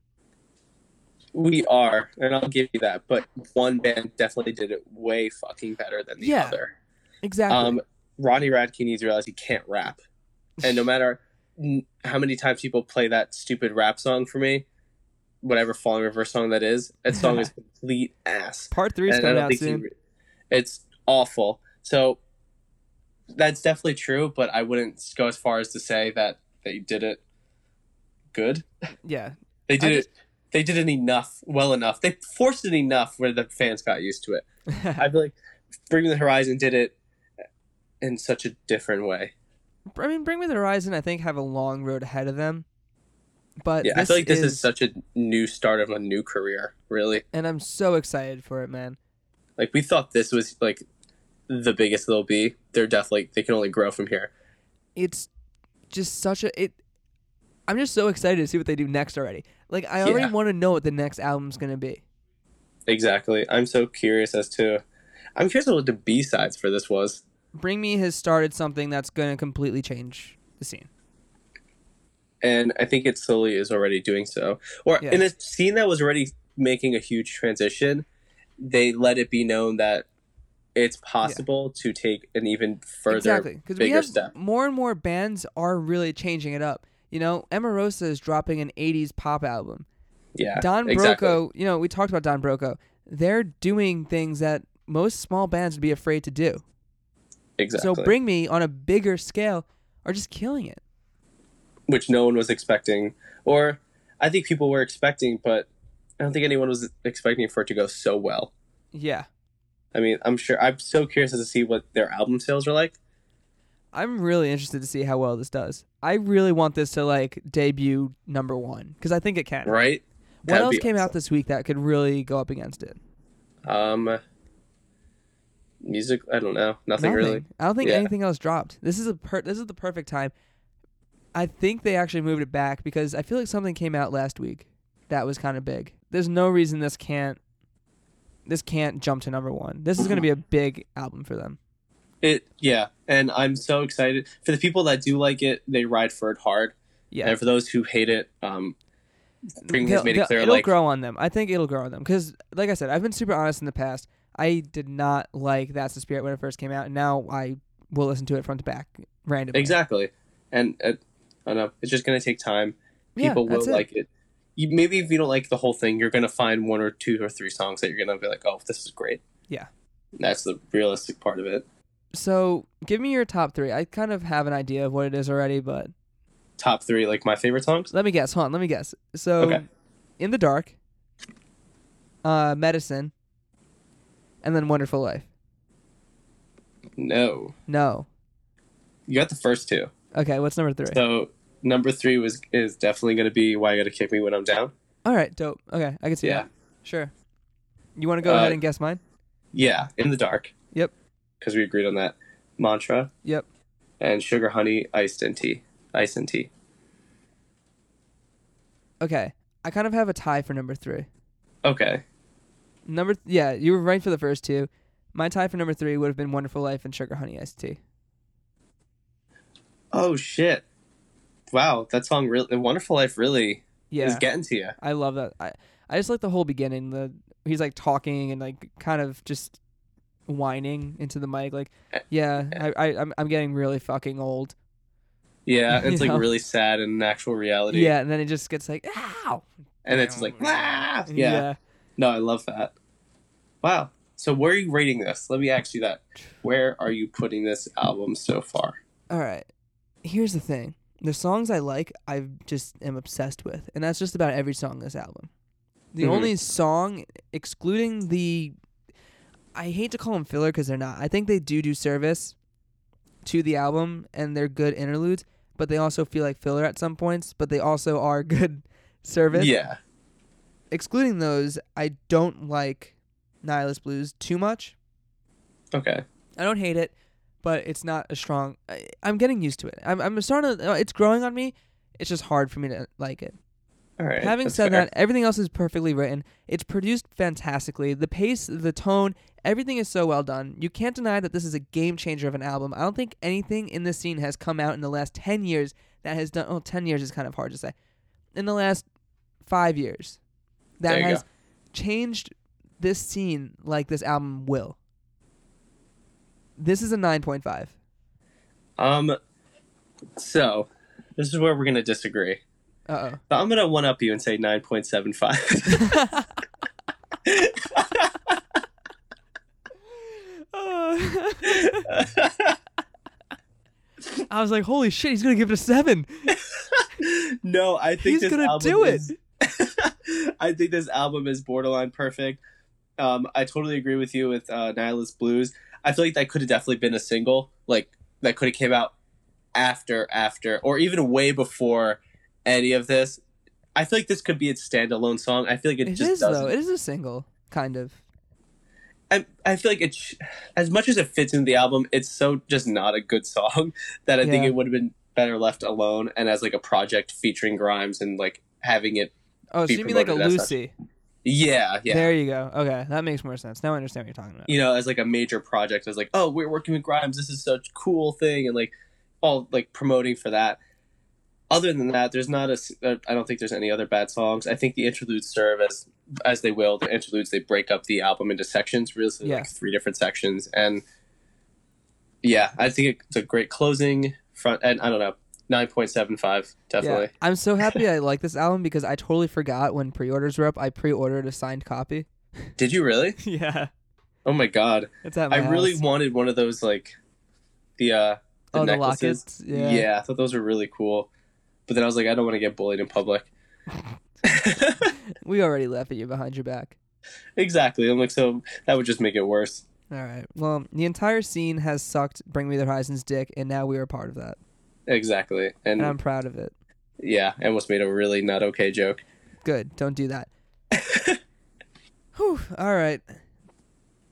We are, and I'll give you that. But one band definitely did it way fucking better than the
Yeah.
other.
Exactly.
Um, Ronnie Radke needs to realize he can't rap, and no matter how many times people play that stupid rap song for me, whatever falling reverse song that is, that song is complete ass.
Part three is coming out soon.
re- it's awful. So that's definitely true, but I wouldn't go as far as to say that they did it good.
yeah.
They did
I
it. They did it enough, well enough. They forced it enough where the fans got used to it. I feel like Bring Me the Horizon did it in such a different way.
I mean, Bring Me the Horizon, I think, have a long road ahead of them. But
Yeah, I feel like this is, such a new start of a new career. Really,
and I'm so excited for it, man.
like we thought this was like the biggest they'll be. They're definitely they can only grow from here.
It's just such a it. I'm just so excited to see what they do next already. Like I already
Yeah.
want to know what the next album's gonna be.
Exactly. I'm so curious as to. I'm curious what the B sides for this was.
Bring Me has started something that's gonna completely change the scene.
and I think it slowly is already doing so. Or
Yeah.
in a scene that was already making a huge transition, they let it be known that it's possible to take an even further
exactly, because we
bigger
have
step.
more and more bands are really changing it up. You know, Emarosa is dropping an '80s pop album.
Yeah,
Don
exactly.
Broco, you know, we talked about Don Broco. They're doing things that most small bands would be afraid to do.
Exactly.
So Bring Me on a bigger scale are just killing it.
Which no one was expecting, or I think people were expecting, but I don't think anyone was expecting for it to go so well.
Yeah.
I mean, I'm sure. I'm so curious to see what their album sales are like.
I'm really interested to see how well this does. I really want this to like debut number one because I think it can.
Right?
What
That'd
else came out this week that could really go up against it?
Um, music. I don't know. Nothing, really.
I don't think
Yeah.
anything else dropped. This is a per- this is the perfect time. I think they actually moved it back because I feel like something came out last week that was kind of big. There's no reason this can't this can't jump to number one. This is going to be a big album for them.
It yeah, and I'm so excited for the people that do like it. They ride for it hard,
Yeah,
and for those who hate it, um, Bring has made it clear Like
it'll
like
grow on them. I think it'll grow on them because, like I said, I've been super honest in the past. I did not like That's the Spirit when it first came out, and now I we'll listen to it front to back randomly.
Exactly, and uh, I don't know. It's just gonna take time.
Yeah,
People will
that's it.
like it. You, maybe if you don't like the whole thing, you're gonna find one or two or three songs that you're gonna be like, "Oh, this is great."
Yeah.
that's the realistic part of it.
So, give me your top three. I kind of have an idea of what it is already, but
Top three, like my favorite songs.
let me guess. Hold on, let me guess. So,
Okay.
in the dark, uh, medicine, and then wonderful life.
No,
No.
you got the first two.
Okay, what's number three?
So number three was is definitely gonna be "Why You Gotta Kick Me When I'm Down."
All right, dope. Okay, I can see
Yeah.
that. Sure. You want to go
Uh,
ahead and guess mine?
Yeah, "In the Dark."
Yep.
Because we agreed on that. Mantra
Yep.
and "Sugar Honey Iced and Tea." Ice and tea.
Okay. I kind of have a tie for number three.
Okay.
Number th- yeah, you were right for the first two. My tie for number three would have been Wonderful Life and Sugar Honey Iced Tea.
Oh shit! Wow, that song really, "The "Wonderful Life" really
Yeah,
is getting to you.
I love that. I I just like the whole beginning. The he's like talking and like kind of just whining into the mic. Like, yeah, I, I I'm I'm getting really fucking old.
Yeah, it's
You
like
know?
really sad in actual reality.
Yeah, and then it just gets like, ow.
and it's like, ah! yeah. No, I love that. Wow. So where are you rating this? Let me ask you that. Where are you putting this album so far?
All right. Here's the thing. The songs I like, I just am obsessed with, and that's just about every song on this album. The
Mhm.
only song, excluding the, I hate to call them filler because they're not. I think they do do service to the album, and they're good interludes, but they also feel like filler at some points. But they also are good service.
Yeah.
Excluding those, I don't like Nihilist Blues too much.
Okay.
I don't hate it, but it's not a strong. I, I'm getting used to it. I'm I'm starting to. uh, It's growing on me. It's just hard for me to like it.
All right.
Having said
fair.
that, everything else is perfectly written. It's produced fantastically. The pace, the tone, everything is so well done. You can't deny that this is a game changer of an album. I don't think anything in this scene has come out in the last 10 years that has done. Oh, 10 years is kind of hard to say. In the last five years, that has
go.
changed this scene like this album will. This is a 9.5.
Um. So, this is where we're gonna disagree.
Uh oh.
But I'm gonna one up you and say nine point seven five.
I was like, holy shit, he's gonna give it a seven.
no, I think
He's
this
gonna
album
do it.
is- I think this album is borderline perfect. Um, I totally agree with you with uh, Nihilist Blues. I feel like that could have definitely been a single, like that could have came out after, after, or even way before any of this. I feel like this could be its standalone song. I feel like it,
It
just
is
doesn't.
though. It is a single, kind of.
I, I feel like it, sh- as much as it fits into the album, it's so just not a good song that I think it would have been better left alone and as like a project featuring Grimes and like having it.
Oh, so
Be
you mean like a
Lucy? such. Yeah, yeah.
There you go. Okay, that makes more sense. Now I understand what you're talking about.
you know, as like a major project, I was like, oh, we're working with Grimes. This is such a cool thing, and like all like promoting for that. Other than that, there's not a. uh, don't think there's any other bad songs. I think the interludes serve as as they will. The interludes they break up the album into sections, really
Yeah.
like three different sections, and yeah, I think it's a great closing front. And I don't know, nine point seven five, definitely.
Yeah. I'm so happy I like this album because I totally forgot when pre-orders were up. I pre-ordered a signed copy.
Did you really?
yeah,
Oh my god,
it's at my
I really wanted one of those like the uh the
oh, the
necklaces.
lockets. Yeah.
Yeah. I thought those were really cool. But then I was like, I don't want to get bullied in public.
We already laugh at you behind your back.
exactly. I'm like, so that would just make it worse.
All right. Well, the entire scene has sucked Bring Me the Horizon's dick, and now we are part of that,
Exactly. And
and I'm proud of it.
yeah, I almost made a really not okay joke.
Good. Don't do that. Whew. All right.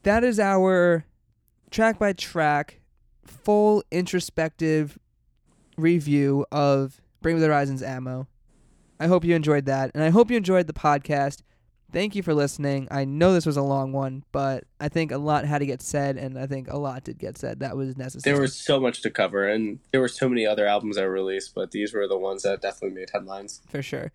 That is our track by track, full introspective review of Bring Me the Horizon's Amo. I hope you enjoyed that, and I hope you enjoyed the podcast. Thank you for listening. I know this was a long one, but I think a lot had to get said, and I think a lot did get said. That was necessary.
There was so much to cover, and there were so many other albums that were released, but these were the ones that definitely made headlines.
for sure.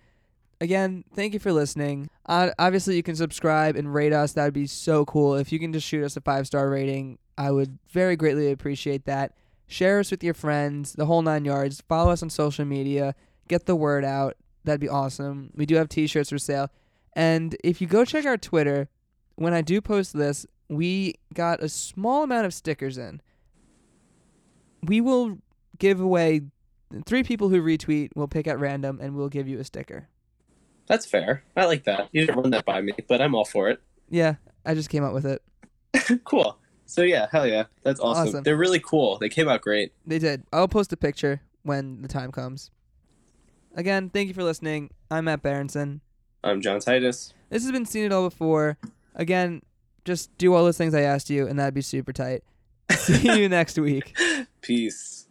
Again, thank you for listening. Uh, obviously, you can subscribe and rate us. That would be so cool. If you can just shoot us a five star rating, I would very greatly appreciate that. Share us with your friends, the whole nine yards. Follow us on social media. Get the word out. That'd be awesome. We do have t-shirts for sale. And if you go check our Twitter, when I do post this, we got a small amount of stickers in. We will give away three people who retweet. We'll pick at random, and we'll give you a sticker.
That's fair. I like that. You didn't run that by me, but I'm all for it.
Yeah, I just came up with it.
cool. So yeah, hell yeah, that's awesome.
Awesome.
They're really cool. They came out great.
They did. I'll post a picture when the time comes. Again, thank you for listening. I'm Matt Berentsen.
I'm John Titus.
This has been Scene It All Before. Again, just do all those things I asked you, and that'd be super tight. See you next week.
Peace.